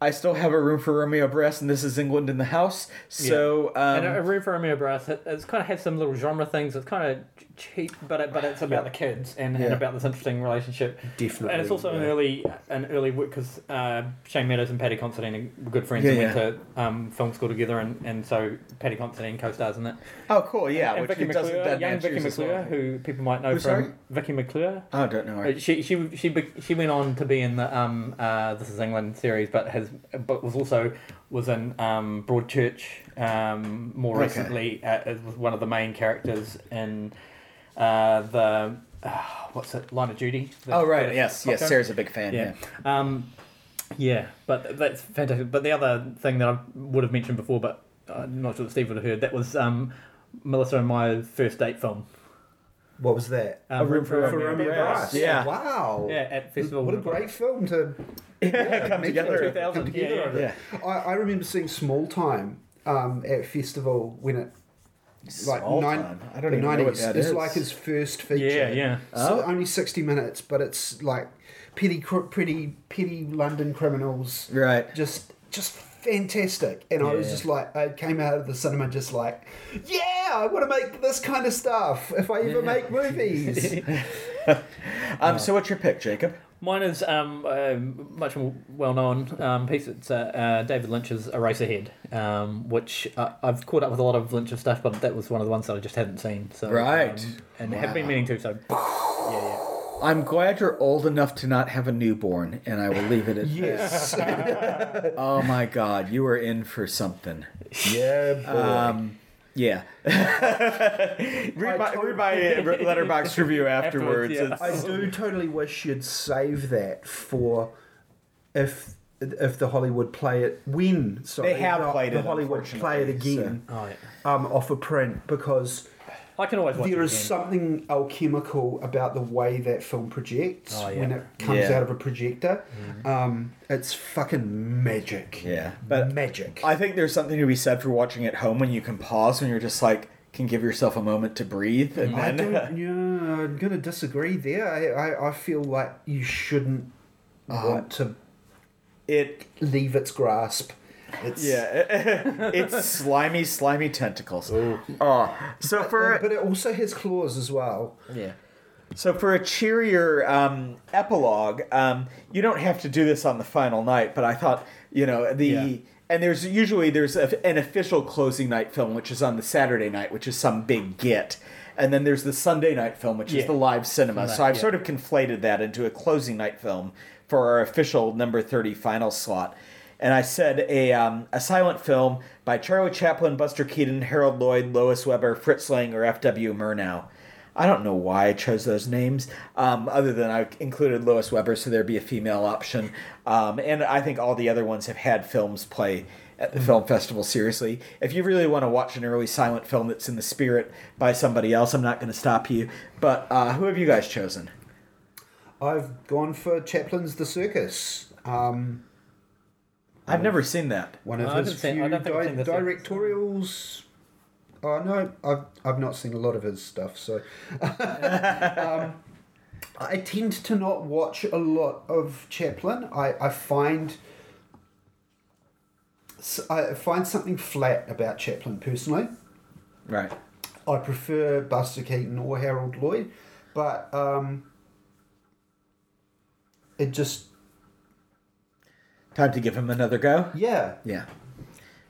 I still have a room for Romeo Brass, and this is England in the house. So um, uh, and a room for Romeo Brass, it, it's kind of had some little genre things. It's kind of cheap, but it, but it's about the kids and, Yeah. and about this interesting relationship. Definitely. And it's also an early an early work because uh, Shane Meadows and Paddy Considine were good friends Yeah, and yeah. went to um, film school together, and, and so Paddy Considine co-stars in it. oh, cool, yeah, and which Vicky he does in McClure, young Vicky McClure, well. who people might know Who, sorry? from Vicky McClure. Oh, I don't know. her. Uh, She she she she went on to be in the um uh This Is England series, but has but was also was in um Broadchurch um more Okay. recently uh, as was one of the main characters in uh the uh, what's it Line of Duty. The- Oh, right, yes, yes. Gun? Sarah's a big fan. Yeah. Yeah. Um, yeah, but that's fantastic. But the other thing that I would have mentioned before, but I'm not sure that Steve would have heard, that was um, Melissa and my first date film. What was that? Um, A Room for For Romeo Romeo Brass. Brass. Yeah. Wow. Yeah, at festival. What a great film to come meet together. those- 2000, come together yeah, over. Yeah. I, I remember seeing Small Time um, at festival when it like Small nine, Time. I don't the even know what that it's is. like his first feature. Yeah, yeah. So Oh. only sixty minutes, but it's like petty, cr- pretty, petty London criminals. Right. Just, just fantastic. And I was Yeah. just like, I came out of the cinema just like, yeah, I want to make this kind of stuff if I ever make movies. Um, so what's your pick, Jacob? Mine is um, uh, much more well known um, piece. It's uh, uh, David Lynch's Eraserhead, um, which uh, I've caught up with a lot of Lynch's stuff, but that was one of the ones that I just hadn't seen. So Right. um, and have been meaning to. So yeah, yeah. I'm glad you're old enough to not have a newborn, and I will leave it at yes. that. Oh my God, you are in for something. yeah, boy. Um, yeah. read my, read my uh, Letterboxd review afterwards. Afterwards, I do totally wish you'd save that for if if the Hollywood play it when sorry They have the, played the it, Hollywood play it unfortunately, again Oh, yeah. um, off a print because I can always watch there it is again. something alchemical about the way that film projects Oh, yeah. when it comes Yeah. out of a projector. Um, it's fucking magic. Yeah, but magic. I think there's something to be said for watching at home when you can pause when you're just like can give yourself a moment to breathe and I then don't. Yeah, I'm gonna disagree there. I, I, I feel like you shouldn't Uh, want to it leave its grasp. It's yeah it's slimy slimy tentacles. Oh, so for but it also has claws as well. Yeah. So for a cheerier um, epilogue, um, you don't have to do this on the final night, but I thought you know the Yeah. and there's usually there's a, an official closing night film which is on the Saturday night, which is some big get, and then there's the Sunday night film which is the live cinema. Sunday, so I've yeah. sort of conflated that into a closing night film for our official number thirty final slot. And I said a um, a silent film by Charlie Chaplin, Buster Keaton, Harold Lloyd, Lois Weber, Fritz Lang, or F.W. Murnau. I don't know why I chose those names, um, other than I included Lois Weber, so there'd be a female option. Um, and I think all the other ones have had films play at the film festival seriously. If you really want to watch an early silent film that's in the spirit by somebody else, I'm not going to stop you. But uh, who have you guys chosen? I've gone for Chaplin's The Circus. Um, I've never seen that. one of I his haven't seen- few I don't think I've di- seen The directorials. Oh no, I've I've not seen a lot of his stuff, so um, I tend to not watch a lot of Chaplin. I I find s- I find something flat about Chaplin personally. Right. I prefer Buster Keaton or Harold Lloyd, but um, it just Time to give him another go? yeah Yeah.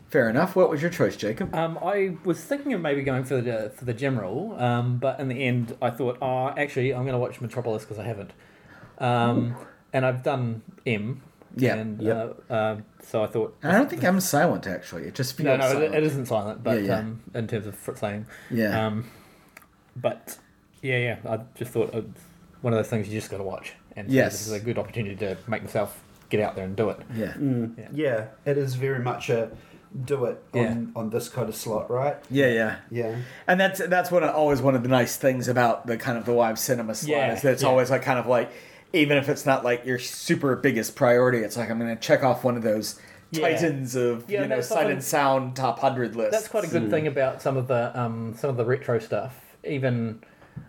Fair enough. What was your choice, Jacob? Um, I was thinking of maybe going for the for the general, um, but in the end, I thought, oh, actually, I'm going to watch Metropolis because I haven't, um, and I've done M. Yeah, And yep. uh, uh, so I thought. I don't think I'm silent, actually. It just feels No, no, it, it isn't silent, but Yeah, yeah. Um, in terms of Fritz Lang. Yeah. Um, but yeah, yeah, I just thought it one of those things you just got to watch, and so Yes. this is a good opportunity to make myself get out there and do it. yeah. Mm, Yeah. yeah. it is very much a do it on, Yeah. on this kind of slot, right? Yeah, yeah. Yeah. And that's that's one of, always one of the nice things about the kind of the live cinema slot Yeah, is that it's yeah. always like kind of like even if it's not like your super biggest priority, it's like I'm going to check off one of those Yeah. titans of Yeah, you know that's sight and sound top hundred lists. That's quite a good thing about some of the um, some of the retro stuff. Even,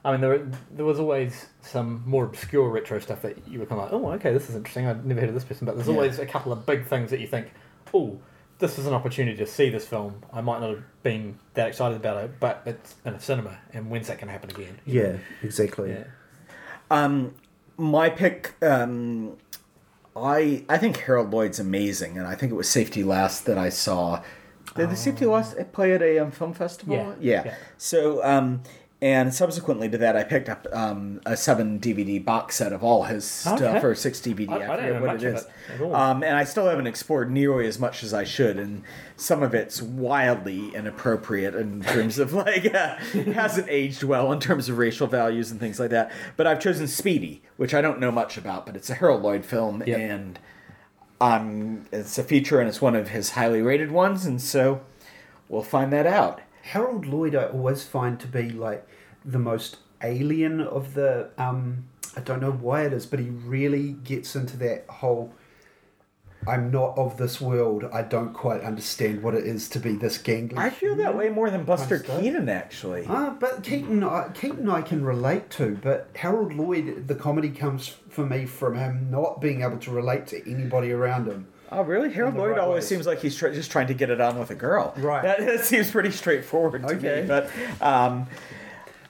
I mean, there there was always some more obscure retro stuff that you were kind of like, oh, okay, this is interesting. I've never heard of this person, but there's Yeah. always a couple of big things that you think, oh, this is an opportunity to see this film. I might not have been that excited about it, but it's in a cinema, and when's that going to happen again? Yeah, exactly. Yeah. Um, my pick. Um, I I think Harold Lloyd's amazing, and I think it was Safety Last that I saw. Did the Safety Last play at a um, film festival? Yeah, yeah. yeah. So, um, and subsequently to that, I picked up um, a seven DVD box set of all his stuff, Okay. or six DVD. I- I, I don't forget know what it is. it at all. Um, and I still haven't explored nearly as much as I should, and some of it's wildly inappropriate in terms of like uh, hasn't aged well in terms of racial values and things like that. But I've chosen Speedy, which I don't know much about, but it's a Harold Lloyd film, Yep. and um, it's a feature, and it's one of his highly rated ones, and so we'll find that out. Harold Lloyd, I always find to be like the most alien of the. Um, I don't know why it is, but he really gets into that whole. I'm not of this world. I don't quite understand what it is to be this gangly. I feel that way more than Buster Kind of stuff. Keaton, actually. Ah, but Keaton, I, Keaton, I can relate to. But Harold Lloyd, the comedy comes for me from him not being able to relate to anybody around him. Oh, really? Harold Lloyd right always ways. seems like he's just trying to get it on with a girl. Right. That, that seems pretty straightforward to Okay. me. But um,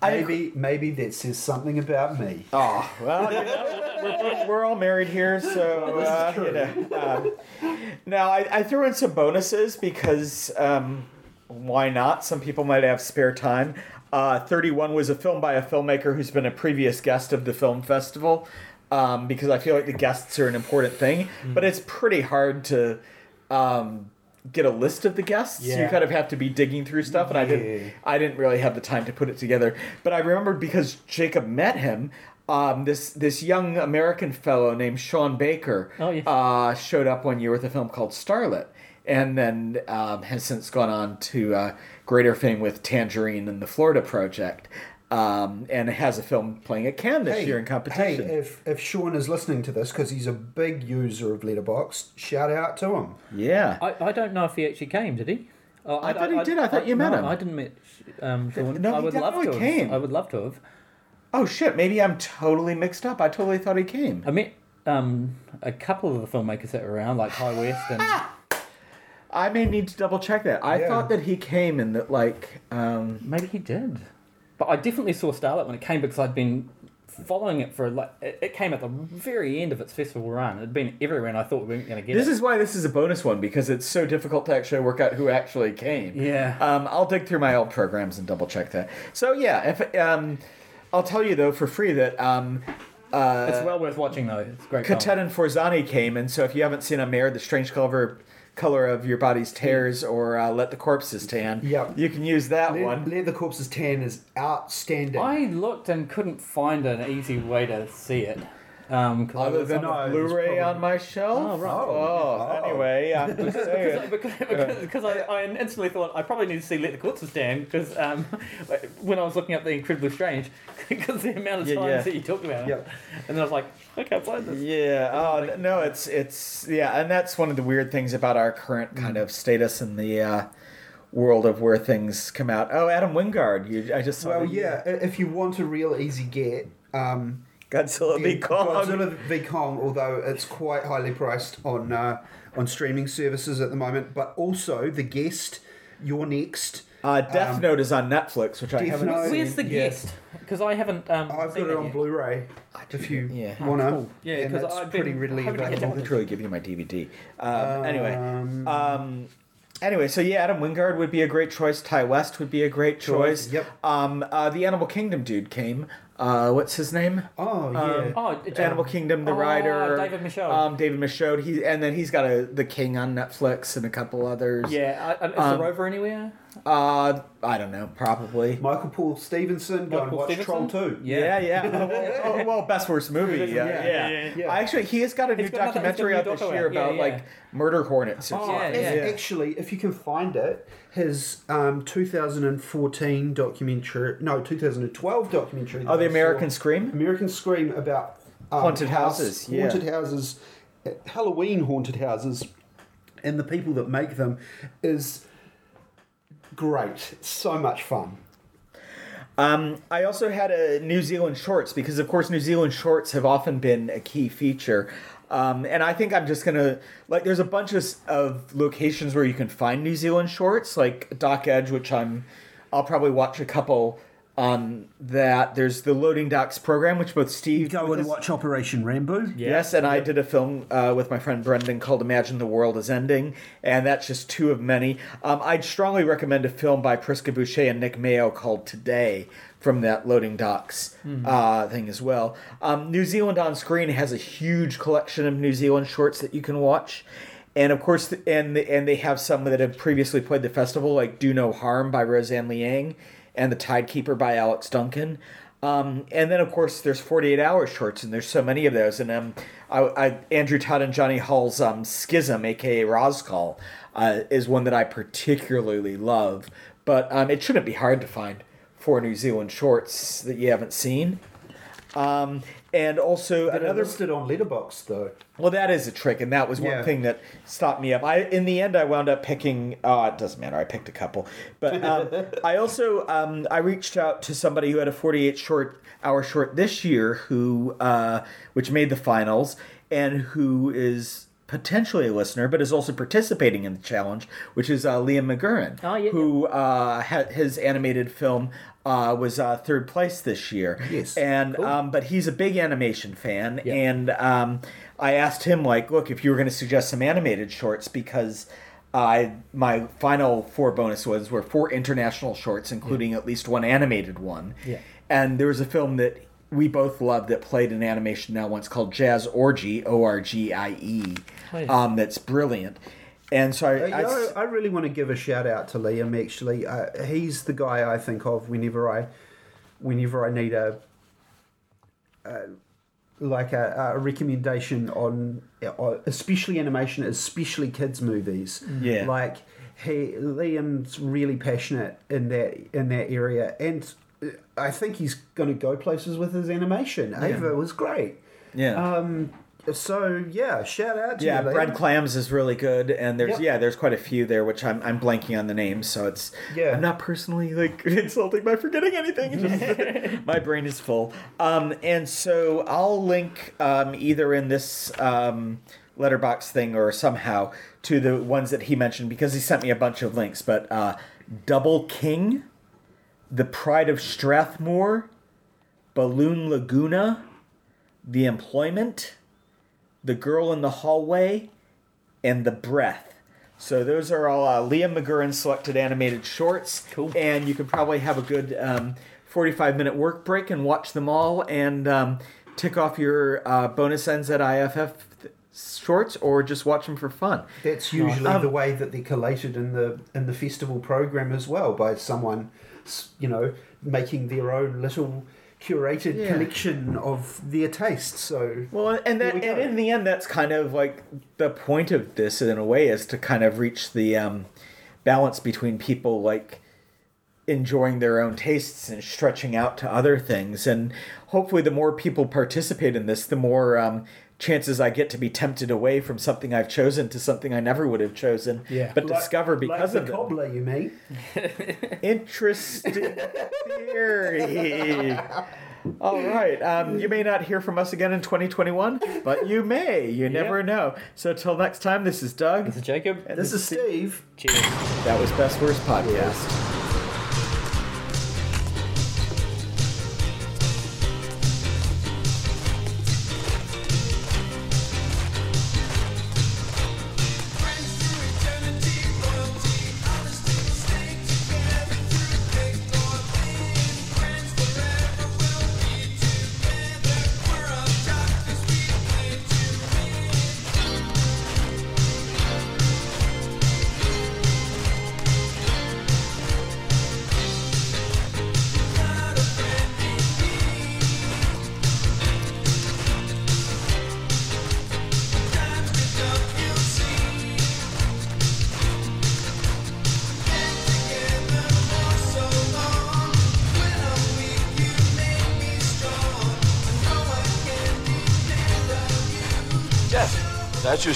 I Maybe, maybe that says something about me. Oh well, you know, we're, we're, all married here, so uh, true. you know. Um, now I, I threw in some bonuses because um, why not? Some people might have spare time. Uh, Thirty-one was a film by a filmmaker who's been a previous guest of the film festival. Um, because I feel like the guests are an important thing, Hmm. but it's pretty hard to um, get a list of the guests. You kind of have to be digging through stuff, and I didn't. I didn't really have the time to put it together. But I remembered because Jacob met him. um, this this young American fellow named Sean Baker Oh, yes. uh, showed up one year with a film called Starlet, and then um, has since gone on to uh, greater fame with Tangerine and the Florida Project, um, and has a film playing at Cannes this year in competition. Hey, if, if Sean is listening to this, because he's a big user of Letterboxd, shout out to him. yeah, I, I don't know if he actually came. Did he? Oh, I thought he did. I thought you met no, him. I didn't meet um, Sean. No, I would love to. definitely Have. I would love to have. Oh shit! Maybe I'm totally mixed up. I totally thought he came. I met um, a couple of the filmmakers that were around, like Ti West and I may need to double check that. I Yeah. thought that he came and that like um, maybe he did. But I definitely saw Starlight when it came because I'd been following it for like it, it came at the very end of its festival run. It'd been everywhere, and I thought we weren't going to get it. this it. is why this is a bonus one because it's so difficult to actually work out who actually came. Yeah. Um, I'll dig through my old programs and double check that. So yeah, if um, I'll tell you though for free that um, uh, it's well worth watching though. It's great. Cattet and Forzani came, and so if you haven't seen Amer, the strange color color of your body's tears, or uh, Let the Corpses Tan, Yep. you can use that Let, one. Let the Corpses Tan is outstanding. I looked and couldn't find an easy way to see it. Um, 'cause I Other was than No, a Blu-ray probably- on my shelf. Oh, right. Oh, Oh. anyway, I'm just saying. because, because, because I, I instantly thought I probably need to see Let the Corpses Stand because um, when I was looking up the Incredibly Strange because the amount of Yeah, times yeah. that you talked about it, Yep. and then I was like, okay, I can't find this. Yeah. Oh n- no, it's it's yeah, and that's one of the weird things about our current kind of status in the uh, world of where things come out. Oh, Adam Wingard. You, I just saw. well, that- yeah, i- if you want a real easy get, um, Godzilla v yeah, Kong. Godzilla v Kong, although it's quite highly priced on uh, on streaming services at the moment, but also The Guest, You're Next. Uh, Death Um, Note is on Netflix, which I haven't Note- seen. Where's the Yeah. guest? Because I haven't. Um, I've seen got it on yet. Blu-ray. If you Yeah. want to, Oh, cool. Yeah, because it's I've been pretty readily hoping to get I'll literally give you my DVD. Um, anyway, Um, um, anyway, so yeah, Adam Wingard would be a great choice. Ti West would be a great choice. Choice, yep. Um, uh, the Animal Kingdom dude came. Uh, what's his name? Oh yeah. Um, Oh, Animal Kingdom, the Oh, writer, David Michôd. Um, David Michôd. He and then he's got a The King on Netflix and a couple others. Yeah, I, I, is Um, the rover anywhere? Uh, I don't know, probably. Michael Paul Stevenson, go and watch Stevenson? Troll 2. Yeah, yeah. Oh, well, oh, well, best worst movie. Yeah, Yeah, yeah. yeah, yeah, yeah. Actually, he has got a new got another- he's got a documentary out this year out. Yeah, about yeah. like murder hornets. Oh, Yeah, something. yeah. actually, if you can find it, his um, 2014 documentary, no, 2012 documentary. Oh, the that saw- American Scream. American Scream about um, Haunted house- houses, yeah. haunted houses, uh, Halloween haunted houses, and the people that make them is great. So much fun. Um, I also had a New Zealand shorts because, of course, New Zealand shorts have often been a key feature. Um, and I think I'm just gonna like. There's a bunch of, of locations where you can find New Zealand shorts, like Doc Edge, which I'm. I'll probably watch a couple on that. There's the Loading Docks program, which both Steve Go with and us- watch Operation Rambo. Yes, and I did a film uh, with my friend Brendan called Imagine the World is Ending, and that's just two of many. Um, I'd strongly recommend a film by Priska Boucher and Nick Mayo called Today from that Loading Docks uh, thing as well. Um, New Zealand on Screen has a huge collection of New Zealand shorts that you can watch. And of course, and and they have some that have previously played the festival, like "Do No Harm" by Roseanne Liang, and "The Tidekeeper" by Alyx Duncan. Um, and then of course there's 48 hour shorts, and there's so many of those. And um, I, I, Andrew Todd and Johnny Hall's um, Schism, aka Roscall, uh, is one that I particularly love. But um, it shouldn't be hard to find four New Zealand shorts that you haven't seen. Um, and also They're another listed on Letterboxd though. well, that is a trick, and that was one Yeah. thing that stopped me up. I, in the end, I wound up picking. Oh, it doesn't matter. I picked a couple, but um, I also um, I reached out to somebody who had a forty-eight short hour short this year, who uh, which made the finals, and who is potentially a listener, but is also participating in the challenge, which is uh, Liam McGurran, Oh, yeah. who uh, had his animated film. Uh, was uh, third place this year, Yes. and um, but he's a big animation fan, and um, I asked him like, look, if you were going to suggest some animated shorts, because I my final four bonus ones were four international shorts, including at least one animated one. Yeah. And there was a film that we both loved that played in animation now once called Jazz Orgie, O R G I E, um, that's brilliant. And so I, Uh, I- I really want to give a shout out to Liam. Actually, uh, he's the guy I think of whenever I, whenever I need a like a, a recommendation on, uh, especially animation, especially kids movies. Yeah. Like he Liam's really passionate in that in that area, and uh, I think he's going to go places with his animation. Ava was great. Yeah. Um. So yeah, shout out to yeah, you, bread clams is really good, and there's Yep. yeah, there's quite a few there, which I'm I'm blanking on the names, so it's Yeah. I'm not personally like insulting by forgetting anything. Just- my brain is full. Um, and so I'll link um, either in this um, Letterboxd thing or somehow to the ones that he mentioned because he sent me a bunch of links. But uh, Double King, The Pride of Strathmore, Balloon Laguna, The Employment. The Girl in the Hallway, and The Breath. So those are all uh, Liam McGurran selected animated shorts. Cool. And you can probably have a good um, 45 minute work break and watch them all and um, tick off your uh, bonus NZIFF shorts or just watch them for fun. That's usually Um, the way that they're collated in the in the festival program as well by someone, you know, making their own little curated Yeah. collection of their tastes. So Well, and that, we and in the end, that's kind of like the point of this in a way is to kind of reach the um, balance between people like enjoying their own tastes and stretching out to other things. And hopefully, the more people participate in this, the more um, chances I get to be tempted away from something I've chosen to something I never would have chosen, Yeah. but Like- discover because like of the it. cobbler, you mean? Interesting theory. All right. Um, you may not hear from us again in 2021, but you may. You never know. So till next time, this is Doug. This is Jacob. And This is Steve. Cheers. That was Best Worst Podcast.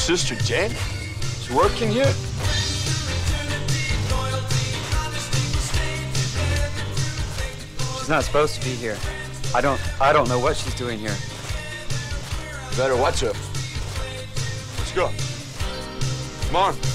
Sister Jane? She's working here? She's not supposed to be here. I don't I don't know what she's doing here. You better watch her. Let's go. Come on.